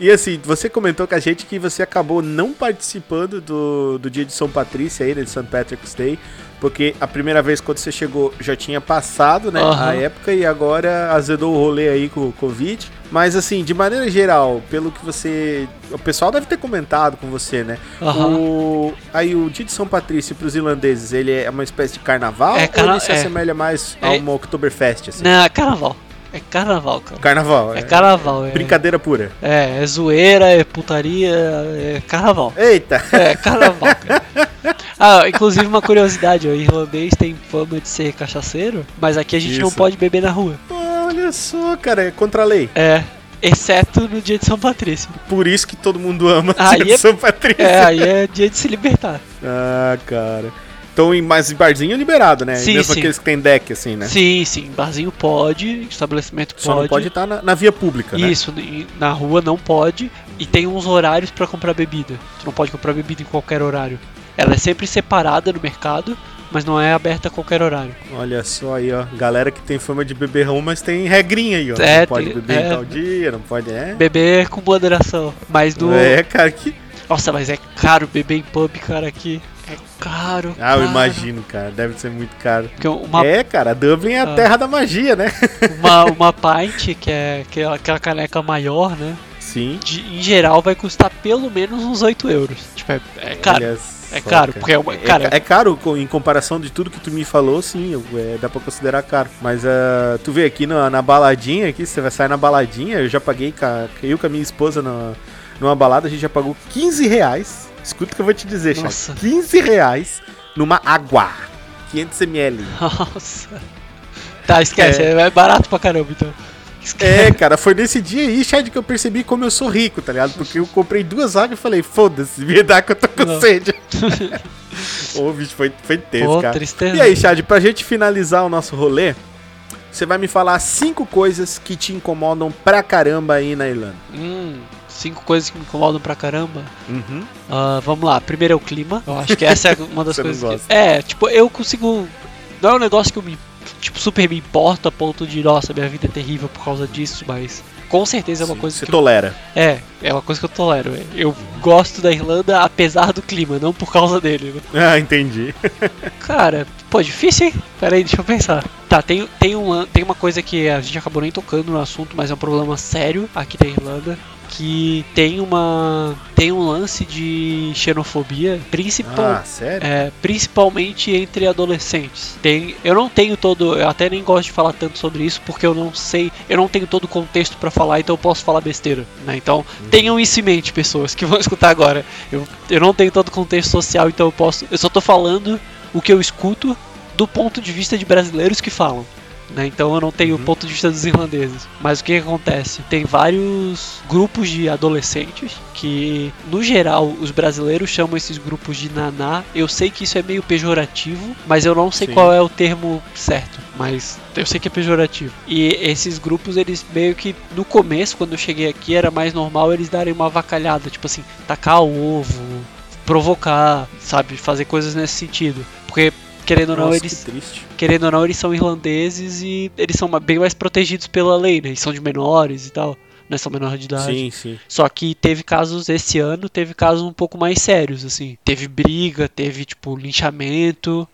S2: E assim, você comentou com a gente que você acabou não participando do, do dia de São Patrícia aí, né, de St. Patrick's Day, porque a primeira vez quando você chegou já tinha passado, né,
S3: Aham.
S2: a época, e agora azedou o rolê aí com o Covid. Mas assim, de maneira geral, pelo que você... O pessoal deve ter comentado com você, né?
S3: Aham.
S2: O... Aí o dia de São Patrício pros irlandeses, ele é uma espécie de carnaval
S3: É, carna-
S2: ou ele se
S3: é.
S2: assemelha mais a
S3: É.
S2: uma Oktoberfest, assim?
S3: Não, é carnaval. É carnaval, cara.
S2: Carnaval,
S3: É carnaval, é.
S2: Brincadeira pura.
S3: É, é zoeira, é putaria, é carnaval.
S2: Eita!
S3: É, carnaval, cara. Ah, inclusive uma curiosidade, o irlandês tem fama de ser cachaceiro, mas aqui a gente não
S2: Isso.
S3: pode beber na rua.
S2: Olha só, cara, é contra a lei.
S3: É, exceto no dia de São Patrício.
S2: Por isso que todo mundo ama
S3: Aí
S2: dia de
S3: é-
S2: São Patrício.
S3: É, aí é dia de se libertar.
S2: Ah, cara. Então, em mais barzinho é liberado, né?
S3: Sim,
S2: Mesmo
S3: sim.
S2: aqueles que tem deck, assim, né?
S3: Sim, sim, barzinho pode, estabelecimento
S2: Só
S3: pode.
S2: não pode estar na, na via pública, né?
S3: Isso, na rua não pode. E tem uns horários pra comprar bebida. Tu não pode comprar bebida em qualquer horário. Ela é sempre separada no mercado, mas não é aberta a qualquer horário.
S2: Olha só aí, ó. Galera que tem fama de beberrão, mas tem regrinha aí, ó.
S3: É,
S2: não pode
S3: tem-
S2: beber em
S3: é.
S2: tal dia, não pode, é.
S3: Beber com moderação. Mas no.
S2: É, cara, que.
S3: Nossa, mas é caro beber em pub, cara, aqui. É caro.
S2: Ah, eu
S3: caro.
S2: imagino, cara. Deve ser muito caro.
S3: Uma,
S2: É, cara, Dublin é a
S3: Ah.
S2: terra da magia, né?
S3: uma, uma pint, que é aquela, aquela caneca maior, né?
S2: Sim.
S3: De, em geral vai custar pelo menos uns 8 euros. Tipo, é, é caro. É caro,
S2: cara.
S3: porque é uma.
S2: É,
S3: Cara,
S2: ca- é caro em comparação de tudo que tu me falou, sim, eu- é, dá pra considerar caro. Mas ah, tu vê aqui na, na baladinha, aqui, você vai sair na baladinha, eu já paguei, eu com a minha esposa na- numa balada, a gente já pagou 15 reais. Escuta o que eu vou te dizer.
S3: Nossa.
S2: 15 reais numa água. 500ml.
S3: Nossa. Tá, esquece,
S2: É.
S3: é, barato pra caramba, então.
S2: É, cara, foi nesse dia aí, Chad, que eu percebi como eu sou rico, tá ligado? Porque eu comprei duas águas e falei, foda-se, me dá que eu tô com
S3: Não.
S2: sede. Ô, bicho, foi, foi tenso,
S3: Pô,
S2: cara.
S3: tristeza.
S2: E aí, Chad, pra gente finalizar o nosso rolê, você vai me falar cinco coisas que te incomodam pra caramba aí na Irlanda.
S3: Hum, cinco coisas que me incomodam pra caramba.
S2: Uhum.
S3: Ah, vamos lá, primeiro é o clima. Eu acho que essa é uma das
S2: Você
S3: coisas que. É, tipo, eu consigo. Não é um negócio que eu me. Tipo, super me importa a ponto de, nossa, minha vida é terrível por causa disso, mas. Com certeza é uma
S2: Sim,
S3: coisa
S2: você
S3: que.
S2: tolera.
S3: É, é uma coisa que eu tolero. Eu gosto da Irlanda apesar do clima, não por causa dele. Né?
S2: Ah, entendi.
S3: Cara, pô, difícil, hein? Pera aí, deixa eu pensar. Tá, tem, tem, um, tem uma coisa que a gente acabou nem tocando no assunto, mas é um problema sério aqui da Irlanda. Que tem uma. Tem um lance de xenofobia, principal,
S2: Ah,
S3: é, principalmente entre adolescentes. Tem, eu não tenho todo, eu até nem gosto de falar tanto sobre isso porque eu não sei, eu não tenho todo o contexto pra falar, então eu posso falar besteira, né? Então tenham isso em mente, pessoas que vão escutar agora. Eu, eu não tenho todo o contexto social, então eu posso, eu só tô falando o que eu escuto do ponto de vista de brasileiros que falam. Né? Então eu não tenho o ponto de vista dos irlandeses. Mas o que, que acontece? Tem vários grupos de adolescentes que, no geral, os brasileiros chamam esses grupos de naná. Eu sei que isso é meio pejorativo, mas eu não sei
S2: Sim.
S3: qual é o termo certo. Mas eu sei que é pejorativo. E esses grupos, eles meio que no começo, quando eu cheguei aqui, era mais normal eles darem uma avacalhada, tipo assim, tacar ovo, provocar, sabe, fazer coisas nesse sentido. Porque querendo ou não,
S2: Nossa,
S3: eles
S2: que
S3: querendo ou não, eles são irlandeses e eles são bem mais protegidos pela lei, né? Eles são de menores e tal, né? São menores de idade.
S2: Sim, sim.
S3: Só que teve casos esse ano, teve casos um pouco mais sérios, assim. Teve briga, teve tipo linchamento.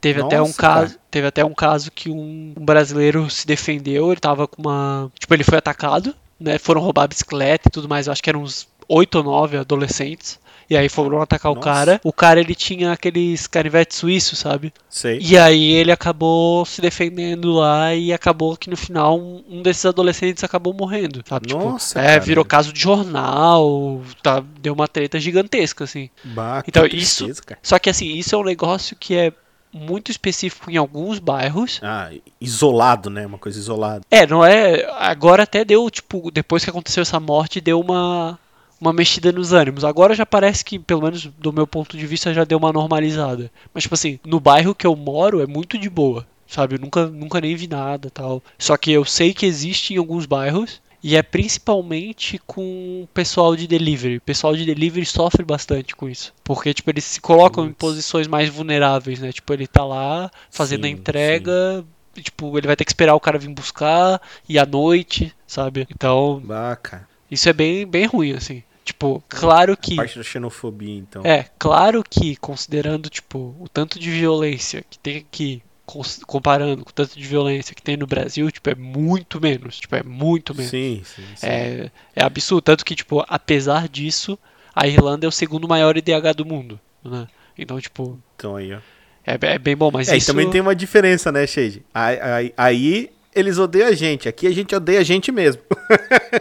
S3: Teve até um
S2: Nossa,
S3: caso,
S2: cara.
S3: teve até um caso que um, um brasileiro se defendeu, ele tava com uma, tipo, ele foi atacado, né? Foram roubar a bicicleta e tudo mais, eu acho que eram uns oito ou nove adolescentes. E aí foram atacar o
S2: Nossa.
S3: cara. O cara ele tinha aqueles canivetes suíços, sabe?
S2: Sei.
S3: E aí ele acabou se defendendo lá e acabou que no final um, um desses adolescentes acabou morrendo, sabe? Tipo,
S2: Nossa,
S3: é,
S2: cara.
S3: virou caso de jornal, tá, deu uma treta gigantesca, assim.
S2: Bah,
S3: Então, isso-
S2: cara.
S3: Só que assim, isso é um negócio que é muito específico em alguns bairros.
S2: Ah, isolado, né? Uma coisa isolada.
S3: É, não é. Agora até deu, tipo, depois que aconteceu essa morte, deu uma. Uma mexida nos ânimos. Agora já parece que, pelo menos do meu ponto de vista, já deu uma normalizada. Mas, tipo assim, no bairro que eu moro é muito de boa. Sabe? Eu nunca, nunca nem vi nada tal. Só que eu sei que existe em alguns bairros. E é principalmente com pessoal de delivery. O pessoal de delivery sofre bastante com isso. Porque, tipo, eles se colocam em posições mais vulneráveis, né? Tipo, ele tá lá fazendo a
S2: Sim,
S3: entrega. e, Tipo, ele vai ter que esperar o cara vir buscar. E à noite, sabe? Então,
S2: Bah, cara.
S3: isso é bem, bem ruim, assim. Tipo, claro que.
S2: Parte da xenofobia, então.
S3: É, claro que, considerando, tipo, o tanto de violência que tem aqui, comparando com o tanto de violência que tem no Brasil, tipo, é muito menos. Tipo, é muito menos.
S2: Sim, sim, sim.
S3: É, é absurdo. Tanto que, tipo, apesar disso, a Irlanda é o segundo maior IDH do mundo, né? Então, tipo,
S2: Então aí, ó.
S3: é, é bem bom, mas
S2: É, e
S3: isso...
S2: também tem uma diferença, né, Shade? Aí, aí, aí eles odeiam a gente. Aqui a gente odeia a gente mesmo.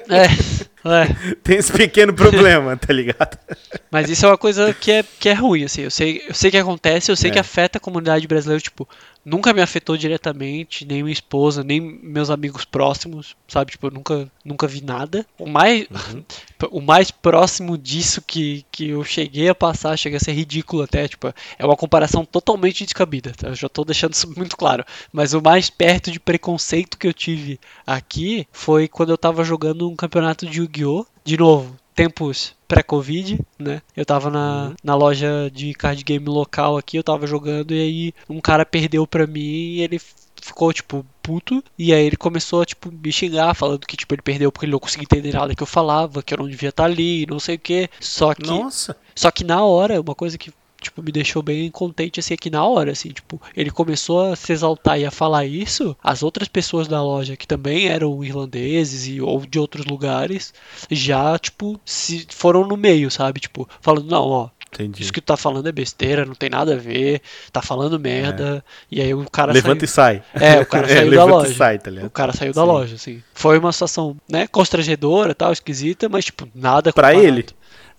S3: É, é.
S2: Tem esse pequeno problema, tá ligado?
S3: Mas isso é uma coisa que é, que é ruim, assim. Eu sei, eu sei que acontece, eu sei
S2: É.
S3: que afeta a comunidade brasileira, tipo, nunca me afetou diretamente, nem minha esposa, nem meus amigos próximos, sabe? Tipo, eu nunca, nunca vi nada. O mais, o mais próximo disso que, que eu cheguei a passar, chega a ser ridículo até, tipo, é uma comparação totalmente descabida, tá? Eu já tô deixando isso muito claro. Mas o mais perto de preconceito que eu tive aqui foi quando eu tava jogando um campeonato de Yu-Gi-Oh! De novo, tempos pré-Covid, né? Eu tava na, na loja de card game local aqui, eu tava jogando e aí um cara perdeu pra mim e ele ficou, tipo, puto. E aí ele começou a, tipo, me xingar, falando que, tipo, ele perdeu porque ele não conseguia entender nada que eu falava, que eu não devia estar ali, não sei o que. Só que.
S2: Nossa.
S3: Só que na hora, uma coisa que tipo me deixou bem contente assim é que na hora assim, tipo, ele começou a se exaltar e a falar isso, as outras pessoas da loja que também eram irlandeses e ou de outros lugares, já tipo se foram no meio, sabe? Tipo, falando não, ó,
S2: Entendi.
S3: isso que tu tá falando é besteira, não tem nada a ver, tá falando merda. E aí o cara
S2: Levanta e
S3: saiu.
S2: sai.
S3: É, o cara saiu da
S2: levanta
S3: loja.
S2: e sai, tá
S3: O cara saiu da
S2: Sim.
S3: loja, assim. Foi uma situação, né, constrangedora, tal, esquisita, mas tipo, nada
S2: Pra
S3: comparado.
S2: ele?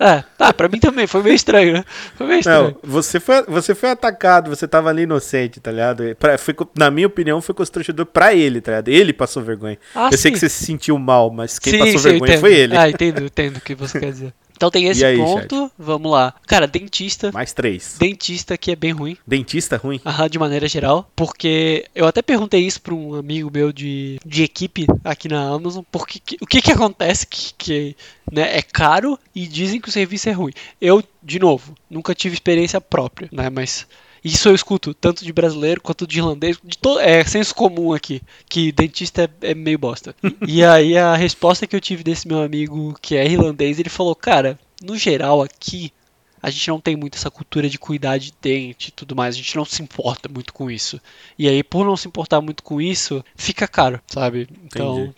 S3: É, ah, pra mim também, foi meio estranho, né? Foi meio estranho.
S2: Não, você foi, você foi atacado, você tava ali inocente, tá ligado? Pra, foi, na minha opinião, foi constrangedor pra ele, tá ligado? Ele passou vergonha.
S3: Ah,
S2: eu sei
S3: sim.
S2: que você se sentiu mal, mas quem
S3: Sim,
S2: passou
S3: sim,
S2: vergonha foi ele.
S3: Ah, entendo, entendo o que você quer dizer. Então tem esse
S2: aí,
S3: ponto, vamos lá. Cara, dentista.
S2: Mais três.
S3: Dentista que é bem ruim,
S2: Dentista ruim?
S3: aham, de maneira geral, porque eu até perguntei isso pra um amigo meu de, de equipe aqui na Amazon, porque que- o que que acontece que, que né, é caro e dizem que o serviço é ruim. Eu, de novo, nunca tive experiência própria, né, mas isso eu escuto tanto de brasileiro quanto de irlandês, de todo, é senso comum aqui, que dentista é, é meio bosta. e aí a resposta que eu tive desse meu amigo que é irlandês, ele falou, cara, no geral aqui a gente não tem muito essa cultura de cuidar de dente e tudo mais, a gente não se importa muito com isso. E aí, por não se importar muito com isso, fica caro, sabe? Então,
S2: Entendi.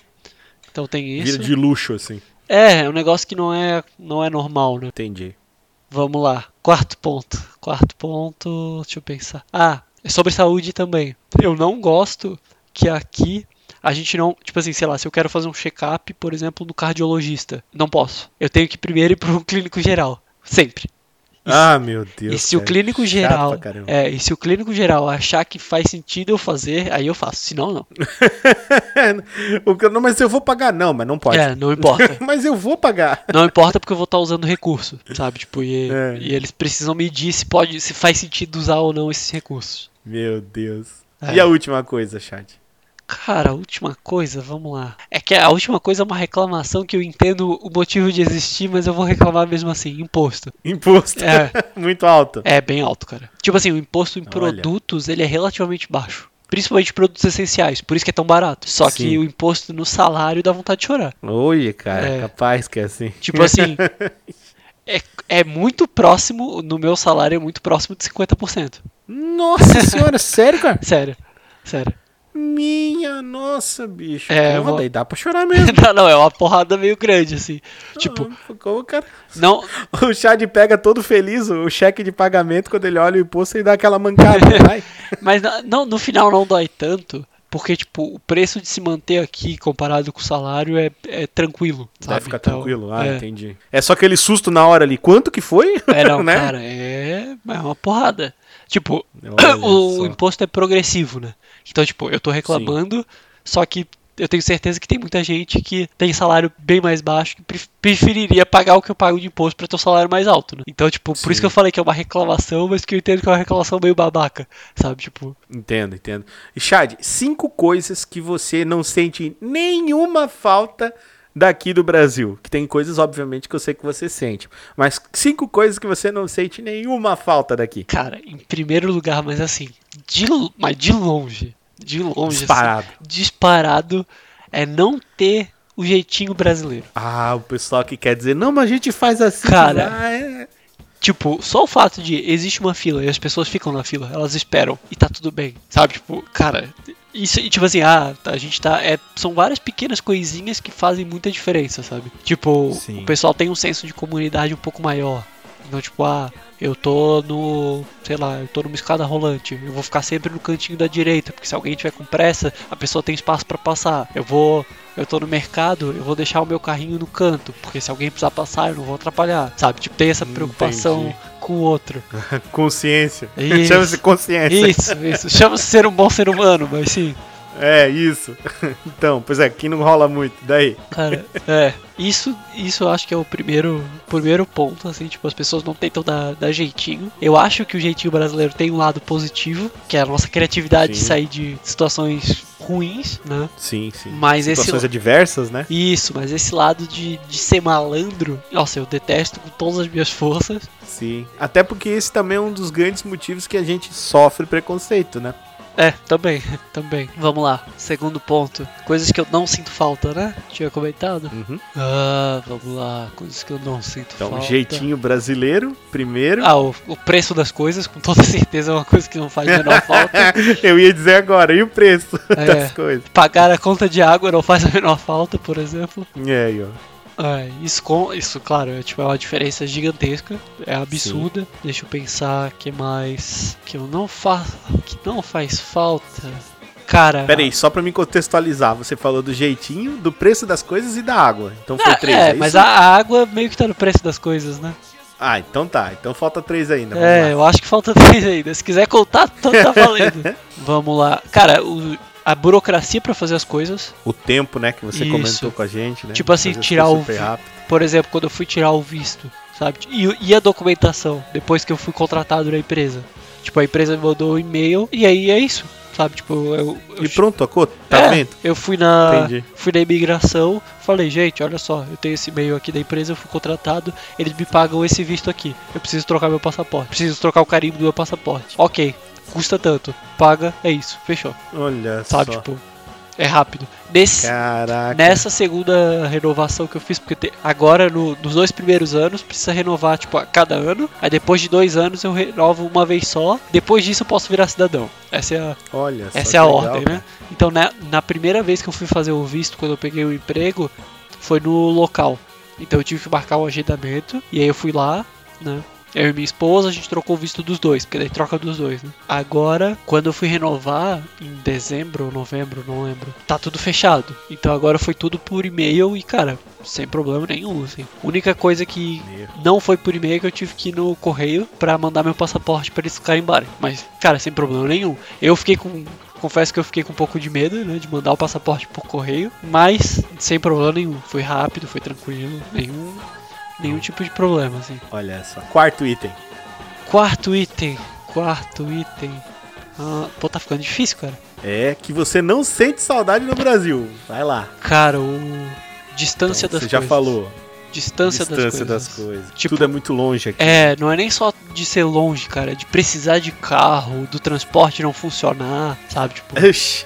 S3: então tem
S2: Vira
S3: isso.
S2: de luxo, assim.
S3: É, é um negócio que não é, não é normal, né?
S2: Entendi.
S3: Vamos lá. Quarto ponto. Quarto ponto, deixa eu pensar. Ah, é sobre saúde também. Eu não gosto que aqui a gente não, tipo assim, sei lá, se eu quero fazer um check-up, por exemplo, no cardiologista, não posso. Eu tenho que primeiro ir para um clínico geral, sempre.
S2: Ah, meu Deus.
S3: e se o
S2: cara.
S3: clínico
S2: Chato
S3: geral. É, e se o clínico geral achar que faz sentido eu fazer, aí eu faço. Se não, não.
S2: O não, mas eu vou pagar. Não, mas não pode.
S3: É, não importa.
S2: mas eu vou pagar.
S3: Não importa porque eu vou estar usando recurso, sabe? Tipo, e,
S2: É.
S3: e eles precisam medir se pode, se faz sentido usar ou não esses recursos.
S2: Meu Deus.
S3: É.
S2: E a última coisa, chat?
S3: Cara, a última coisa, vamos lá. É que a última coisa é uma reclamação que eu entendo o motivo de existir, mas eu vou reclamar mesmo assim, imposto.
S2: Imposto.
S3: É.
S2: Muito alto.
S3: É bem alto, cara. Tipo assim, o imposto em
S2: Olha.
S3: produtos, ele é relativamente baixo. Principalmente produtos essenciais, por isso que é tão barato. Só
S2: Sim.
S3: que o imposto no salário dá vontade de chorar.
S2: Oi, cara,
S3: É.
S2: capaz que é assim.
S3: Tipo assim, é, é muito próximo, no meu salário é muito próximo de 50%.
S2: Nossa senhora, sério, cara?
S3: Sério, sério.
S2: Minha nossa, bicho.
S3: É,
S2: Porra,
S3: vou-
S2: daí dá pra chorar mesmo.
S3: Não, não, é uma porrada meio grande, assim. Tipo,
S2: Ah, como, cara?
S3: não,
S2: O Chad pega todo feliz o cheque de pagamento quando ele olha o imposto e dá aquela mancada, vai.
S3: Mas não, no final não dói tanto, porque tipo, o preço de se manter aqui comparado com o salário é, é tranquilo.
S2: Vai
S3: sabe?
S2: ficar
S3: Então,
S2: tranquilo. Ah,
S3: é,
S2: entendi. É só aquele susto na hora ali. Quanto que foi?
S3: É, não,
S2: né?
S3: cara, é, é uma porrada. Tipo,
S2: Olha
S3: o
S2: só.
S3: imposto é progressivo, né? Então, tipo, eu tô reclamando, só que eu tenho certeza que tem muita gente que tem salário bem mais baixo que pref- preferiria pagar o que eu pago de imposto pra ter um salário mais alto, né? Então, tipo, por
S2: Sim.
S3: isso que eu falei que é uma reclamação, mas que eu entendo que é uma reclamação meio babaca, sabe? Tipo,
S2: Entendo, entendo. E Chad, cinco coisas que você não sente nenhuma falta daqui do Brasil. Que tem coisas, obviamente, que eu sei que você sente. Mas cinco coisas que você não sente nenhuma falta daqui.
S3: Cara, em primeiro lugar, mas assim, de, mas de longe, de longe,
S2: Disparado.
S3: assim, disparado, é não ter o jeitinho brasileiro.
S2: Ah, o pessoal que quer dizer, não, mas a gente faz assim.
S3: Cara.
S2: ah, é.
S3: Tipo, só o fato de existe uma fila e as pessoas ficam na fila, elas esperam e tá tudo bem, sabe? Tipo, cara, isso, tipo assim, ah, tá, a gente tá. É, são várias pequenas coisinhas que fazem muita diferença, sabe? Tipo,
S2: Sim.
S3: o pessoal tem um senso de comunidade um pouco maior. Então, tipo, ah, eu tô no. sei lá, eu tô numa escada rolante. Eu vou ficar sempre no cantinho da direita, porque se alguém tiver com pressa, a pessoa tem espaço pra passar. Eu vou. Eu tô no mercado, eu vou deixar o meu carrinho no canto, porque se alguém precisar passar, eu não vou atrapalhar. Sabe? Tipo, tem essa preocupação
S2: Entendi.
S3: com o outro.
S2: Consciência. Chama-se consciência.
S3: Isso, isso. Chama-se ser um bom ser humano, mas sim.
S2: É, isso. Então, pois é, aqui não rola muito. Daí.
S3: Cara, é. Isso, isso eu acho que é o primeiro, primeiro ponto, assim, tipo, as pessoas não tentam dar, dar jeitinho. Eu acho que o jeitinho brasileiro tem um lado positivo, que é a nossa criatividade de
S2: Sim.
S3: sair de situações ruins, né?
S2: Sim, sim.
S3: Mas esse
S2: Situações adversas, né?
S3: Isso, mas esse lado de, de ser malandro, nossa, eu detesto com todas as minhas forças.
S2: Sim. Até porque esse também é um dos grandes motivos que a gente sofre preconceito, né?
S3: É, também, também. Vamos lá, segundo ponto. Coisas que eu não sinto falta, né? Tinha comentado?
S2: Uhum.
S3: Ah, vamos lá, coisas que eu não sinto
S2: Então,
S3: falta.
S2: jeitinho brasileiro, primeiro.
S3: Ah, o, o preço das coisas, com toda certeza, é uma coisa que não faz a menor falta.
S2: Eu ia dizer agora, e o preço
S3: É.
S2: das coisas?
S3: Pagar a conta de água não faz a menor falta, por exemplo.
S2: E aí, ó.
S3: É, isso, com, isso, claro, é, tipo, é uma diferença gigantesca, é absurda. Deixa eu pensar que mais que eu não faço, que não faz falta. Cara,
S2: Pera aí, só pra me contextualizar, você falou do jeitinho, do preço das coisas e da água. Então foi
S3: Ah,
S2: três,
S3: é,
S2: é,
S3: mas a, água meio que tá no preço das coisas, né?
S2: Ah, então tá. Então falta três ainda.
S3: É,
S2: lá.
S3: eu acho que falta três ainda. Se quiser contar, então tá valendo. Vamos lá. Cara, o- a burocracia pra fazer as coisas.
S2: O tempo, né, que você
S3: Isso.
S2: comentou com a gente, né?
S3: Tipo assim, tirar o. Por exemplo, quando eu fui tirar o visto, sabe? E, e a documentação, depois que eu fui contratado na empresa. Tipo, a empresa me mandou um e-mail e aí é isso, sabe? Tipo, eu. eu
S2: E pronto, tocou? Tá
S3: É? Eu fui na,
S2: Entendi.
S3: fui na imigração, falei, gente, olha só, eu tenho esse e-mail aqui da empresa, eu fui contratado, eles me pagam esse visto aqui. Eu preciso trocar meu passaporte, preciso trocar o carimbo do meu passaporte. Ok, custa tanto, paga, é isso, fechou.
S2: Olha
S3: Sabe,
S2: só.
S3: tipo, é rápido. Nesse,
S2: Caraca.
S3: Nessa segunda renovação que eu fiz, porque te- agora no- nos dois primeiros anos precisa renovar tipo a cada ano, aí depois de dois anos eu renovo uma vez só, depois disso eu posso virar cidadão. Essa é a,
S2: Olha
S3: essa é a
S2: legal,
S3: ordem, né? Então na, na primeira vez que eu fui fazer o visto, quando eu peguei o emprego, foi no local. Então eu tive que marcar um agendamento, e aí eu fui lá, né? Eu e minha esposa, a gente trocou o visto dos dois, porque daí troca dos dois, né? Agora, quando eu fui renovar, em dezembro ou novembro, não lembro, tá tudo fechado. Então agora foi tudo por e-mail e, cara, sem problema nenhum, assim. Única coisa que não foi por e-mail que eu tive que ir no correio pra mandar meu passaporte pra eles carimbarem. Mas, cara, sem problema nenhum. Eu fiquei com. Confesso que eu fiquei com um pouco de medo, né, de mandar o passaporte por correio, mas sem problema nenhum. Foi rápido, foi tranquilo, nenhum, nenhum tipo de problema, assim.
S2: Olha só. Quarto item.
S3: Quarto item, quarto item. Ah, pô, tá ficando difícil, cara.
S2: É que você não sente saudade no Brasil. Vai lá.
S3: Cara, o distância
S2: Então,
S3: das
S2: você
S3: coisas.
S2: já falou.
S3: Distância,
S2: Distância
S3: das
S2: das
S3: coisas.
S2: coisas.
S3: Tipo,
S2: Tudo é muito longe aqui.
S3: É, não é nem só de ser longe, cara, é de precisar de carro, do transporte não funcionar, sabe? Tipo,
S2: Oxi.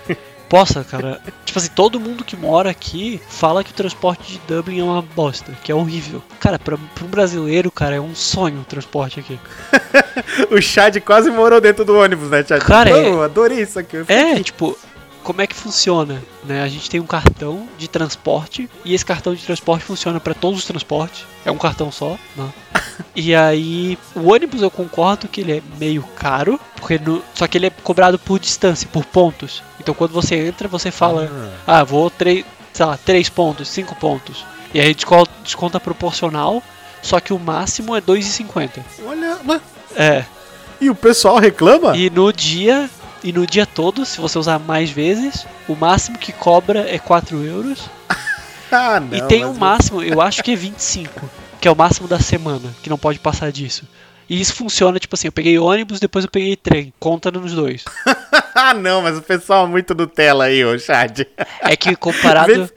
S3: Possa, cara. tipo assim, todo mundo que mora aqui fala que o transporte de Dublin é uma bosta, que é horrível. Cara, pra, pra um brasileiro, cara, é um sonho o transporte aqui.
S2: O Chad quase morou dentro do ônibus, né, Chad?
S3: Cara,
S2: Pô,
S3: é-
S2: adorei isso aqui.
S3: É,
S2: aqui.
S3: tipo, como é que funciona? Né? A gente tem um cartão de transporte e esse cartão de transporte funciona para todos os transportes. É um cartão só, né? E aí, o ônibus eu concordo que ele é meio caro, porque no- só que ele é cobrado por distância, por pontos. Então quando você entra, você fala, ah, vou três, sei lá, 3 pontos, 5 pontos. E aí desconta, desconta proporcional, só que o máximo é 2,50.
S2: Olha, mas-
S3: É.
S2: e o pessoal reclama?
S3: E no dia e no dia todo, se você usar mais vezes, o máximo que cobra é 4 euros.
S2: Ah, não.
S3: e tem um máximo, eu acho que é 25, que é o máximo da semana, que não pode passar disso. E isso funciona, tipo assim, eu peguei ônibus, depois eu peguei trem. Conta nos dois.
S2: ah, não, mas o pessoal é muito Nutella aí, ô Chad.
S3: É que comparado.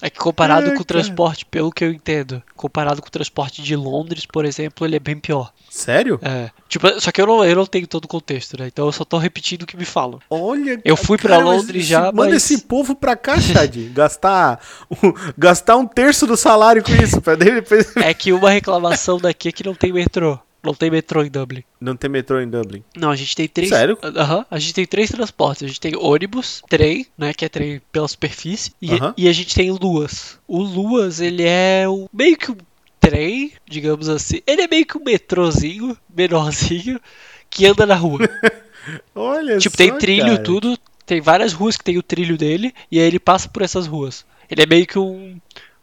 S3: É que comparado
S2: Ai,
S3: com o transporte, pelo que eu entendo, comparado com o transporte de Londres, por exemplo, ele é bem pior.
S2: Sério?
S3: É. Tipo, só que eu não, eu não tenho todo o contexto, né? Então eu só tô repetindo o que me falam.
S2: Olha.
S3: Eu fui
S2: mas
S3: Londres já,
S2: Manda
S3: mas-
S2: esse povo pra cá, Chad. gastar, um, gastar um terço do salário com isso. Pra depois.
S3: É que uma reclamação daqui é que não tem metrô. Não tem metrô em Dublin.
S2: Não tem metrô em Dublin.
S3: Não, a gente tem três.
S2: Sério?
S3: Aham. a gente tem três transportes. A gente tem ônibus, trem, né? Que é trem pela superfície. E,
S2: Aham.
S3: e a gente tem luas. O luas, ele é o, meio que um trem, digamos assim. Ele é meio que um metrozinho, menorzinho, que anda na rua.
S2: Olha
S3: tipo,
S2: só,
S3: tem trilho,
S2: cara.
S3: tudo. Tem várias ruas que tem o trilho dele. E aí ele passa por essas ruas. Ele é meio que um,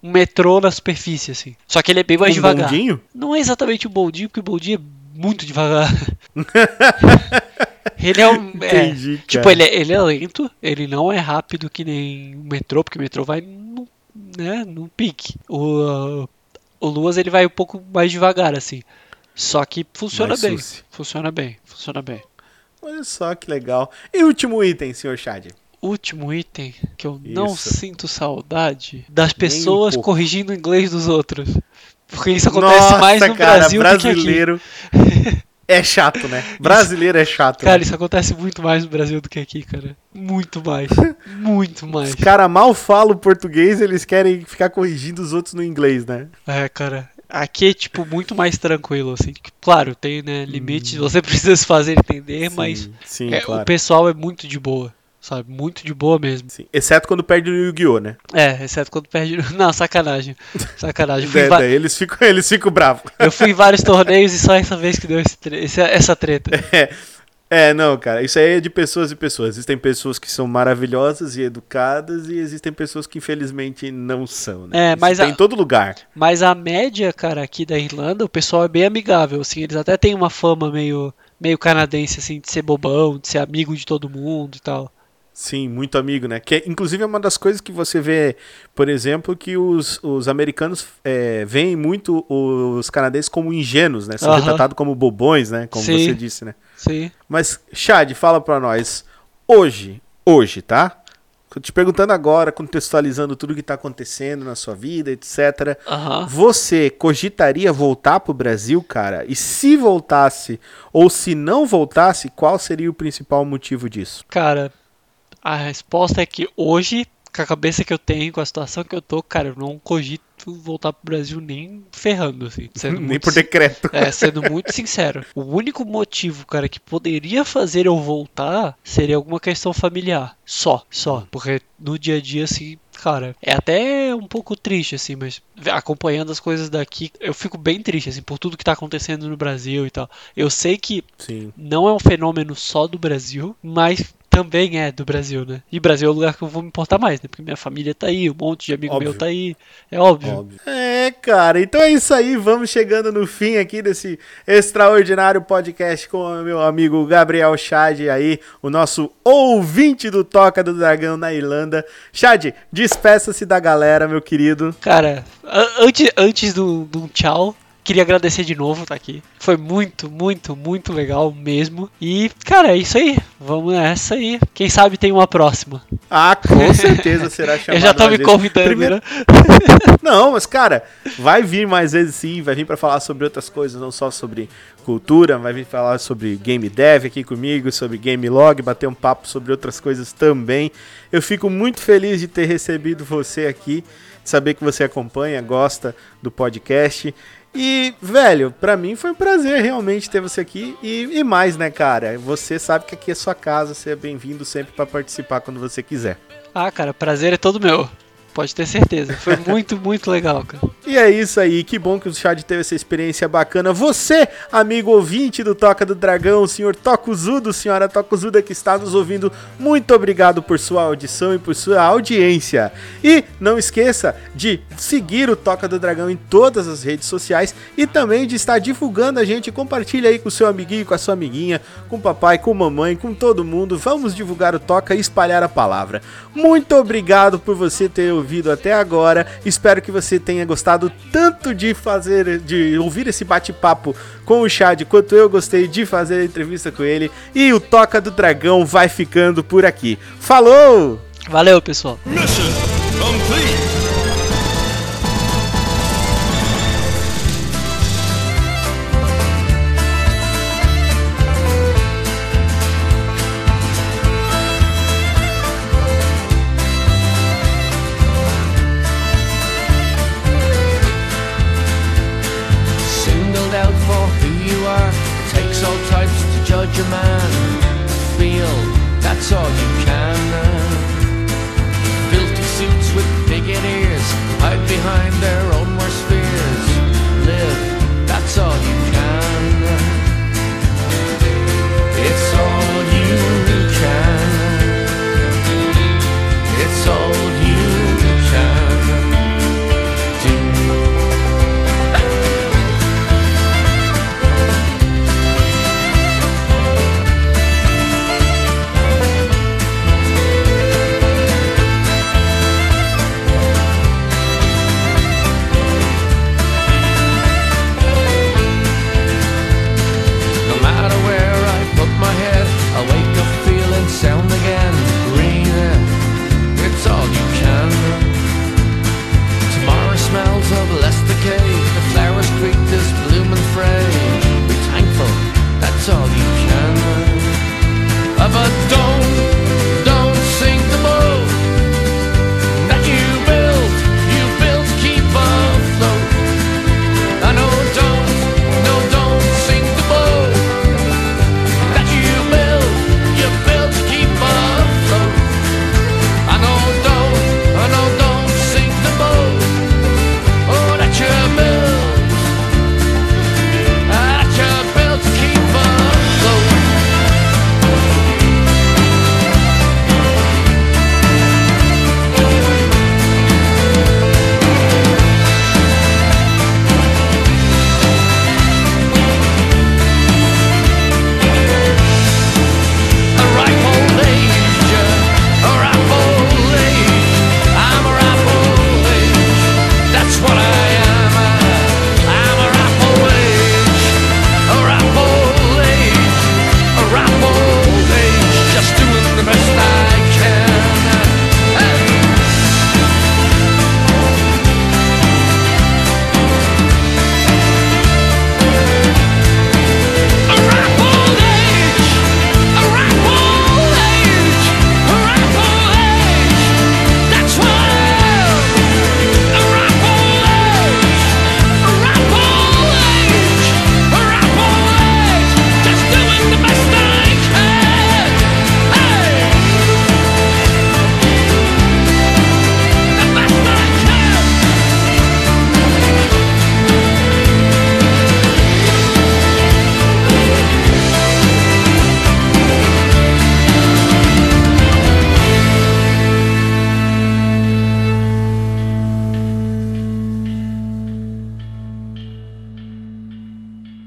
S3: um metrô na superfície, assim. Só que ele é bem mais
S2: um
S3: devagar.
S2: bondinho?
S3: Não é exatamente um bondinho, porque o bondinho é muito devagar. ele é um. é,
S2: Entendi,
S3: tipo, ele é, ele é lento, ele não é rápido que nem o metrô, porque o metrô vai no, né, num pique. O, o Luas ele vai um pouco mais devagar, assim. Só que funciona
S2: Mais
S3: bem.
S2: suci.
S3: Funciona bem, funciona bem.
S2: Olha só que legal. E último item, senhor Chad?
S3: Último item que eu não
S2: Isso.
S3: sinto saudade das pessoas
S2: pouco.
S3: corrigindo o inglês dos outros. Porque isso acontece
S2: Nossa,
S3: mais no
S2: cara,
S3: Brasil do que aqui.
S2: brasileiro é chato, né? Brasileiro é chato.
S3: Cara,
S2: né?
S3: isso acontece muito mais no Brasil do que aqui, cara. Muito mais. Muito mais.
S2: Os caras mal falam português, eles querem ficar corrigindo os outros no inglês, né?
S3: É, cara. Aqui é, tipo, muito mais tranquilo, assim. Claro, tem, né, limites, você precisa se fazer entender, mas
S2: Sim, sim,
S3: é,
S2: claro.
S3: o pessoal é muito de boa, sabe? Muito de boa mesmo.
S2: Sim. Exceto quando perde no Yu-Gi-Oh, né?
S3: É, exceto quando perde. Não, sacanagem. Sacanagem.
S2: É,
S3: va-
S2: daí eles ficam, eles ficam bravos.
S3: Eu fui em vários torneios e só essa vez que deu tre- essa treta.
S2: É, não, cara, isso aí é de pessoas e pessoas. Existem pessoas que são maravilhosas e educadas e existem pessoas que infelizmente não são, né?
S3: É, mas
S2: tem
S3: a-
S2: em todo lugar.
S3: Mas a média, cara, aqui da Irlanda, o pessoal é bem amigável, assim, eles até têm uma fama meio, meio canadense, assim, de ser bobão, de ser amigo de todo mundo e tal.
S2: Sim, muito amigo, né? Que é, inclusive é uma das coisas que você vê, por exemplo, que os, os americanos é, veem muito os canadenses como ingênuos, né? São
S3: Aham.
S2: retratados como bobões, né? Como
S3: Sim.
S2: você disse, né?
S3: Sim.
S2: Mas, Chad, fala pra nós, hoje, hoje, tá? Tô te perguntando agora, contextualizando tudo que tá acontecendo na sua vida, etc.
S3: Aham.
S2: Você cogitaria voltar pro Brasil, cara? E se voltasse, ou se não voltasse, qual seria o principal motivo disso?
S3: Cara, a resposta é que hoje, com a cabeça que eu tenho, com a situação que eu tô, cara, eu não cogito voltar pro Brasil nem ferrando, assim.
S2: Nem
S3: muito
S2: por decreto.
S3: É, sendo muito sincero. O único motivo, cara, que poderia fazer eu voltar seria alguma questão familiar. Só, só. Porque no dia a dia, assim, cara, é até um pouco triste, assim, mas acompanhando as coisas daqui, eu fico bem triste, assim, por tudo que tá acontecendo no Brasil e tal. Eu sei que
S2: Sim.
S3: não é um fenômeno só do Brasil, mas também é do Brasil, né? E Brasil é o lugar que eu vou me importar mais, né? Porque minha família tá aí, um monte de amigo
S2: Óbvio.
S3: meu tá aí. É óbvio.
S2: Óbvio. É, cara, então é isso aí. Vamos chegando no fim aqui desse extraordinário podcast com o meu amigo Gabriel Chad aí, o nosso ouvinte do Toca do Dragão na Irlanda. Chad, despeça-se da galera, meu querido.
S3: Cara, antes, antes do, do tchau, queria agradecer de novo estar aqui. Foi muito, muito, muito legal mesmo. E, cara, é isso aí. Vamos nessa aí. Quem sabe tem uma próxima.
S2: Ah, com certeza será chamado.
S3: Eu já tô me
S2: vezes.
S3: convidando,
S2: Primeiro-
S3: né?
S2: Não, mas cara, vai vir mais vezes sim, vai vir pra falar sobre outras coisas, não só sobre cultura, vai vir falar sobre game dev aqui comigo, sobre game log, bater um papo sobre outras coisas também. Eu fico muito feliz de ter recebido você aqui, de saber que você acompanha, gosta do podcast. E, velho, pra mim foi um prazer realmente ter você aqui. E, e mais, né, cara? Você sabe que aqui é sua casa, você é bem-vindo sempre pra participar quando você quiser.
S3: Ah, cara, prazer é todo meu. Pode ter certeza. Foi muito, muito legal, cara.
S2: E é isso aí, que bom que o Chad teve essa experiência bacana. Você, amigo ouvinte do Toca do Dragão, o senhor Tocuzudo, senhora Tocuzuda que está nos ouvindo, muito obrigado por sua audição e por sua audiência. E não esqueça de seguir o Toca do Dragão em todas as redes sociais e também de estar divulgando a gente. Compartilha aí com o seu amiguinho, com a sua amiguinha, com o papai, com a mamãe, com todo mundo. Vamos divulgar o Toca e espalhar a palavra. Muito obrigado por você ter ouvido até agora. Espero que você tenha gostado tanto de fazer, de ouvir esse bate-papo com o Chad, quanto eu gostei de fazer a entrevista com ele. E o Toca do Dragão vai ficando por aqui. Falou!
S3: Valeu, pessoal.
S5: Mission complete.